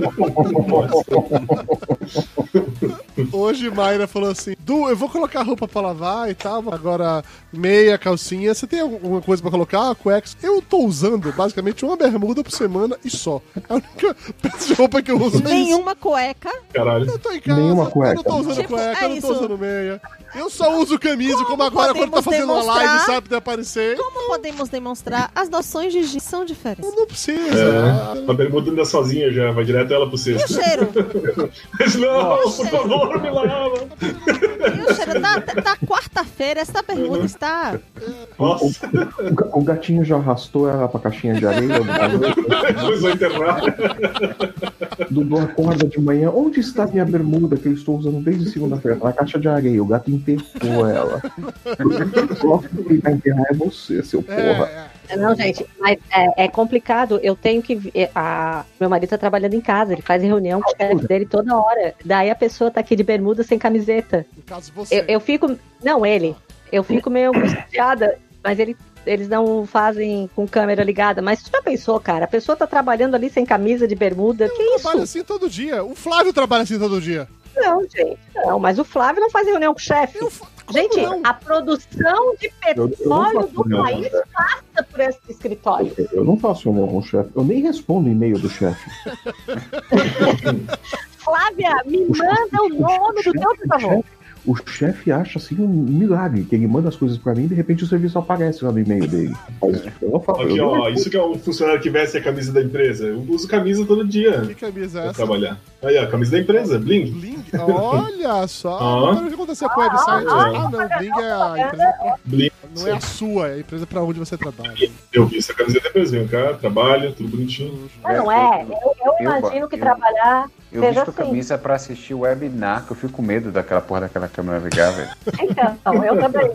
Hoje Mayra falou assim: Du, eu vou colocar roupa pra lavar e tal, agora meia, calcinha. Você tem alguma coisa pra colocar? Cuecas? Eu tô usando basicamente uma bermuda por semana e só. A única peça de roupa que eu uso é. Nenhuma cueca. Caralho. Eu tô em casa, Nenhuma eu cueca. não tô usando Tipo, cueca, é eu não tô isso. usando meia. Eu só uso camisa, como, agora quando tá fazendo uma live, sabe, de aparecer. Como podemos demonstrar as noções de higiene são diferentes? Não precisa. É, a bermuda anda sozinha já, vai direto ela pro E o cesto. cheiro? Mas não, por favor, me lava. E o cheiro? Na, na quarta-feira, essa bermuda está. Nossa, O ga- O gatinho já arrastou ela pra caixinha de areia. depois vai enterrar. Dudu acorda de manhã. Onde está minha bermuda que eu estou usando desde segunda-feira? Na caixa de areia. O gato enterrou ela. Só quem vai enterrar é você, seu porra. É, Não, gente, mas é, é complicado. Eu tenho que. é, A, meu marido tá trabalhando em casa, ele faz reunião com o chefe dele toda hora. Daí a pessoa tá aqui de bermuda sem camiseta. no caso você. Eu, eu fico. Não, ele. Eu fico meio angustiada, mas ele, eles não fazem com câmera ligada. Mas tu já pensou, cara? A pessoa tá trabalhando ali sem camisa de bermuda. Que Eu trabalho isso? assim todo dia. O Flávio trabalha assim todo dia. Não, gente. Não, mas o Flávio não faz reunião com o chefe. Eu, como Gente, não? a produção de Eu, eu petróleo do o país chefe. passa por esse escritório. Eu não faço com o chefe. Eu nem respondo e-mail do chefe. Flávia, me manda o nome do teu por favor. O chefe acha assim um milagre, que ele manda as coisas pra mim e de repente o serviço aparece lá no e-mail dele. Eu não falo. Aqui, eu não ó, isso que é um funcionário que veste a camisa da empresa. Eu uso camisa todo dia Que camisa é pra essa? trabalhar. Aí, ó, a camisa da empresa, Bling. Bling? Olha só. Ah. Agora o que aconteceu com o website? ah, Ah, não. Bling é a empresa. Bling. Não é a sua, é a empresa pra onde você trabalha. Eu vi essa camiseta da empresa, vem cá, trabalho, tudo bonitinho. Mas não é. Eu, eu imagino que eu- trabalhar Eu visto assim. camisa pra assistir o webinar, que eu fico com medo daquela porra daquela câmera ligar, velho. Então, eu também.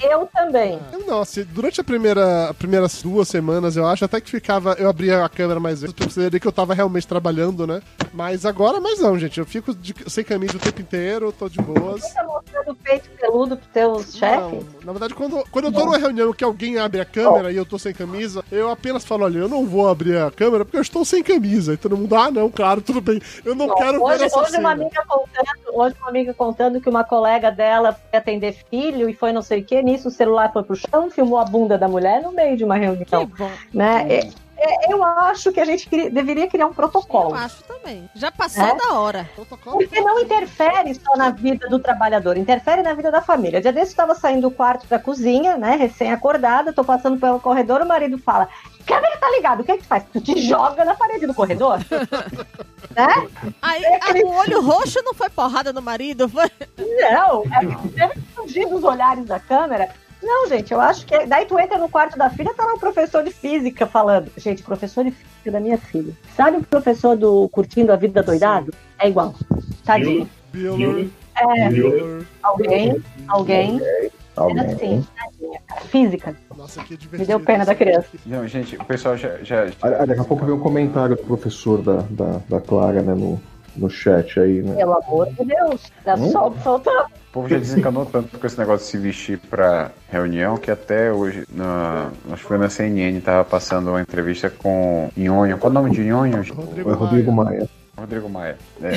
Eu também. Assim, durante a primeira, as primeiras duas semanas, eu acho, até que ficava. Eu abria a câmera mais vezes pra perceber que eu tava realmente trabalhando, né? Mas agora, mais não, gente. Eu fico de- sem camisa o tempo inteiro, tô de boas. Você tá mostrando o peito peludo pros teus chefes? Não, na verdade, quando, quando eu tô numa reunião que alguém abre a câmera e eu tô sem camisa, eu apenas falo, olha, eu não vou abrir a câmera porque eu estou sem camisa. E todo mundo, ah, não, claro, tudo bem. Eu não quero hoje, ver essa hoje uma cena. amiga contando, hoje uma amiga contando que uma colega dela foi atender filho e foi não sei o que, nisso o celular foi pro chão, filmou a bunda da mulher no meio de uma reunião. Que bom. Né? É- é- eu acho que a gente deveria criar um Eu protocolo. acho também. Já passou É? da hora. Protocolo. Porque não interfere só na vida do trabalhador, interfere na vida da família. Dia desse eu estava saindo do quarto pra cozinha, né? Recém-acordada, tô passando pelo corredor, o marido fala: câmera tá ligado, o que é que tu faz? Tu te joga na parede do corredor? né? Aí a- o olho roxo não foi porrada no marido, foi. Não, é deve fugir dos olhares da câmera. Não, gente, eu acho que. Daí tu entra no quarto da filha, tá lá o professor de física falando. Gente, professor de física da minha filha. Sabe o professor do Curtindo a Vida Doidado? É igual. Tadinho. Bueller, É, Bueller. alguém, alguém. Era Alguém. assim, tadinha, cara. Física. Nossa, que divertido. Me deu pena da criança. Não, gente, o pessoal já. já Ah, Daqui a pouco vem um comentário do professor da, da, da Clara, né, no, no chat aí, né? Pelo amor de Deus. Tá Hum? sol, soltando. o povo já desencanou tanto com esse negócio de se vestir pra reunião que até hoje, na, acho que foi na CNN, tava passando uma entrevista com Nhonho. Qual o nome de Nhonho? Rodrigo, É Rodrigo Maia. Maia. Rodrigo Maia. É.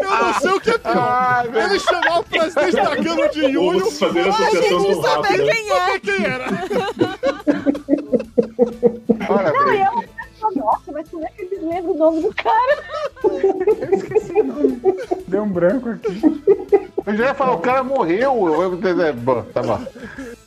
Eu não sei o que é pior. Ele chamou o presidente da Câmara de Yunho. A gente, tão sabe rápida. quem é? Quem era? Olha, Não, eu nossa, mas como é que eles lembram o nome do cara? deu um branco aqui. Eu já ia falar, o cara morreu. Eu, eu, é, bom, tá bom.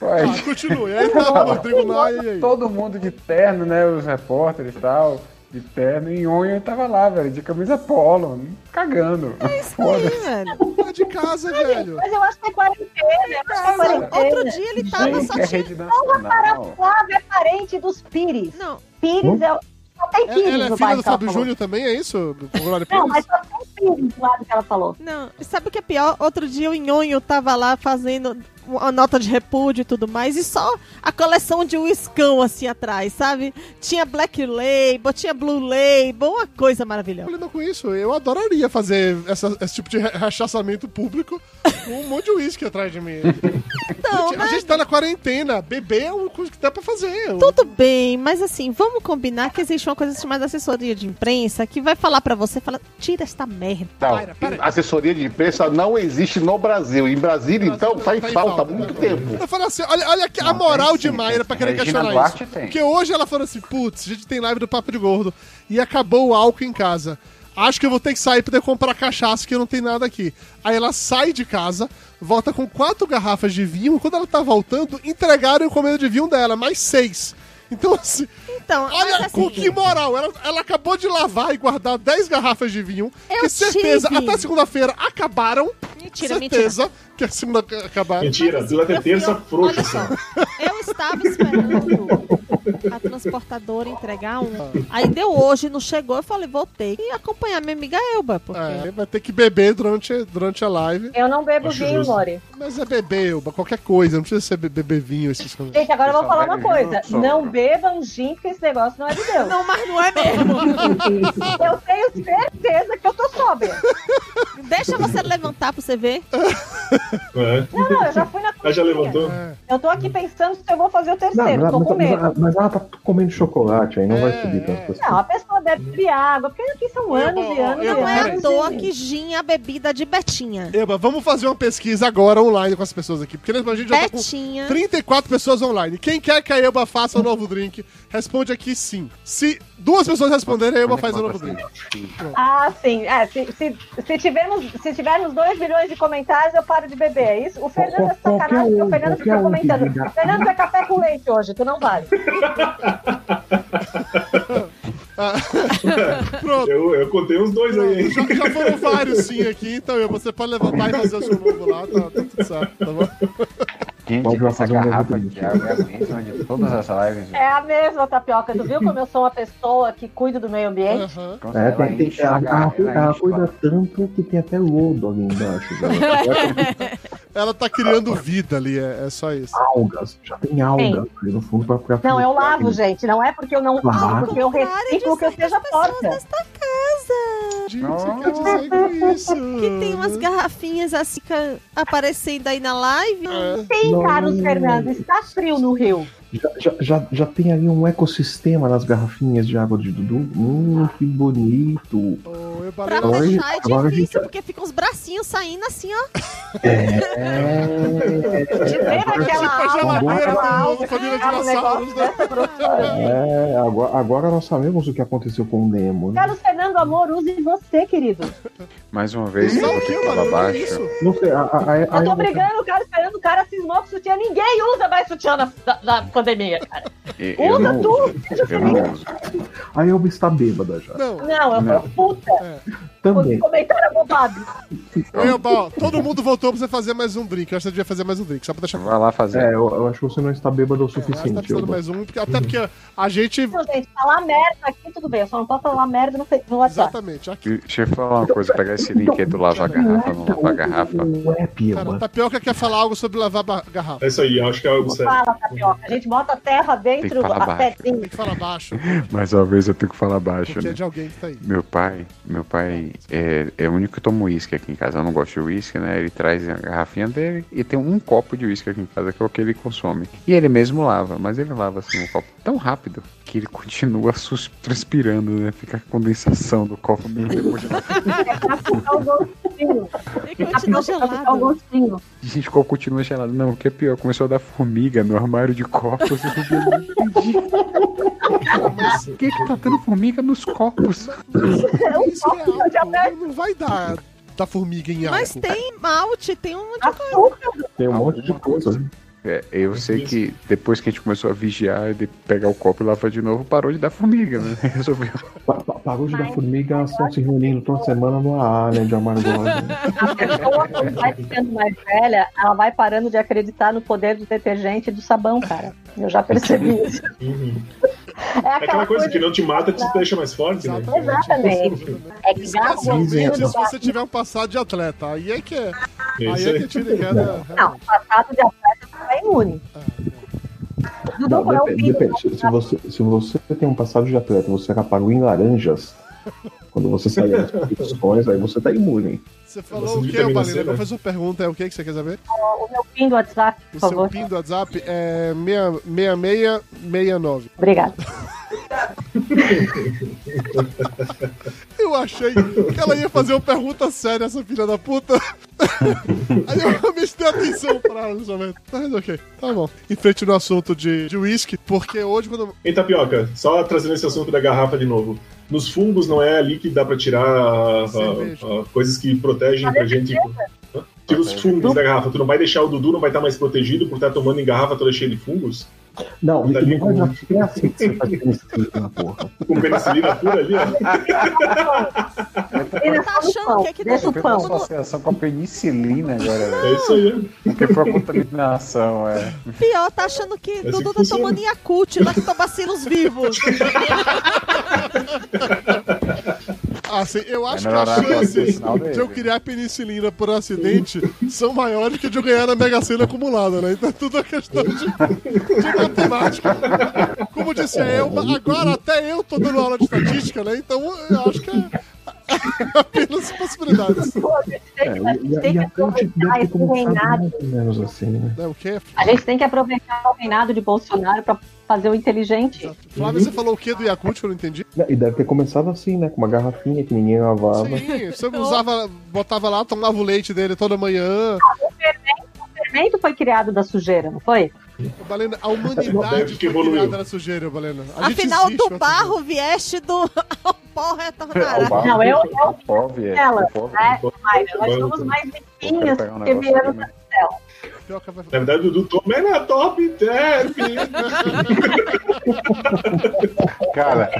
Ah, continue. Aí tava o e aí. todo mundo de terno, né? Os repórteres e tal. De terno, e Nhonho tava lá, velho, de camisa polo, cagando. Sim, Foda. velho. Tá de casa, velho. Mas eu acho que é quarentena. Eu acho que é quarentena. Outro dia ele tava Gente, só é tinha. rede nacional. Flávio é parente dos Pires. Não, Pires é. Só tem Pires Ela é no filha do ela Fábio. Júnior também, é isso? Do Glória Não, mas só tem Pires do lado que ela falou. não. Sabe o que é pior? Outro dia o Nhonho tava lá fazendo uma nota de repúdio e tudo mais, e só a coleção de uiscão assim atrás, sabe? Tinha Black Label, tinha Blue Label, uma coisa maravilhosa. Olhando com isso, eu adoraria fazer essa- esse tipo de re- rechaçamento público com um monte de uísque atrás de mim. Então, a, né? gente tá na quarentena, beber é uma coisa que dá pra fazer. Tudo bem, mas assim, vamos combinar que existe uma coisa chamada assessoria de imprensa que vai falar pra você, fala, tira esta merda. Não, Para, para. assessoria de imprensa não existe no Brasil. Em Brasília, então, tá em Tá falta há muito tempo. Eu falo assim, olha, olha aqui a moral de Mayra pra querer Regina questionar Duarte isso. tem. Porque hoje ela falou assim, putz, a gente tem live do Papo de Gordo e acabou o álcool em casa. Acho que eu vou ter que sair pra poder comprar cachaça, que não tem nada aqui. Aí ela sai de casa, volta com quatro garrafas de vinho. Quando ela tá voltando, entregaram o encomenda de vinho dela, mais seis. Então, assim, Então, olha mas, com assim, que moral. Ela, ela acabou de lavar e guardar 10 garrafas de vinho, Eu que certeza, tive. até segunda-feira acabaram. Mentira, certeza que a segunda acabaram. Mentira, Mas, eu fui- terça eu- frouxa, olha só, assim. Eu estava esperando a transportadora entregar um. Aí deu hoje, não chegou. Eu falei, vou ter que acompanhar minha amiga Elba. Porque... É, vai ter que beber durante, durante a live. Eu não bebo Acho vinho. Lori. Mas é beber, Elba, qualquer coisa, não precisa ser be- beber vinho, esses coisas. Gente, agora eu vou falar uma coisa. Não bebam gin, porque esse negócio não é de Deus. Não, mas não é mesmo. Eu tenho certeza que eu tô sóbria. Deixa você levantar pra você ver. É. Não, não, eu já fui na Ela já cozinha. levantou? Eu tô aqui pensando se eu vou fazer o Não, terceiro. mas, tô com mas- medo. mas- mas ela tá comendo chocolate, aí não vai É, subir é. tanto assim. Não, a pessoa deve beber água, porque aqui são anos e anos e eu- Não é à toa que gin é a bebida de Betinha. Eba, vamos fazer uma pesquisa agora online com as pessoas aqui, porque a gente já tá com Betinha. 34 pessoas online. Quem quer que a Eba faça o novo drink, responde aqui sim. Se duas pessoas responderem, a Eba faz o novo drink. Ah, sim. É, se, se, se, tivermos, se tivermos 2 milhões de comentários, eu paro de beber. É isso? O Fernando é Qual- sacanagem, porque o Fernando fica um que comentando. Fernando é café com leite hoje, tu não vale. Pronto. Eu, eu contei uns dois aí, hein? Já, já foram vários sim aqui, então você pode levantar e fazer o seu novo lá, tá, tá tudo certo, tá bom? Gente, Pode essa fazer um garrafa drink. de água é a mesma de todas as lives. É a mesma tapioca. Tu viu como eu sou uma pessoa que cuida do meio ambiente? Então, É, ela tem, tem, enche ela, a ela, ela ela cuida tanto que tem até lodo ali embaixo. Ela tá criando vida ali, é, é só isso. algas, já tem algas ali no fundo pra, pra Não, eu lavo, gente. Não é porque eu não Claro. porque eu reciclo que eu seja pessoas porca. desta casa. Gente, você quer dizer com isso? Que tem umas garrafinhas assim aparecendo aí na live. É. Sim, Não. Carlos Fernando, está frio no Rio. Já, já, já, já tem ali um ecossistema nas garrafinhas de água de Dudu. Hum, que bonito. Eba, Pra Agora- fechar é difícil, gente- porque ficam os bracinhos saindo assim, ó. É. Aquela Tipo aula, geladeira aquela do aula mundo, família que dinossauros, né? grossura? É, agora, agora nós sabemos o que aconteceu com o Nemo. né? Carlos Fernando, amor, use você, querido. Mais uma vez, eu vou ter que, que falar baixo. isso. Não sei, a, a, a, Eu tô a- brigando, o Carlos Fernando, o cara cismou com sutiã. Ninguém usa mais sutiã na, na, na pandemia, cara. Eu, eu Usa não tu, uso. seja Eu não uso. a Elba está bêbada já. Não, Não, eu Não. tô puta. Também. Comentário é bobado. Ó, todo mundo voltou pra você fazer mais um drink. Eu acho que você devia fazer mais um drink, só pra deixar Vai lá fazer. É, eu, eu acho que você não está bêbado o tá suficiente, precisando Elba. mais um, porque- até porque a gente. Então, gente, falar merda aqui, tudo bem. Eu só não posso falar merda no, no WhatsApp. Exatamente. Aqui, Deixa eu falar uma coisa, pegar esse link aí do Lava a Garrafa, não Lava a Garrafa. O app, cara. Tapioca quer falar algo sobre lavar garrafa. É isso aí, acho que é algo sério. Fala, tapioca. A gente bota a terra dentro da baixo. pedrinha. Tem que falar baixo, Mais uma vez eu tenho que falar baixo, porque é né? de alguém que tá aí. Meu pai, meu pai é, é o único que toma uísque aqui em casa. Eu não gosto de uísque, né? Ele traz a garrafinha dele e tem um copo de uísque aqui em casa que é o que ele consome. E ele mesmo lava, mas ele lava assim um copo tão rápido que ele continua transpirando, né? Fica a condensação do copo mesmo depois de É pra ficar o gostinho. E A continua é gelado. gostinho. Gente, o copo continua gelado. Não, o que é pior, começou a dar formiga no armário de copos. Eu não entendi. Mas por que, que tá dando formiga nos copos? Isso é álcool. Não vai dar da formiga em álcool. Mas tem malte, tem um monte de coisa. Tem um monte de coisa. É, eu sei que depois que a gente começou a vigiar, de pegar o copo e lavar de novo, parou de dar formiga, né? Resolveu. Pa- pa- Parou de dar formiga, estão se reunindo toda semana no AA, né? De amargosa. A pessoa, quando vai ficando mais velha, ela vai parando de acreditar no poder do detergente e do sabão, cara. Eu já percebi isso. Uhum. É É aquela coisa que não te mata, te deixa mais forte, né? Exatamente. É que gordinho se você tiver um passado de atleta. Aí é que é. Aí é que tira cada. Não, passado de atleta imune. Dudu, Não, é o depende. Se, se você, se você tem um passado de atleta, você rapagou em laranjas, quando você sair das competições, aí você tá imune. Você falou Bastante o que, Balena? C, né? foi a sua pergunta? É o que que você quer saber? O meu PIN do WhatsApp, por O seu favor. PIN do WhatsApp é 6669. Obrigada. Eu achei que ela ia fazer uma pergunta séria, essa filha da puta. Aí eu realmente dei atenção pra ela nesse momento. Mas ok, tá bom. Em frente no assunto de de uísque, porque hoje quando... Em tapioca, só trazendo esse assunto da garrafa de novo. Nos fungos não é ali que dá pra tirar ah, Cerveja. ah, coisas que protegem pra gente. Hã? Tira os fungos da garrafa. Tu não vai deixar o Dudu, não vai estar mais protegido por estar tomando em garrafa toda cheia de fungos? Não, Tá não vai com- dar é assim que você faz penicilina, porra. Com penicilina pura ali, ó. Ele Tá achando que é que Deixa o Fez uma pão. associação com a penicilina agora, velho. É isso aí. Porque foi a contaminação, é. Pior, tá achando que assim Dudu que tá funciona. tomando Yakult, lactobacilos vivos. Assim, eu acho que Vai as chances de eu criar penicilina por acidente são maiores que de eu ganhar na Mega Sena acumulada, né? Então é tudo uma questão de, de matemática. Como disse a Elba, agora até eu tô dando aula de estatística, né? Então eu acho que é apenas possibilidades. É, a Kant deve ter começado mais ou menos assim, né? É o quê? A gente tem que aproveitar o reinado de Bolsonaro pra fazer o inteligente. Flávia, você falou o quê do Yakult que eu não entendi? E deve ter começado assim, né? Com uma garrafinha que ninguém lavava. Sim, você usava, botava lá, tomava o leite dele toda manhã. O fermento foi criado da sujeira, não foi? Balena, a humanidade que foi criada na sujeira, Balena. A Afinal, existe, do mas- barro vieste do ao pó retornará. Não, eu- eu- Pove, é. Ela, Pove. né? Mayra, nós somos mais Eu limpinhos um porque vieram da né? que vai- Na verdade, o Dudu toma é na top term. Cara,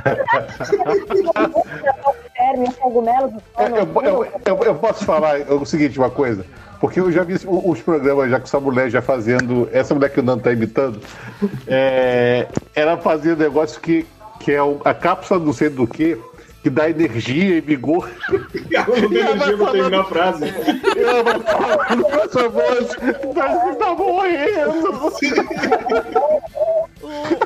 do eu, eu, eu, eu- eu posso falar o seguinte, uma coisa. Porque eu já vi os programas já com essa mulher já fazendo. Essa mulher que o Nando tá imitando, é, ela fazia um negócio que, que é a cápsula não sei do que, que dá energia e vigor. E ela não tem energia pra terminar a frase. E ela vai falando com essa voz, tá, tá morrendo.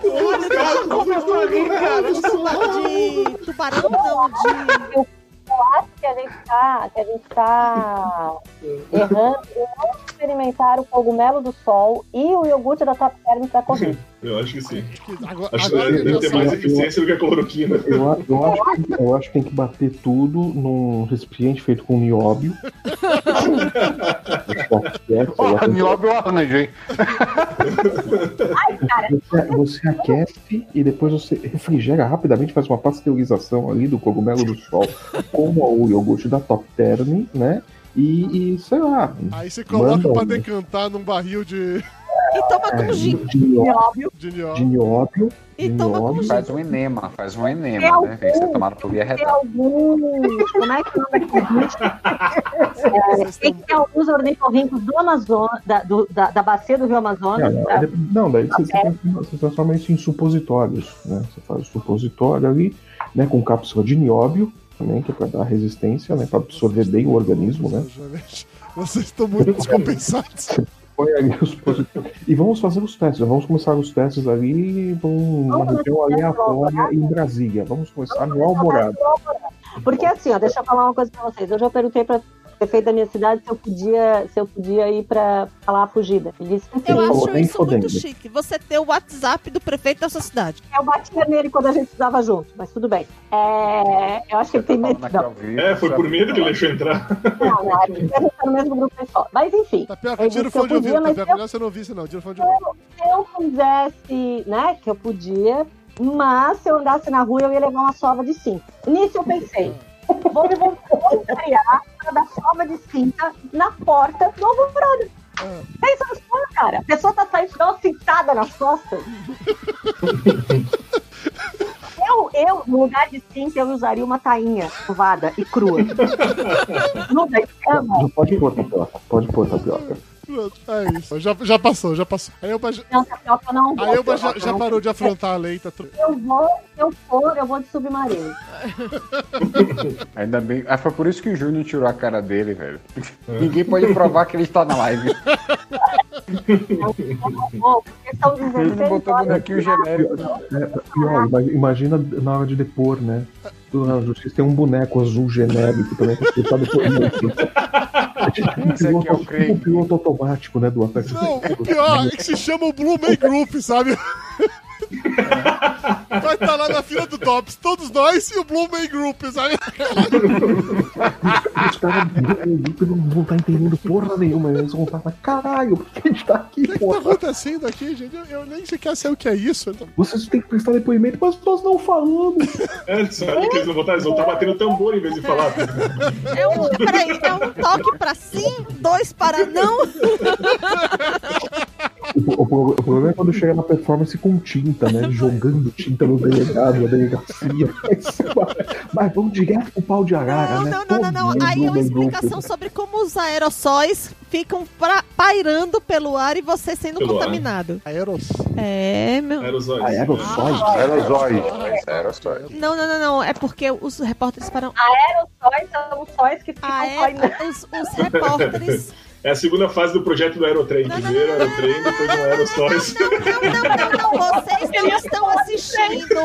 O dela Começou a rir, cara. de tubarão, não, de. Eu acho que a gente tá, que a gente tá errando em não experimentar o cogumelo do sol e o iogurte da Top Term pra Covid. Eu acho que sim. Agora, Acho que agora que deve eu ter mais eficiência do que a cloroquina. Eu, eu, acho que, eu acho que tem que bater tudo num recipiente feito com nióbio. Ó, nióbio eu arranjo, hein? Você, você aquece e depois você refrigera rapidamente, faz uma pasteurização ali do cogumelo do sol com o iogurte da Top Term, né? E, e sei lá. Aí você coloca manda pra decantar num barril de, E toma com é, gin. de nióbio, de de nióbio. E toma com gin. Faz um enema, faz um enema, né? Tem que ser tomado por via Tem retal. alguns. Como é que é o nome? É, tem que ter alguns ornitorrincos do Amazonas, da, do- da, da bacia do Rio Amazonas. Não, pra- não, não, daí você, você, você transforma isso em supositórios, né? Você faz o supositório ali, né? Com cápsula de nióbio, também, que é para dar resistência, né? Para absorver bem o organismo, né? Vocês estão muito descompensados. Põe ali os supositórios. E vamos fazer os testes. Vamos começar os testes ali com uma Vamos região aleatória em Brasília. Vamos começar no Alvorada. Porque assim, ó, deixa eu falar uma coisa pra vocês. Eu perguntei pra prefeito da minha cidade se eu podia, se eu podia ir pra falar a fugida. Ele disse que. Eu acho isso muito fodendo. chique. Você ter o WhatsApp do prefeito da sua cidade. Eu batia nele quando a gente estudava junto, mas tudo bem. É, eu acho que ele tem medo. Não, É, foi por medo que ele deixou entrar. não, não, a gente tá no mesmo grupo escola. Mas enfim, o disse que eu fone de ouvido, Tapioca. eu- Melhor você não ouvir isso, não. Tira o fone de ouvido. se eu quisesse, né, que eu podia, mas se eu andasse na rua eu ia levar uma sova de cinta. Nisso eu pensei, vou me voluntariar para dar sova de cinta na porta do alvorada. Pensa só, cara, a pessoa tá saindo com uma cintada nas costas. Eu, eu, no lugar de cinta, eu usaria uma tainha covada e crua. Não. Já pode pôr tapioca. Pode pôr tapioca. Pronto, é isso. Já, já passou, já passou. A Elba, já- Não, tapioca não. a Elba já, já não. parou de afrontar a lei. Tá tudo... Eu vou, se eu for, eu vou de submarino. Ainda bem. Ah, foi por isso que o Júnior tirou a cara dele, velho. Ninguém pode provar que ele está na live. São 16 Botou bonequinho genérico. É, pior, ima- imagina na hora de depor, né? Na justiça tem um boneco azul genérico também pra escutar depoimento. Esse aqui é o piloto, Craig. um piloto automático, né? Do Apex. Não, o pior é que se chama o Blue Man Group, sabe? Vai estar lá na fila do Tops, todos nós e o Blue Man Group, sabe? Os caras do não vão estar entendendo porra nenhuma. Eles vão mas caralho, por que a gente tá aqui, O que, é que tá porra? acontecendo aqui, gente? Eu, eu nem sequer sei o que é isso. Vocês têm que prestar depoimento, mas nós não falamos. É, sabe que eles não vão eles vão estar batendo tambor em vez de falar. É um, peraí, é um toque pra sim, dois para não. O, o- o problema é quando chega na performance com tinta, né? Jogando tinta no delegado, na delegacia. Mas vamos direto pro pau de arara, Não, né? não, não, não, não. Aí é uma explicação grupo. sobre como os aerossóis ficam pra- pairando pelo ar e você sendo Pelo ar. contaminado. Aeros. É, meu. Aerosóis. Aerossóis? Aerosóis. Aerosóis. Não, não, não, não. É porque os repórteres param. Aerossóis são sóis que ficam Ah, é? Os, os repórteres. É a segunda fase do projeto do Aerotrem. Não, Primeiro não, não, Aerotrem, depois o Aerosóis. Não, não, não, não. Vocês não estão assistindo.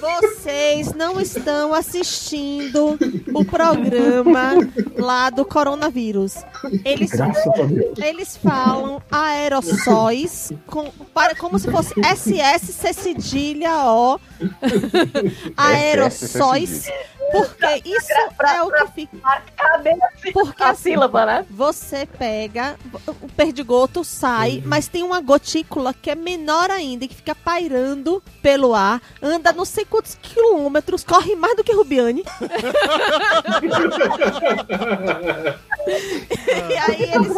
Vocês não estão assistindo o programa lá do coronavírus. Eles Graças a Deus. Eles falam aerossóis com, para, como se fosse SS C cedilha O aerossóis porque isso é o que fica. Marcar bem assim, porque a assim, sílaba, né? você pega o perdigoto sai mas tem uma gotícula que é menor ainda que fica pairando pelo ar anda não sei quantos quilômetros corre mais do que Rubiane e aí eles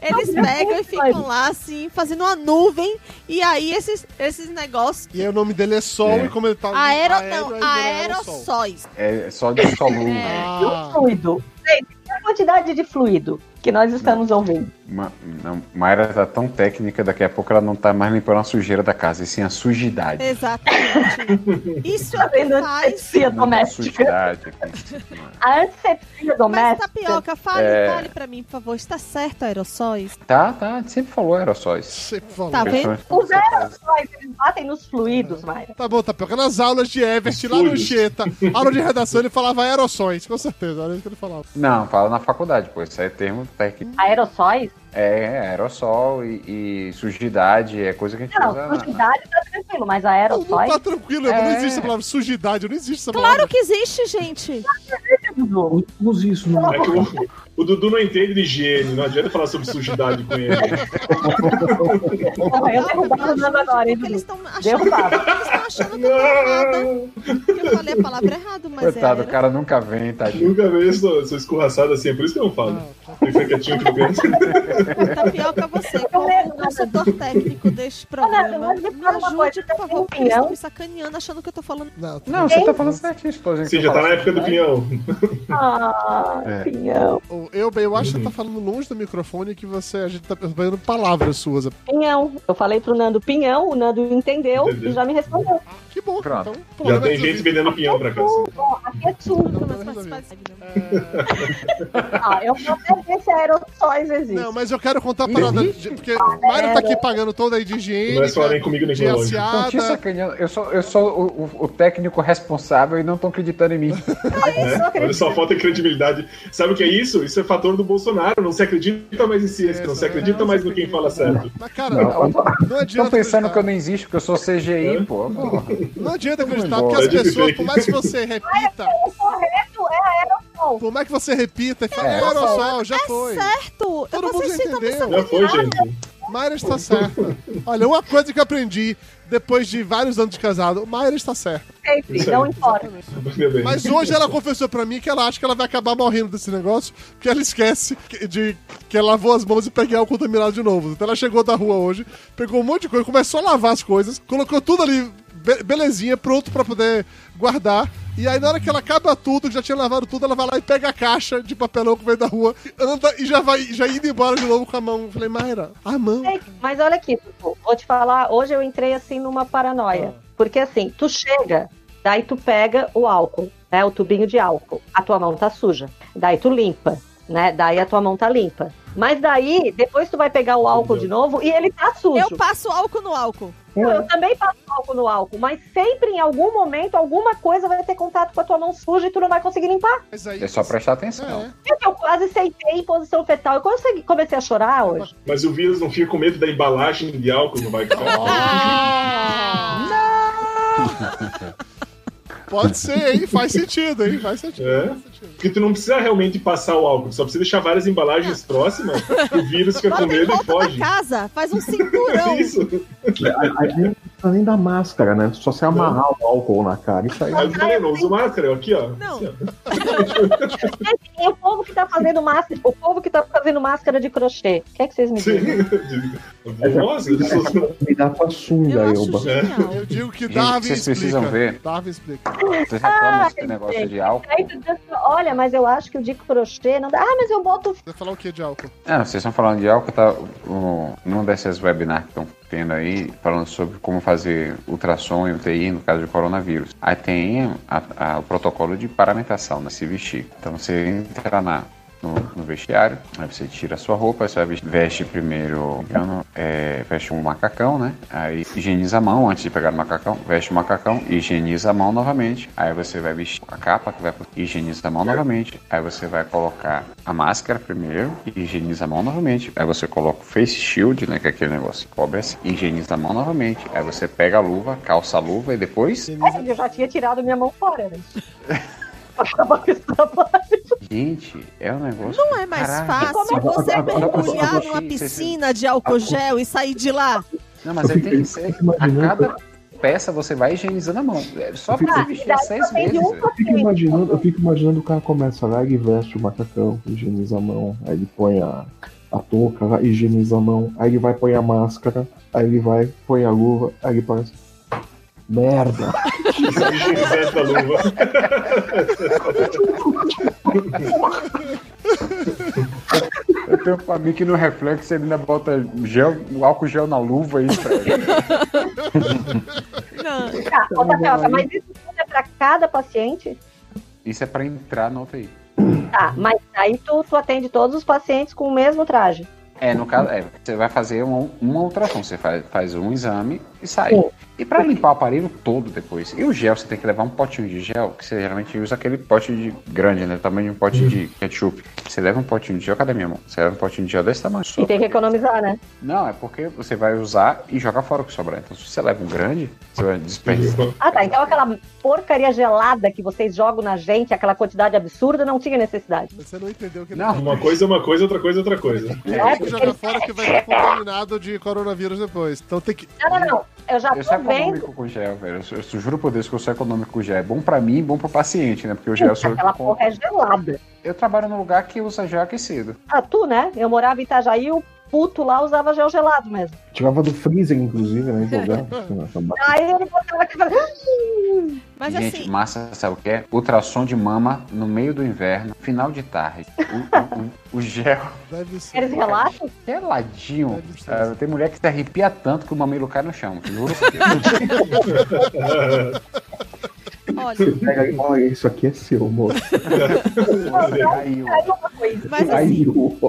eles pegam e ficam lá assim fazendo uma nuvem e aí esses esses negócios E aí o nome dele é Sol, É. e como ele tá no aero, não, aerossol. aerossóis É só de soludo. E o Ah, fluido? Gente, e a quantidade de fluido que nós estamos ouvindo? Ma- não, Mayra tá tão técnica, daqui a pouco ela não tá mais limpando a sujeira da casa, e sim a sujidade. Exatamente. Isso é Tá faz. antisepsia Muita doméstica? A antisepsia Mas doméstica. tapioca, fale, É. fale pra mim, por favor. Está certo, aerossóis? Tá, tá, a gente sempre falou aerossóis. sempre falou. Tá vendo? Os aerossóis, eles batem nos fluidos, Mayra. Tá bom, Tapioca. Nas aulas de Everett, lá no. Cheta, aula de redação, ele falava aerossóis, com certeza, era isso que ele falava. Não, fala na faculdade, pô, isso aí é termo técnico. Aerossóis? É, aerossol e, e sujidade, é coisa que a gente Não, usa. na- sujidade tá tranquilo, mas Não, não aerossóis. tá tranquilo, não É. existe essa palavra sujidade, não existe essa Claro palavra. que existe, gente. Dudu. Use isso no É que o, o Dudu não entende de higiene, não adianta falar sobre sujidade com ele. Eu derrubava o Nando agora, hein, eles estão achando, eles achando que eu errada. Que eu falei a palavra errada, mas Coitado, o era. cara nunca vem, tadinho. Nunca vi sou, sou escorraçado assim, é por isso que eu não falo. Fica quietinho que eu penso. Tapioca, você, como consultor técnico deste programa, mas me ajude, por favor, porque eles estão me sacaneando achando que eu tô falando. Não, Não, você tá falando certinho, esposa. Sim, já tá na época do pinhão. Ah, É. pinhão. o- eu, bem, eu acho que você tá falando longe do microfone que você, a gente tá pegando palavras suas. Pinhão. Eu falei pro Nando pinhão, o Nando entendeu Entendeu. e já me respondeu. Que bom, Pronto. então. Já problema tem gente vendendo pinhão pra cá. assim. Aqui é tudo. Ah, eu vou até ver se aerossóis existem. Não, mas eu quero contar a parada, de- porque o Mário tá aqui pagando toda aí de higiene, Não é só nem comigo nem de com o Lógico. Não, te sacaneando. Eu sou, eu sou o, o- o técnico responsável e não estão acreditando em mim. né? Olha só, falta credibilidade. Sabe o que é isso? Isso é fator do Bolsonaro. Não se acredita mais em ciência, não se acredita mais no quem fala certo. Mas, cara, Não, não, Estão adianta pensando que eu não existo, que eu sou CGI, pô. Porra. Não adianta acreditar, porque as É pessoas, por mais que você repita, O correto é aerossol. por mais que você repita fale, É. é, aerossol, já foi. Certo! Todo mundo entendeu. Já foi, gente. Mayra está certa. Olha, uma coisa que eu aprendi depois de vários anos de casado, Mayra está certa. Sempre, Isso não importa. Mas hoje ela confessou pra mim que ela acha que ela vai acabar morrendo desse negócio, porque ela esquece que- de que ela lavou as mãos e peguei álcool contaminado de novo. Então ela chegou da rua hoje, pegou um monte de coisa, começou a lavar as coisas, colocou tudo ali, be- belezinha, pronto pra poder guardar. E aí, na hora que ela acaba tudo, já tinha lavado tudo, ela vai lá e pega a caixa de papelão que veio da rua, anda e já vai já indo embora de novo com a mão. Eu Falei, Mayra, a mão. Ei, Mas olha aqui, vou te falar, hoje eu entrei assim numa paranoia. Porque assim, tu chega, daí tu pega o álcool, né? O tubinho de álcool. A tua mão tá suja. Daí tu limpa. Né? Daí a tua mão tá limpa. Mas daí, depois tu vai pegar o álcool de novo e ele tá sujo. Eu passo álcool no álcool. Não, eu também passo álcool no álcool, mas sempre em algum momento, alguma coisa vai ter contato com a tua mão suja e tu não vai conseguir limpar. Aí, É só prestar atenção. É. Gente, Eu quase sentei em posição fetal. Eu consegui- comecei a chorar hoje. Mas o vírus não fica com medo da embalagem de álcool no vai Pode ser, hein? Faz sentido, hein? Faz sentido. É. Porque tu não precisa realmente passar o álcool, só precisa deixar várias embalagens próximas, que o vírus fica com medo e foge. casa, faz um cinturão. Isso. Aí aí não precisa nem da máscara, né? Só se amarrar o álcool na cara. Isso aí. Aí eu falei, não uso máscara, aqui, ó. Não. Assim, ó. E o povo que tá fazendo máscara, o povo que tá fazendo máscara de crochê. O que é que vocês me dizem? Nossa, Me dá com a sunga, Eu Elba. genial. Eu digo que Gente, Darwin vocês explica. precisam ver. Darwin explica. Vocês reclamam desse negócio de álcool? Olha, mas eu acho que o de crochê não dá. Ah, mas eu boto. Você vai falar o que de álcool? Ah, vocês estão falando de álcool, tá? Um, numa dessas webinars que estão tendo aí, falando sobre como fazer ultrassom e UTI no caso de coronavírus. Aí tem a- a- o protocolo de paramentação, né? Se vestir. Então você entra na, no, no vestiário, aí você tira a sua roupa, você vai vestir- veste primeiro, engano, é, veste um macacão, né? Aí higieniza a mão antes de pegar o macacão, veste o macacão, higieniza a mão novamente. Aí você vai vestir a capa, que vai higieniza a mão novamente. Aí você vai colocar a máscara primeiro, higieniza a mão novamente. Aí você coloca o face shield, né? Que é aquele negócio que cobre assim, higieniza a mão novamente. Aí você pega a luva, calça a luva e depois. É, eu já tinha tirado minha mão fora, né? Acabar com esse trabalho. Gente, é um negócio. Não é mais Caralho. fácil Agora- você agora- agora- mergulhar agora- numa piscina de álcool gel e sair de lá? Não, mas aí tem que ser. A cada peça você vai higienizando a mão. É Só pra você vestir e daí seis vezes. um. Eu fico imaginando, eu fico imaginando o cara começa lá, ele veste o macacão, higieniza a mão, aí ele põe a, a touca, lá, higieniza a mão, aí ele vai põe a máscara, aí ele vai, põe a luva, aí ele parece. Merda! Veste a luva. Eu tenho um amigo que no reflexo ele ainda bota gel, o álcool gel na luva e esfrega. Não. Tá, ô, Tapioca, mas isso é pra cada paciente? Isso é pra entrar no UTI. Tá, mas aí tu, tu atende todos os pacientes com o mesmo traje. É, no caso, é, você vai fazer uma, uma ultrassom, você faz, faz um exame e sai. E pra limpar o aparelho todo depois. E o gel, você tem que levar um potinho de gel, que você geralmente usa aquele pote de grande, né? Tamanho de um pote de ketchup. Você leva um potinho de gel, cadê minha mão? Você leva um potinho de gel desse tamanho. só. E tem que economizar, né? Não, é porque você vai usar e jogar fora o que sobrar. Então, se você leva um grande, você vai desperdiçar. Ah, tá. Então aquela porcaria gelada que vocês jogam na gente, aquela quantidade absurda, não tinha necessidade. Você não entendeu o que Não. Uma coisa é uma coisa, outra coisa é outra coisa. É, que jogar fora que vai estar contaminado de coronavírus depois. Então tem que. Não, não, não. Eu já Eu sou tô vendo. econômico com gel, velho. Eu, sou- eu juro por Deus que eu sou econômico com gel. É bom pra mim e bom pro paciente, né? Porque o gel sou eu Aquela porra é gelada. Eu trabalho num lugar que usa gel aquecido. Ah, tu, né? Eu morava em Itajaí, o puto lá usava gel gelado mesmo. Tirava do freezer, inclusive, né? Jogava. Aí ele botava aquela. Mas Gente, assim, massa, sabe o que é? Ultrassom de mama no meio do inverno, final de tarde. O, o- o gel Deve ser. Eles relaxam? geladinho. Ah, tem mulher que se arrepia tanto que o mamilo cai no chão. Juro. olha, Pega olha, isso aqui é seu, moço. Mas assim,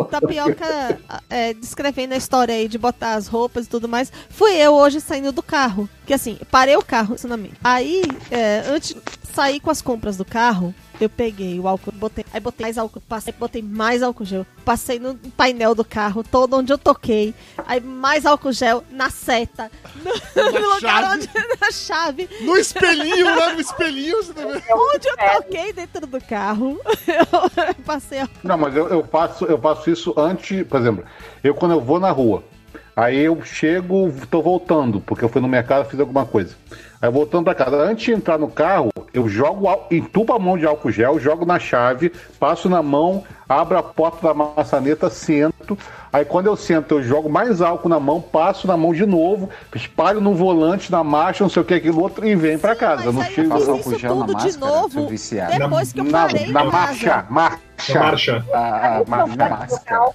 Tapioca é, descrevendo a história aí de botar as roupas e tudo mais. Fui eu hoje saindo do carro. Que assim, parei o carro, ensinamento. Aí, é, antes de sair com as compras do carro, eu peguei o álcool, botei, aí botei mais álcool, passei, botei mais álcool gel, passei no painel do carro, todo onde eu toquei, aí mais álcool gel na seta, no, no lugar chave. onde na chave, No espelhinho, né? No espelhinho você também. onde eu toquei dentro do carro, eu passei a Não, mas eu, eu faço, eu faço isso antes, por exemplo, eu quando eu vou na rua, aí eu chego, tô voltando, porque eu fui no mercado fiz alguma coisa. Aí voltando pra casa, antes de entrar no carro, eu jogo, entubo a mão de álcool gel, jogo na chave, passo na mão, abro a porta da maçaneta, sento. Aí quando eu sento, eu jogo mais álcool na mão, passo na mão de novo, espalho no volante, na marcha, não sei o que, aquilo outro, e venho pra casa. Eu não Mas aí chego. eu álcool gel na tudo de máscara, novo depois que eu na, parei na em marcha, marcha. Marcha. A, a, a, na máscara.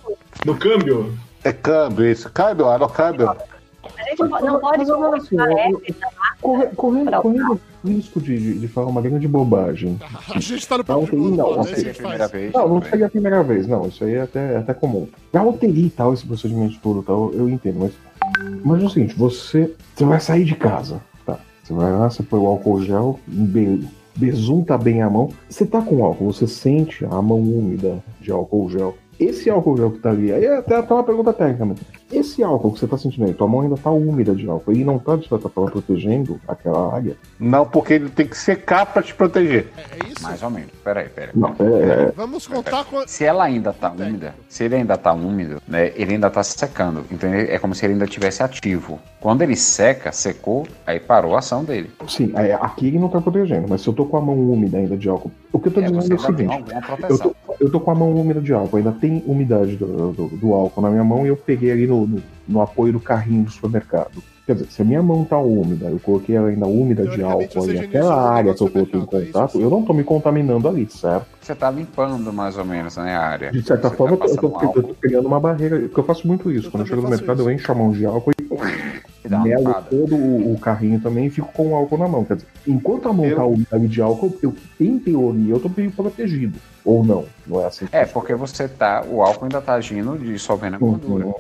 No câmbio. É câmbio, isso. Câmbio, era câmbio. A gente não pode assim, colocar na máscara Corre- correndo, Pra- correndo risco de, de, de falar uma grande bobagem. A gente tá no Não, papo de não, gostoso, não é que a seria a primeira vez. Não, não seria a primeira vez, não. Isso aí é até, é até comum. Pra UTI e tal, esse procedimento todo tal, eu entendo, mas. Mas é o seguinte, você, você vai sair de casa, tá? Você vai lá, você põe o álcool gel, be, besunta bem a mão. Você tá com álcool, você sente a mão úmida de álcool gel. Esse álcool gel que tá ali, aí é até, até uma pergunta técnica mesmo. Esse álcool que você tá sentindo aí, tua mão ainda tá úmida de álcool, e não tá, de certa forma, protegendo aquela área? Não, porque ele tem que secar pra te proteger. É isso? Mais ou menos. Peraí, peraí. Não, é, é, Vamos contar com. Se ela ainda tá úmida, se ele ainda tá úmido, né, ele ainda tá secando. Então é como se ele ainda tivesse ativo. Quando ele seca, secou, aí parou a ação dele. sim, é, aqui ele não tá protegendo, mas se eu tô com a mão úmida ainda de álcool, o que eu tô É, dizendo é o seguinte. Eu tô, eu tô com a mão úmida de álcool, ainda tem umidade do, do, do álcool na minha mão e eu peguei ali no, no, no apoio do carrinho do supermercado. Quer dizer, se a minha mão tá úmida, eu coloquei ela ainda úmida de álcool e higienizou aquela área que eu coloquei em é contato, isso? eu não tô me contaminando ali, certo? Você tá limpando mais ou menos né, a área. De certa Você forma, tá eu, tô, eu tô criando uma barreira, porque eu faço muito isso. Eu Quando eu chego no mercado, isso. eu encho a mão de álcool e melo todo o, o carrinho também e fico com o álcool na mão. Quer dizer, enquanto a mão Eu- tá úmida ali de álcool, eu, em teoria, eu tô meio protegido. Ou não, não é assim. É, porque você tá. O álcool ainda tá agindo dissolvendo a gordura. Uhum.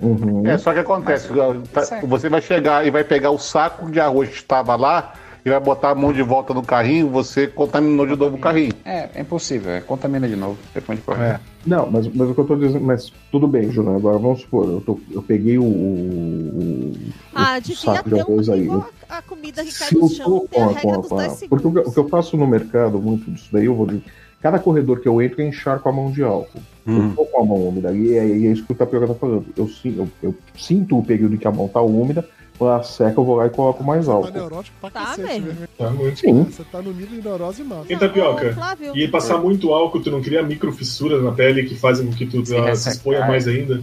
Uhum. É, só que acontece, tá- seca. você vai chegar e vai pegar o saco de arroz que estava lá e vai botar a mão de volta no carrinho, você contaminou de novo o carrinho. É, é impossível. É, contamina de novo. Depois de correr. É. Não, mas, mas o que eu tô dizendo, mas tudo bem, Juliana. Agora vamos supor, eu, tô, eu peguei o, o, o Ah, devia saco de ter um arroz aí. igual a, a comida que cai Se no eu chão, tô tem a regra dos a- 10 porque o que, segundos. o que eu faço no mercado muito disso daí, eu vou de cada corredor que eu entro, eu encharco a mão de álcool. Eu tô com a mão úmida e é, e é isso que o Tapioca tá falando. Eu, eu, eu sinto o período em que a mão tá úmida, quando ela seca, eu vou lá e coloco mais Tá álcool. neurótico pra Tá cacete. Tá muito. Sim. Você tá no nível de neurose massa. Tem tapioca. Flávio, E passar muito álcool, tu não cria microfissuras na pele que fazem com que tu Se ah, se exponha mais ainda?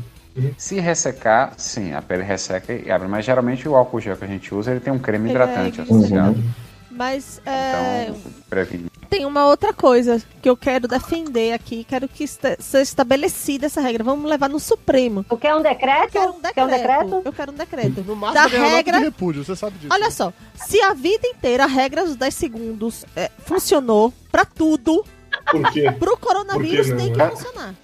Se ressecar, sim, a pele resseca e abre. Mas geralmente o álcool gel que a gente usa, ele tem um creme Ele hidratante é associado. mas é, Então, previne. Tem uma outra coisa que eu quero defender aqui, quero que este- seja estabelecida essa regra. Vamos levar no Supremo. Tu quer um decreto? Eu quero um decreto. Quer um decreto? Eu quero um decreto. No máximo, Da regra- de repúdio, você sabe disso. Olha só, se a vida inteira a regra dos 10 segundos é, funcionou pra tudo, Por quê? pro coronavírus Por que tem que funcionar.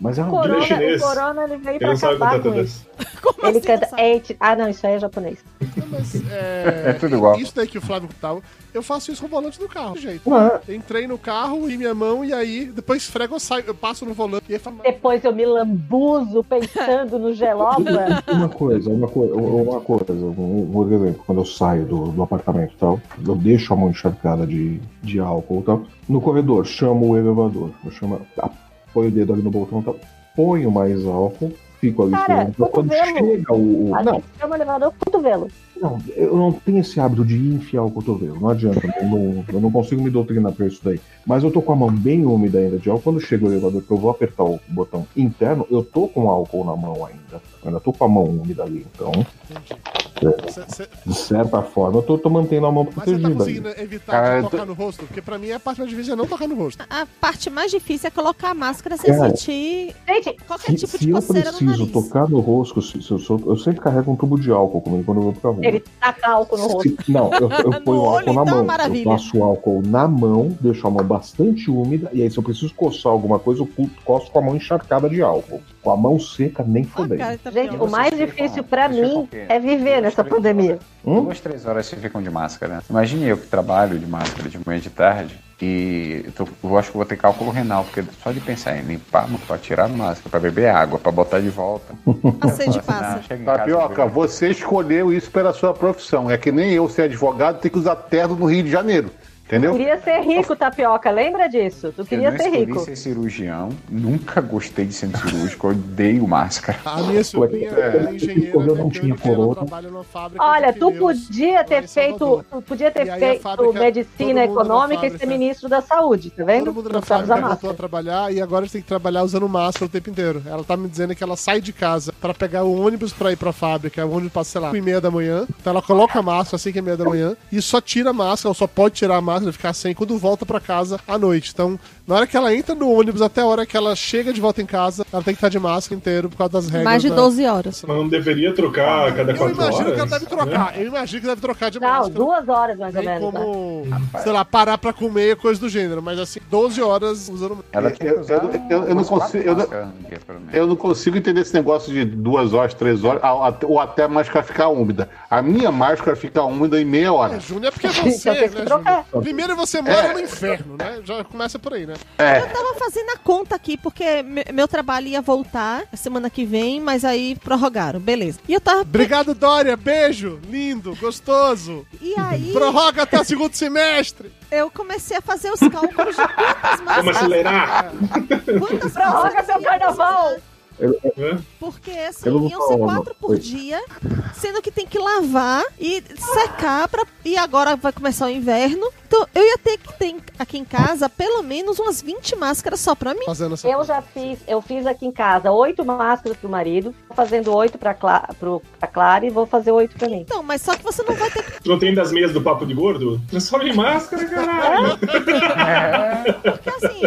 Mas é O uma corona, chinês. o corona ele veio pra acabar com isso. Como Ele assim, canta não sabe? eight. Ah, não, isso aí é japonês. Não, mas, é, É tudo igual. Isso daí que o Flávio tava. Eu faço isso com o volante do carro, jeito. Ah, Entrei no carro e minha mão, e aí depois esfrego, eu saio, eu passo no volante e aí fala, Depois eu me lambuzo pensando no geloba. Uma coisa, uma coisa, uma coisa, um, um exemplo, quando eu saio do, do apartamento e tal, eu deixo a mão encharcada de, de álcool e tal. No corredor, chamo o elevador. Eu chamo, apoio o dedo ali no botão tal, ponho mais álcool, fico ali Cara, esperando. Quando chega o. o- A não, gente chama o elevador cotovelo. Não, eu não tenho esse hábito de enfiar o cotovelo. Não adianta, eu não, eu não consigo me doutrinar pra isso daí. Mas eu tô com a mão bem úmida ainda de álcool. Quando chega o elevador, que eu vou apertar o botão interno, eu tô com álcool na mão ainda. Eu ainda tô com a mão úmida ali. Então, Cê- cê- de certa forma, eu tô, tô mantendo a mão Mas você tá protegida ali. conseguindo evitar eu tô- tocar no rosto? Porque pra mim a parte mais difícil é não tocar no rosto. A parte mais difícil é colocar a máscara sem Cara, sentir Gente, qualquer Se, tipo se de eu coceira no preciso tocar no rosto, se, se eu, sou- eu sempre carrego um tubo de álcool comigo quando eu vou pra rua. Ele taca álcool no rosto. Se- não, eu, eu ponho No álcool olho, na então, mão. maravilha. Eu passo o álcool na mão, deixo a mão bastante úmida, e aí se eu preciso coçar alguma coisa, eu coço com a mão encharcada de álcool. Com a mão seca, nem cara, tá Gente, o mais difícil ficam mim é viver nessa pandemia. Hum? Duas, três horas vocês ficam de máscara. Imagine eu que trabalho de máscara de manhã e de tarde. E eu, tô- eu acho que vou ter cálculo renal, porque só de pensar em limpar, pra tirar a máscara, pra beber água, pra botar de volta. A sede Assim, passa. Tapioca, você escolheu isso pela sua profissão. É que nem eu ser advogado tem que usar terno no Rio de Janeiro. Entendeu? Queria ser rico, Tapioca, lembra disso? Tu Eu queria não ser rico. ser cirurgião, nunca gostei de ser cirúrgico, eu odeio máscara. A minha sobrinha é, engenheira Eu não tinha corona. Olha, tu podia ter feito, tu podia ter feito fábrica, medicina econômica e ser ministro da saúde, tá vendo? Todo mundo na fábrica voltou a trabalhar e agora a gente tem que trabalhar usando máscara o tempo inteiro. Ela tá me dizendo que ela sai de casa pra pegar o ônibus pra ir pra fábrica. O ônibus passa, sei lá, 5 e meia da manhã. Então ela coloca a máscara às 5 e meia da manhã e só tira a máscara, ou só pode tirar a máscara máscara, ficar sem quando volta pra casa à noite. Então, na hora que ela entra no ônibus até a hora que ela chega de volta em casa, ela tem que estar de máscara inteiro por causa das regras. Mais de da- 12 horas. Mas não deveria trocar a cada Eu quatro imagino horas? que ela deve né? trocar. Eu imagino que deve trocar de Não, máscara. duas horas mais ou menos. né? como, sei lá, parar pra comer, coisa do gênero. Mas assim, 12 horas usando. Ela tinha Eu- eu- eu- eu não consigo- eu não-. Eu não consigo entender esse negócio de duas horas, três horas, a- a- ou até a máscara ficar úmida. A minha máscara fica úmida em meia hora. Júnior é porque é Então você, que né, trocar. Júnior? Primeiro você mora É. no inferno, né? Já começa por aí, né? É. Eu tava fazendo a conta aqui, porque me- meu trabalho ia voltar semana que vem, mas aí prorrogaram, beleza. E eu tava. Obrigado, Dória. Beijo. Lindo, gostoso. E aí Prorroga até o segundo semestre. eu comecei a fazer os cálculos de quantas Vamos máscaras. acelerar! Quantas Prorroga seu carnaval! precisar. Hã? Porque assim, Eu iam ser quatro por Oi. dia, sendo que tem que lavar e secar pra... E agora vai começar o inverno. Então eu ia ter que ter aqui em casa pelo menos umas 20 máscaras só pra mim. Fazendo Eu já fiz, eu fiz aqui em casa oito máscaras pro marido, fazendo oito pra, Cla pro, pra Clara e vou fazer oito pra mim. Então, mas só que você não vai ter que. Tu não tem das meias do papo de gordo? Transforma em máscara, caralho! Porque assim,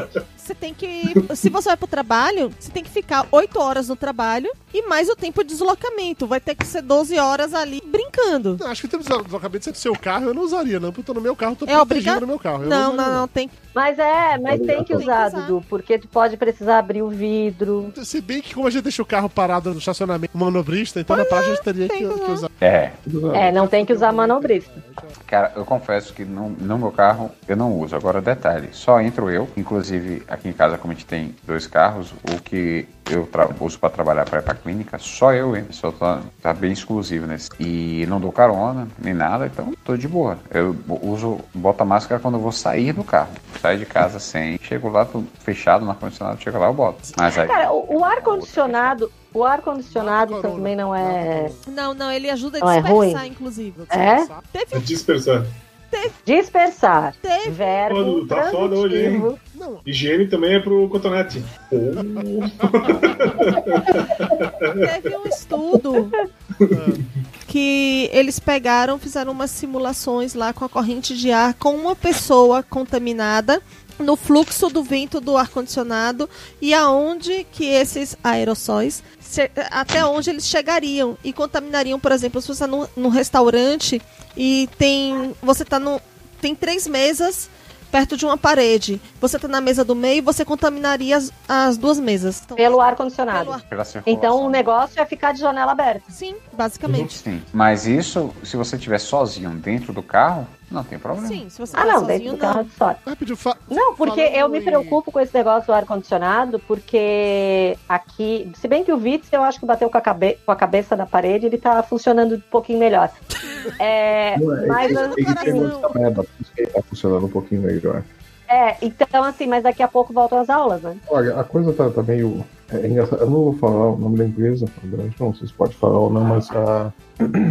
tem que. Se você vai pro trabalho, você tem que ficar 8 horas no trabalho e mais o tempo de deslocamento. Vai ter que ser 12 horas ali brincando. Não, acho que temos deslocamento do seu carro, eu não usaria, não, porque eu tô no meu carro, tô É protegido obrigado? no meu carro. Eu Não, usaria, não, não, tem. Mas é, mas tem que Tem que usar. Dudu, porque tu pode precisar abrir o vidro. Se bem que como a gente deixa o carro parado no estacionamento manobrista, então na praia a gente teria que que usar. É, É, não tem que usar manobrista. cara, eu confesso que no, no meu carro eu não uso. Agora, detalhe, só entro eu. Inclusive, aqui em casa, como a gente tem dois carros, o que eu tra- uso pra trabalhar pra ir pra clínica, só eu entro. Só tá, tá bem exclusivo nesse. E não dou carona, nem nada, então tô de boa. Eu uso, boto a máscara quando eu vou sair do carro. Saio de casa sem, chego lá, tô fechado no ar-condicionado, chego lá, eu boto. Mas aí. Cara, o, o ar-condicionado, o ar-condicionado também não é Não, não, ele ajuda a é dispersar, ruim? inclusive. É? Teve, Dispersar. Dispersar. teve, Verbo tá foda hoje, hein? Não, Higiene também é pro cotonete. teve um estudo que eles pegaram, fizeram umas simulações lá com a corrente de ar com uma pessoa contaminada no fluxo do vento do ar-condicionado e aonde que esses aerossóis, até onde eles chegariam e contaminariam, por exemplo, se você está num, num restaurante e tem, você tá no, tem três mesas perto de uma parede, você está na mesa do meio, você contaminaria as, as duas mesas. Então, Pelo ar-condicionado. pelo ar-. Então o negócio é ficar de janela aberta. Sim, basicamente. Sim, mas isso, se você estiver sozinho dentro do carro, não tem problema. Sim, se você Ah, tá não, sozinho, dentro do não. carro de rapidinho, fa Não, porque falando eu me em- preocupo com esse negócio do ar-condicionado, porque aqui, se bem que o Vitz, eu acho que bateu com a, cabe- com a cabeça na parede, ele tá funcionando um pouquinho melhor. É, mas ele, ele assim, pegou essa merda, ele tá funcionando um pouquinho melhor. é, então assim, mas daqui a pouco voltam as aulas, né? Olha, a coisa tá, tá meio. É engraçado. Eu não vou falar o nome da empresa, não sei se pode falar ou não, mas a,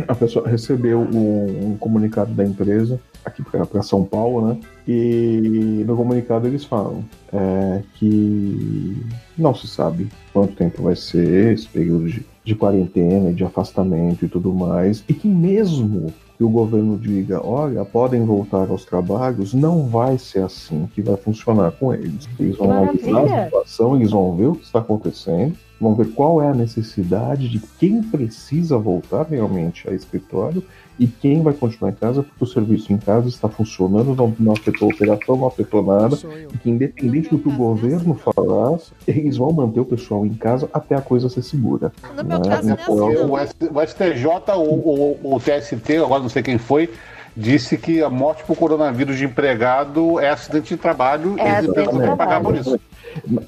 a pessoa recebeu um, um comunicado da empresa aqui para São Paulo, né? E no comunicado eles falam é, que não se sabe quanto tempo vai ser esse período de, de quarentena, de afastamento e tudo mais, e que mesmo que o governo diga, olha, podem voltar aos trabalhos, não vai ser assim que vai funcionar com eles. Eles vão analisar a situação, eles vão ver o que está acontecendo, vão ver qual é a necessidade de quem precisa voltar realmente a escritório e quem vai continuar em casa, porque o serviço em casa está funcionando, não, não afetou a operação, não afetou nada. E que independente do que o governo falar, eles vão manter o pessoal em casa até a coisa ser segura. No meu Né? caso, é Então, assim, O, STJ, o, o, o TST, agora não sei quem foi, disse que a morte por coronavírus de empregado é acidente de trabalho É e de que pagar por isso.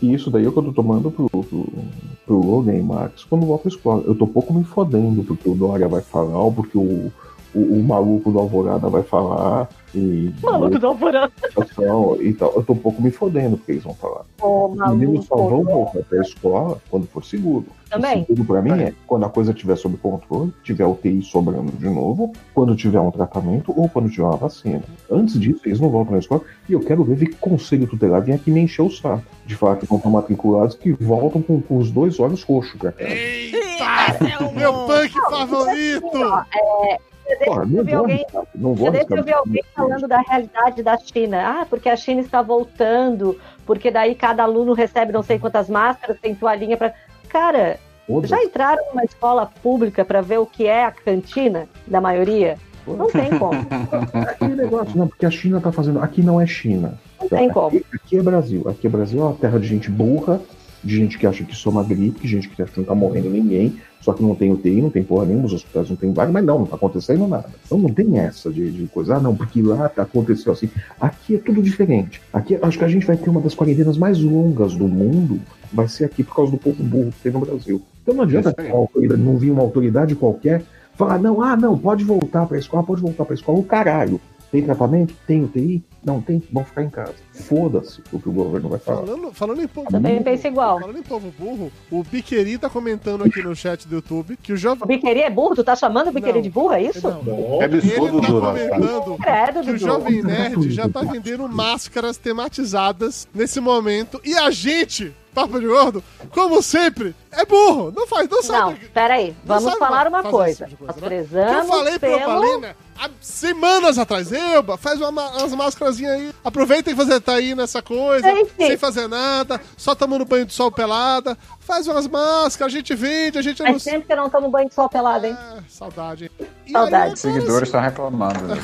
E isso daí é o que eu tô tomando pro, pro, pro Logan e Max quando vou pra escola. Eu tô pouco me fodendo porque o Dória vai falar, ou porque o, o, o maluco do Alvorada vai falar. E, Maluco do alvorada. e tal. Eu tô um pouco me fodendo porque eles vão falar. Ô, Os meninos só vão voltar pra escola quando for seguro. Também. O seguro pra mim é quando a coisa estiver sob controle, tiver UTI sobrando de novo, quando tiver um tratamento ou quando tiver uma vacina. Antes disso, eles não voltam na escola e eu quero ver que conselho tutelar vem aqui me encher o saco. De falar que vão estar matriculados que voltam com, com os dois olhos roxos pra casa. Eita! Meu punk favorito! Porra, não vou alguém- não vou arriscar. ouvir alguém falando da realidade da China. Ah, porque a China está voltando, porque daí cada aluno recebe não sei quantas máscaras, tem toalhinha para. Cara, Foda-se. já entraram numa escola pública para ver o que é a cantina da maioria? Não tem como. Aquele negócio, não, porque a China tá fazendo. Aqui não é China. Não tem como. Aqui, é Brasil. Aqui é Brasil, é uma terra de gente burra, de gente que acha que isso é uma gripe, gente que acha que não tá morrendo ninguém, só que não tem UTI, não tem porra nenhuma, os hospitais não tem vaga, mas não, não tá acontecendo nada. Então não tem essa de, de coisa, ah, não, porque lá tá, aconteceu assim. Aqui é tudo diferente. Aqui acho que a gente vai ter uma das quarentenas mais longas do mundo, vai ser aqui por causa do povo burro que tem no Brasil. Então não adianta autoridade- não vir uma autoridade qualquer falar, não, ah, não, pode voltar pra escola, pode voltar pra escola, o caralho. Tem tratamento? Tem UTI? Não tem? Vão ficar em casa. Foda-se o que o governo vai falar. Falando, falando em povo Também pensa igual. Falando em povo burro, o Biqueri tá comentando aqui no chat do YouTube que o O jovem. Biqueri é burro? Tu tá chamando o Biqueri Não. de burro, é isso? Não, Bom, É absurdo, ele tá Dudu. comentando Credo, que o. Jovem Nerd já tá vendendo máscaras tematizadas nesse momento. E a gente, Papo de Gordo, como sempre, é burro. Não faz, não Não, sabe. peraí. Não Vamos sabe falar uma coisa. tipo Nós coisa, né? prezamos Que eu falei pra pelo... Opalina há semanas atrás. Elba, faz uma, ma- umas máscarazinhas aí. Aproveita e você tá aí nessa coisa, Gente. sem fazer nada, só tomando banho de sol pelada. Faz umas máscaras, a gente vende, a gente Faz anuncia. tempo que eu não tomo banho de sol pelado, hein? Ah, saudade. hein? Saudade. aí, Os seguidores estão reclamando. né?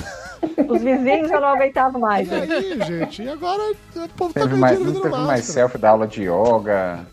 Os vizinhos eu não aguentava mais. E aí, gente? E agora o povo tá Teve mais, vendendo não teve mais selfie da aula de yoga.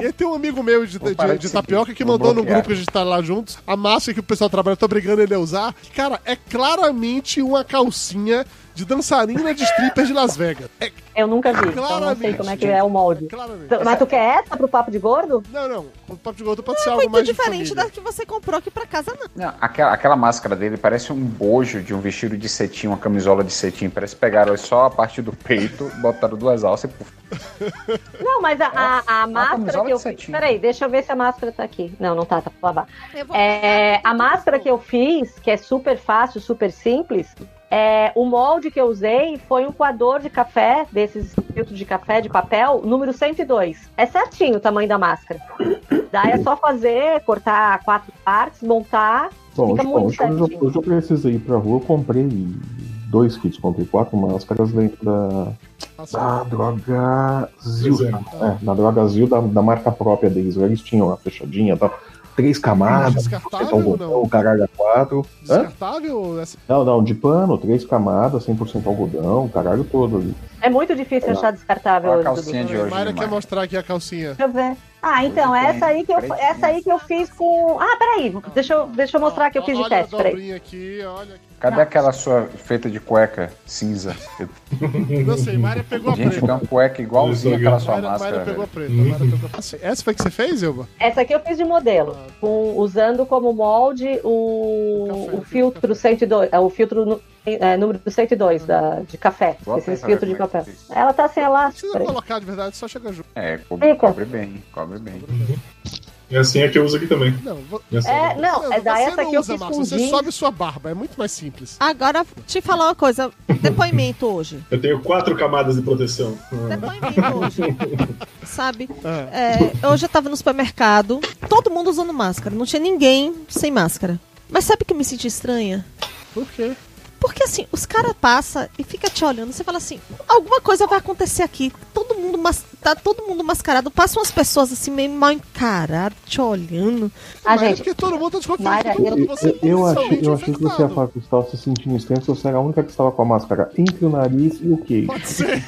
E aí tem um amigo meu de, de- de de tapioca que mandou no bloquear. grupo que a gente tá lá juntos a máscara que o pessoal trabalha, eu tô obrigando ele a usar. Cara, é claramente uma calcinha de dançarina de stripper de Las Vegas. É Eu nunca vi, então não sei Claramente, como é que gente. é o molde. claramente. Mas tu quer essa pro papo de gordo? Não, não. O papo de gordo pode ser algo Muito mais diferente da que você comprou aqui pra casa, não. Não, aquela, aquela máscara dele parece um bojo de um vestido de cetim, uma camisola de cetim. Parece que pegaram só a parte do peito, botaram duas alças e puf. Não, mas a, a, a máscara é que eu fiz. cetim. Peraí, deixa eu ver se a máscara tá aqui. Não, não tá, tá pra lavar. Eu vou É, a máscara que eu fiz, que é super fácil, super simples, é, o molde que eu usei foi um coador de café, desses filtros de café de papel, número 102. É certinho o tamanho da máscara. Daí é só fazer, cortar quatro partes, montar. Bom, Fica hoje, muito hoje, eu, eu precisei ir pra rua, eu comprei dois kits, comprei quatro máscaras dentro da, Nossa, da Droga Zil. Pois é. É, na Droga Zil da, da marca própria deles. Eles tinham a fechadinha e tal. Três camadas, Descartável 100% ou algodão, não? caralho a quatro. Hã? Descartável ou essa? Não, não, de pano, três camadas, 100% algodão, o caralho todo ali. É muito difícil achar descartável a calcinha de hoje. Mayra quer mostrar aqui a calcinha. Deixa eu ver. Ah, então, essa aí, que eu, essa aí que eu fiz com. Ah, peraí, deixa eu, deixa eu mostrar que eu fiz de olha teste, peraí. aqui, olha aqui. Cadê aquela sua feita de cueca cinza? Eu- Não sei, Mayra pegou a Gente, preta. tem uma cueca igualzinha aquela sua Mayra, máscara. Mayra pegou a preta. Pegou a preta. Essa foi que você fez, Elba? Essa aqui eu fiz de modelo, com- usando como molde o, Café, o filtro 102, é, o filtro é, número 102 da, de café, Bota aí esses filtros de é fica. Ela tá sem Não elástico, precisa colocar de verdade, só chega junto. É, cobre, cobre bem, cobre bem. E assim é que eu uso aqui também. Não, vo- E assim É, não, é da você essa não eu usa fiz massa, com você sobe sua barba, é muito mais simples. Agora, te falar uma coisa. Depoimento hoje. Eu tenho quatro camadas de proteção. Depoimento hoje. Sabe? É. É, hoje eu tava no supermercado, todo mundo usando máscara. Não tinha ninguém sem máscara. Mas sabe que eu me senti estranha? Por quê? Porque assim, os caras passam e fica te olhando. Você fala assim, alguma coisa vai acontecer aqui. Todo mundo, mas, tá todo mundo mascarado. Passam umas pessoas assim, meio mal encaradas, te olhando. Ah, Mas é gente, porque todo mundo tá desconfiado. Mayra, todo mundo, Eu, você eu, eu achei, potencialmente eu achei que você ia falar que estava se sentindo estranho se você era a única que estava com a máscara entre o nariz e o queixo. Pode ser.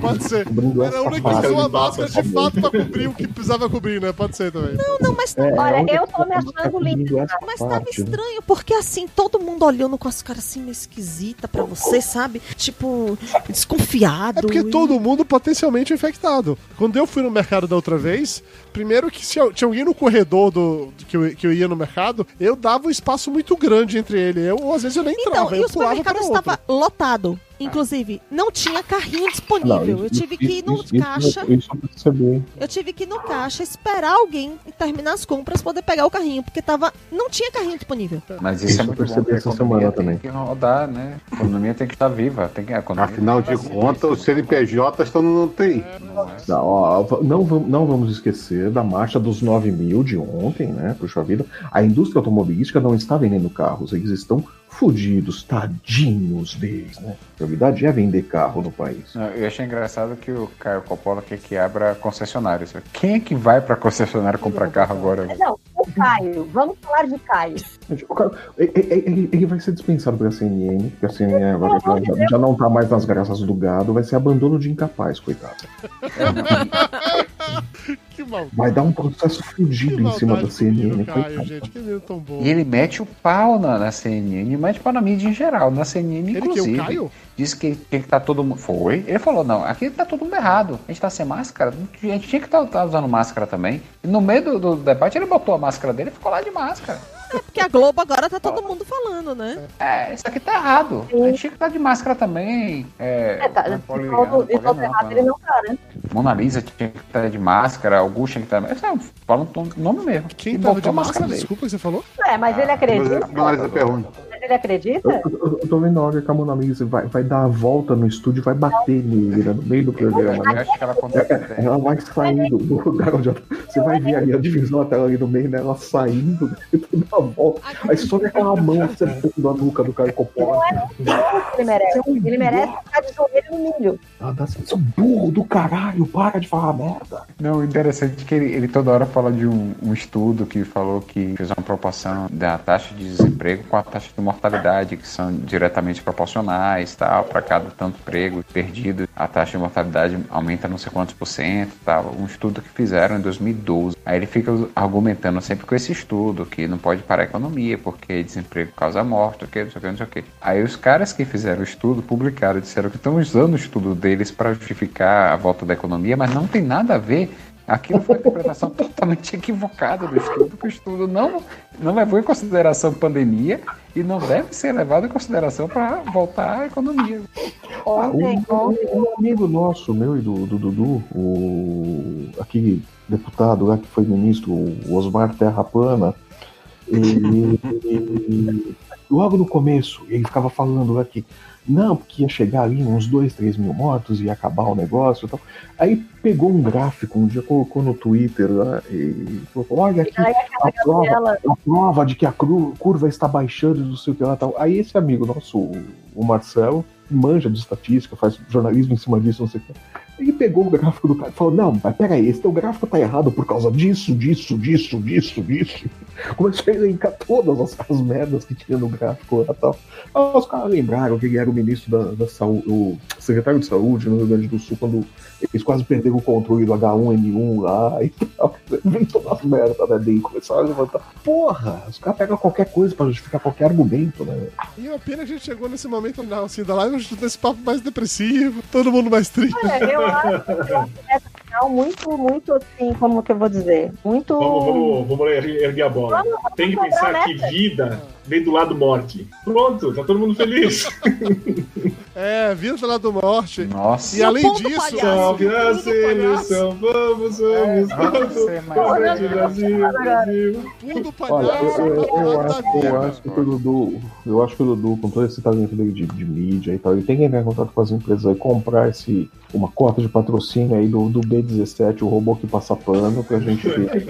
Pode ser. Era a única que usou a máscara de fato pra cobrir o que precisava cobrir, né? Pode ser também. Não, mas, É, é Olha, eu tô me tá achando linda. mas tava parte, né? estranho, porque assim, todo mundo olhando com as caras assim meio esquisita pra você, sabe? Tipo, desconfiado. É porque e- todo mundo potencialmente infectado. Quando eu fui no mercado da outra vez, primeiro que se eu- tinha alguém no corredor do, que, eu, que eu ia no mercado, eu dava um espaço muito grande entre ele. Eu, ou às vezes eu nem Então, entrava, e eu o pulava para supermercado outro. estava lotado. Inclusive, não tinha carrinho Não, disponível. isso- eu tive que ir no isso- caixa. Isso eu percebi. Eu tive que ir no caixa, esperar alguém terminar as compras pra poder pegar o carrinho, porque tava. Não tinha carrinho disponível. Mas isso, Isso é eu muito bom. percebi a essa semana tem também. que rodar, né? A economia tem que estar viva. Tem que, Afinal tem de contas, os CNPJ estão no TI. Não é? Não, ó, não, não vamos esquecer da marcha dos 9 mil de ontem, né? Puxa vida. A indústria automobilística não está vendendo carros, eles estão fudidos, tadinhos deles, né? A prioridade é vender carro no país. Eu achei engraçado que o Caio Coppola quer que abra concessionárias. Quem é que vai pra concessionária comprar carro agora? Não, o Caio. Vamos falar de Caio. Gente, o cara- ele, ele- ele vai ser dispensado pela CNN, porque a CNN agora já, já não tá mais nas graças do gado, vai ser abandono de incapaz, coitado. Vai dar um processo fudido em cima da CNN, Caio, coitado. gente. Que menino tão bom. E ele mete o pau na, na CNN, pau na mídia em geral, na CNN Ele que é inclusive. o Caio? Disse que tinha que estar todo mundo. Foi. Ele falou: não, aqui tá todo mundo errado. A gente tá sem máscara. A gente tinha que estar usando máscara também. E no meio do, do debate ele botou a máscara dele e ficou lá de máscara. Porque a Globo agora tá todo mundo falando, né? É, isso aqui tá errado. A gente tinha que estar de máscara também. É, É, tá. não é poli- todo, não, de todo poli- não, errado ele não tá, né? Mona Lisa tinha que estar de máscara, Augusto tinha que estar. Esse é, fala o nome mesmo. Quem E tava botou de a máscara? dele. Desculpa que você falou? É, mas ele acredita. Analisa pergunta. Mas ele acredita? Eu, eu- eu tô vendo a hora que a Mona Lisa vai, vai dar a volta no estúdio e vai bater nele né, no meio do programa. Né? acho que ela acontece. Ela vai sair do, lugar onde ela, Você vai ver ali a divisão até ali no meio, né? Ela saindo, dando a volta. Aí só vê aquela mão acertando a nuca do cara Coppola. Ele merece. Ele merece ficar de joelho no milho. Ela dá assim, seu burro do caralho, para de falar merda. Não, o interessante é que ele, ele toda hora fala de um, um estudo que falou que fez uma proporção da taxa de desemprego com a taxa de mortalidade, que são diretamente proporcionais, tal, para cada tanto emprego perdido, a taxa de mortalidade aumenta não sei quantos por cento, tal. Um estudo que fizeram em 2012. Aí ele fica argumentando sempre com esse estudo que não pode parar a economia porque desemprego causa morte, o que, não sei o que, não sei o que. Aí os caras que fizeram o estudo publicaram, disseram que estão usando o estudo deles para justificar a volta da economia, mas não tem nada a ver. Aquilo foi uma interpretação totalmente equivocada do estudo, que o estudo não, não levou em consideração pandemia e não deve ser levado em consideração para voltar à economia. Ontem, Um, um amigo nosso, meu e do, do Dudu, o aquele deputado lá que foi ministro, o Osmar Terrapana, ele, ele- logo no começo, ele ficava falando lá que não, porque ia chegar ali uns 2, 3 mil mortos, ia acabar o negócio e tal. Aí pegou um gráfico, um dia colocou no Twitter lá e falou: olha aqui a prova, a prova de que a curva está baixando, não sei o que lá tal. Aí esse amigo nosso, o- o Marcelo, manja de estatística, faz jornalismo em cima disso, não sei o que. Ele pegou o gráfico do cara e falou: Não, mas peraí, esse teu gráfico tá errado por causa disso, disso, disso, disso, disso. Começou a elencar todas as, as merdas que tinha no gráfico lá e tal. Aí os caras lembraram que ele era o ministro da, da saúde, o secretário de saúde no Rio Grande do Sul, quando eles quase perderam o controle do H1N1 lá e tal. Vem todas as merdas, né? Daí começaram a levantar. Porra, os caras pegam qualquer coisa pra justificar qualquer argumento, né? E uma pena que a gente chegou nesse momento final, assim, da live, a gente nesse papo mais depressivo, todo mundo mais triste. Acho, eu acho essa final muito, muito assim, como que eu vou dizer? Muito. Vamos, vamos, vamos erguer a bola. Tem que pensar que vida vem do lado morte. Pronto, tá todo mundo feliz. É, vida lá do morte. Nossa. E além disso, palhaço. Seleção, vamos, vamos, Vamos ser mais Brasil, Brasil, tudo Olha, palhaço. eu, eu- eu acho, vida. eu acho que o Dudu, eu acho que o Dudu, com todo esse talento dele de, de mídia e tal, ele tem que entrar em contato com as empresas aí, comprar esse, uma cota de patrocínio aí do, do B17, o robô que passa pano, pra gente ver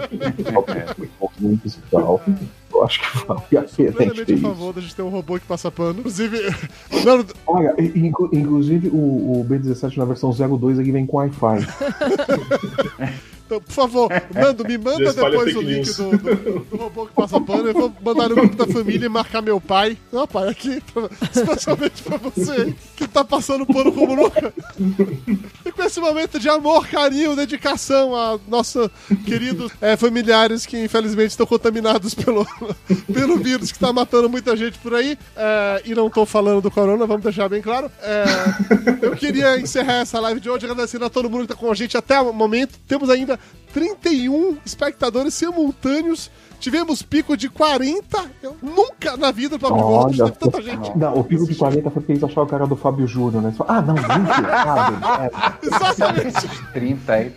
tal. Eu acho que vale a pena ter a favor da gente ter um robô que passa pano. Inclusive, não, Olha, inclu- inclusive o, o B17 na versão 02 ele vem com Wi-Fi. então, por favor, Nando, me manda depois o link do, do- do robô que passa pano. Eu vou mandar no grupo da família e marcar meu pai. Ó, pai, aqui, pra- especialmente pra você que tá passando pano como nunca. E com esse momento de amor, carinho, dedicação a nossos queridos eh, familiares que infelizmente estão contaminados pelo, pelo vírus que tá matando muita gente por aí. eh, e não tô falando do corona, vamos deixar bem claro. Eh, eu queria encerrar essa live de hoje agradecendo a todo mundo que tá com a gente até o momento. Temos ainda 31 espectadores simultâneos. Tivemos pico de 40. Eu nunca na vida do Papo de Gordo Olha, teve tanta gente. Não, o pico de 40 foi porque eles acharam o cara do Fábio Júnior, né? Falaram, Ah, não, 20, sabe? É, Exatamente. 30 aí,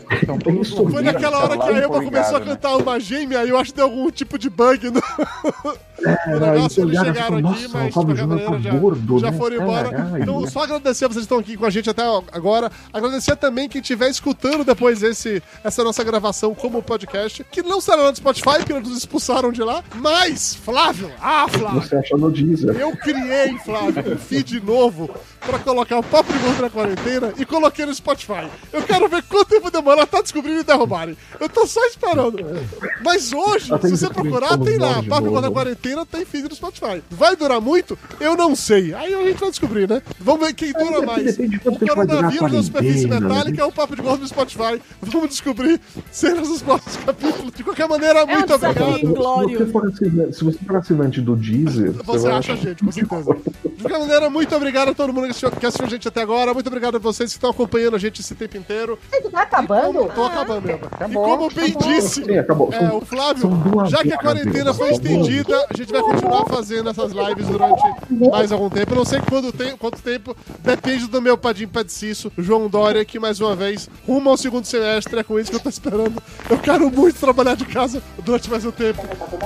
Isso Foi naquela hora que a Eva começou a né? cantar uma gêmea e eu acho que deu algum tipo de bug no, no Era, negócio. eles chegaram aqui, nossa, mas o Júnior tá maneira já, gordo, já né? foram embora. Caralho. Então, só agradecer, vocês estão aqui com a gente até agora. Agradecer também quem estiver escutando depois esse, essa nossa gravação como podcast, que não será no Spotify, porque nos expulsaram de lá. Mas, Flávio, ah, Flávio, Você achou no Deezer. eu criei, Flávio, um feed novo pra colocar o Papo de Gordo na quarentena e coloquei no Spotify. Eu quero ver quanto tempo demora até descobrir e derrubarem. Eu tô só esperando. Mas hoje, Até se você procurar, tem lá. Papo de Gordo na quarentena tem feed no Spotify. Vai durar muito? Eu não sei. Aí a gente vai descobrir, né? Vamos ver quem dura depende- mais. O coronavírus na superfície quarentena, metálica né? é o Papo de Gordo no Spotify. Vamos descobrir cenas dos próximos capítulos. De qualquer maneira, um muito desafio. obrigado. Se você for assinante, se você for assinante do Deezer, Você vai acha a gente, com certeza. De qualquer maneira, muito obrigado a todo mundo que assistiu, que assistiu a gente até agora. Muito obrigado a vocês que estão acompanhando a gente esse tempo inteiro. Tá acabando? Tô acabando mesmo. E como bem disse Sim, acabou. é, o Flávio, já que a quarentena foi estendida, a gente vai continuar fazendo essas lives durante mais algum tempo. Eu não sei quando tem, quanto tempo, depende do meu padim padiciço, João Dória, que mais uma vez, rumo ao segundo semestre, é com isso que eu tô esperando. Eu quero muito trabalhar de casa durante mais um tempo.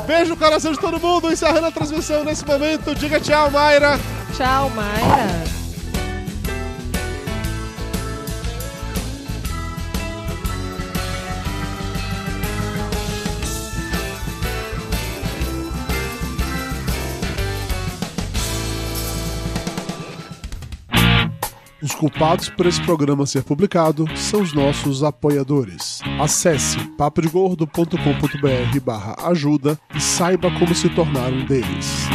Beijo no coração de todo mundo, encerrando a transmissão nesse momento. Diga tchau, Mayra. Tchau, Mayra. Os culpados por esse programa ser publicado são os nossos apoiadores. Acesse papodegordo.com.br barra ajuda e saiba como se tornar um deles.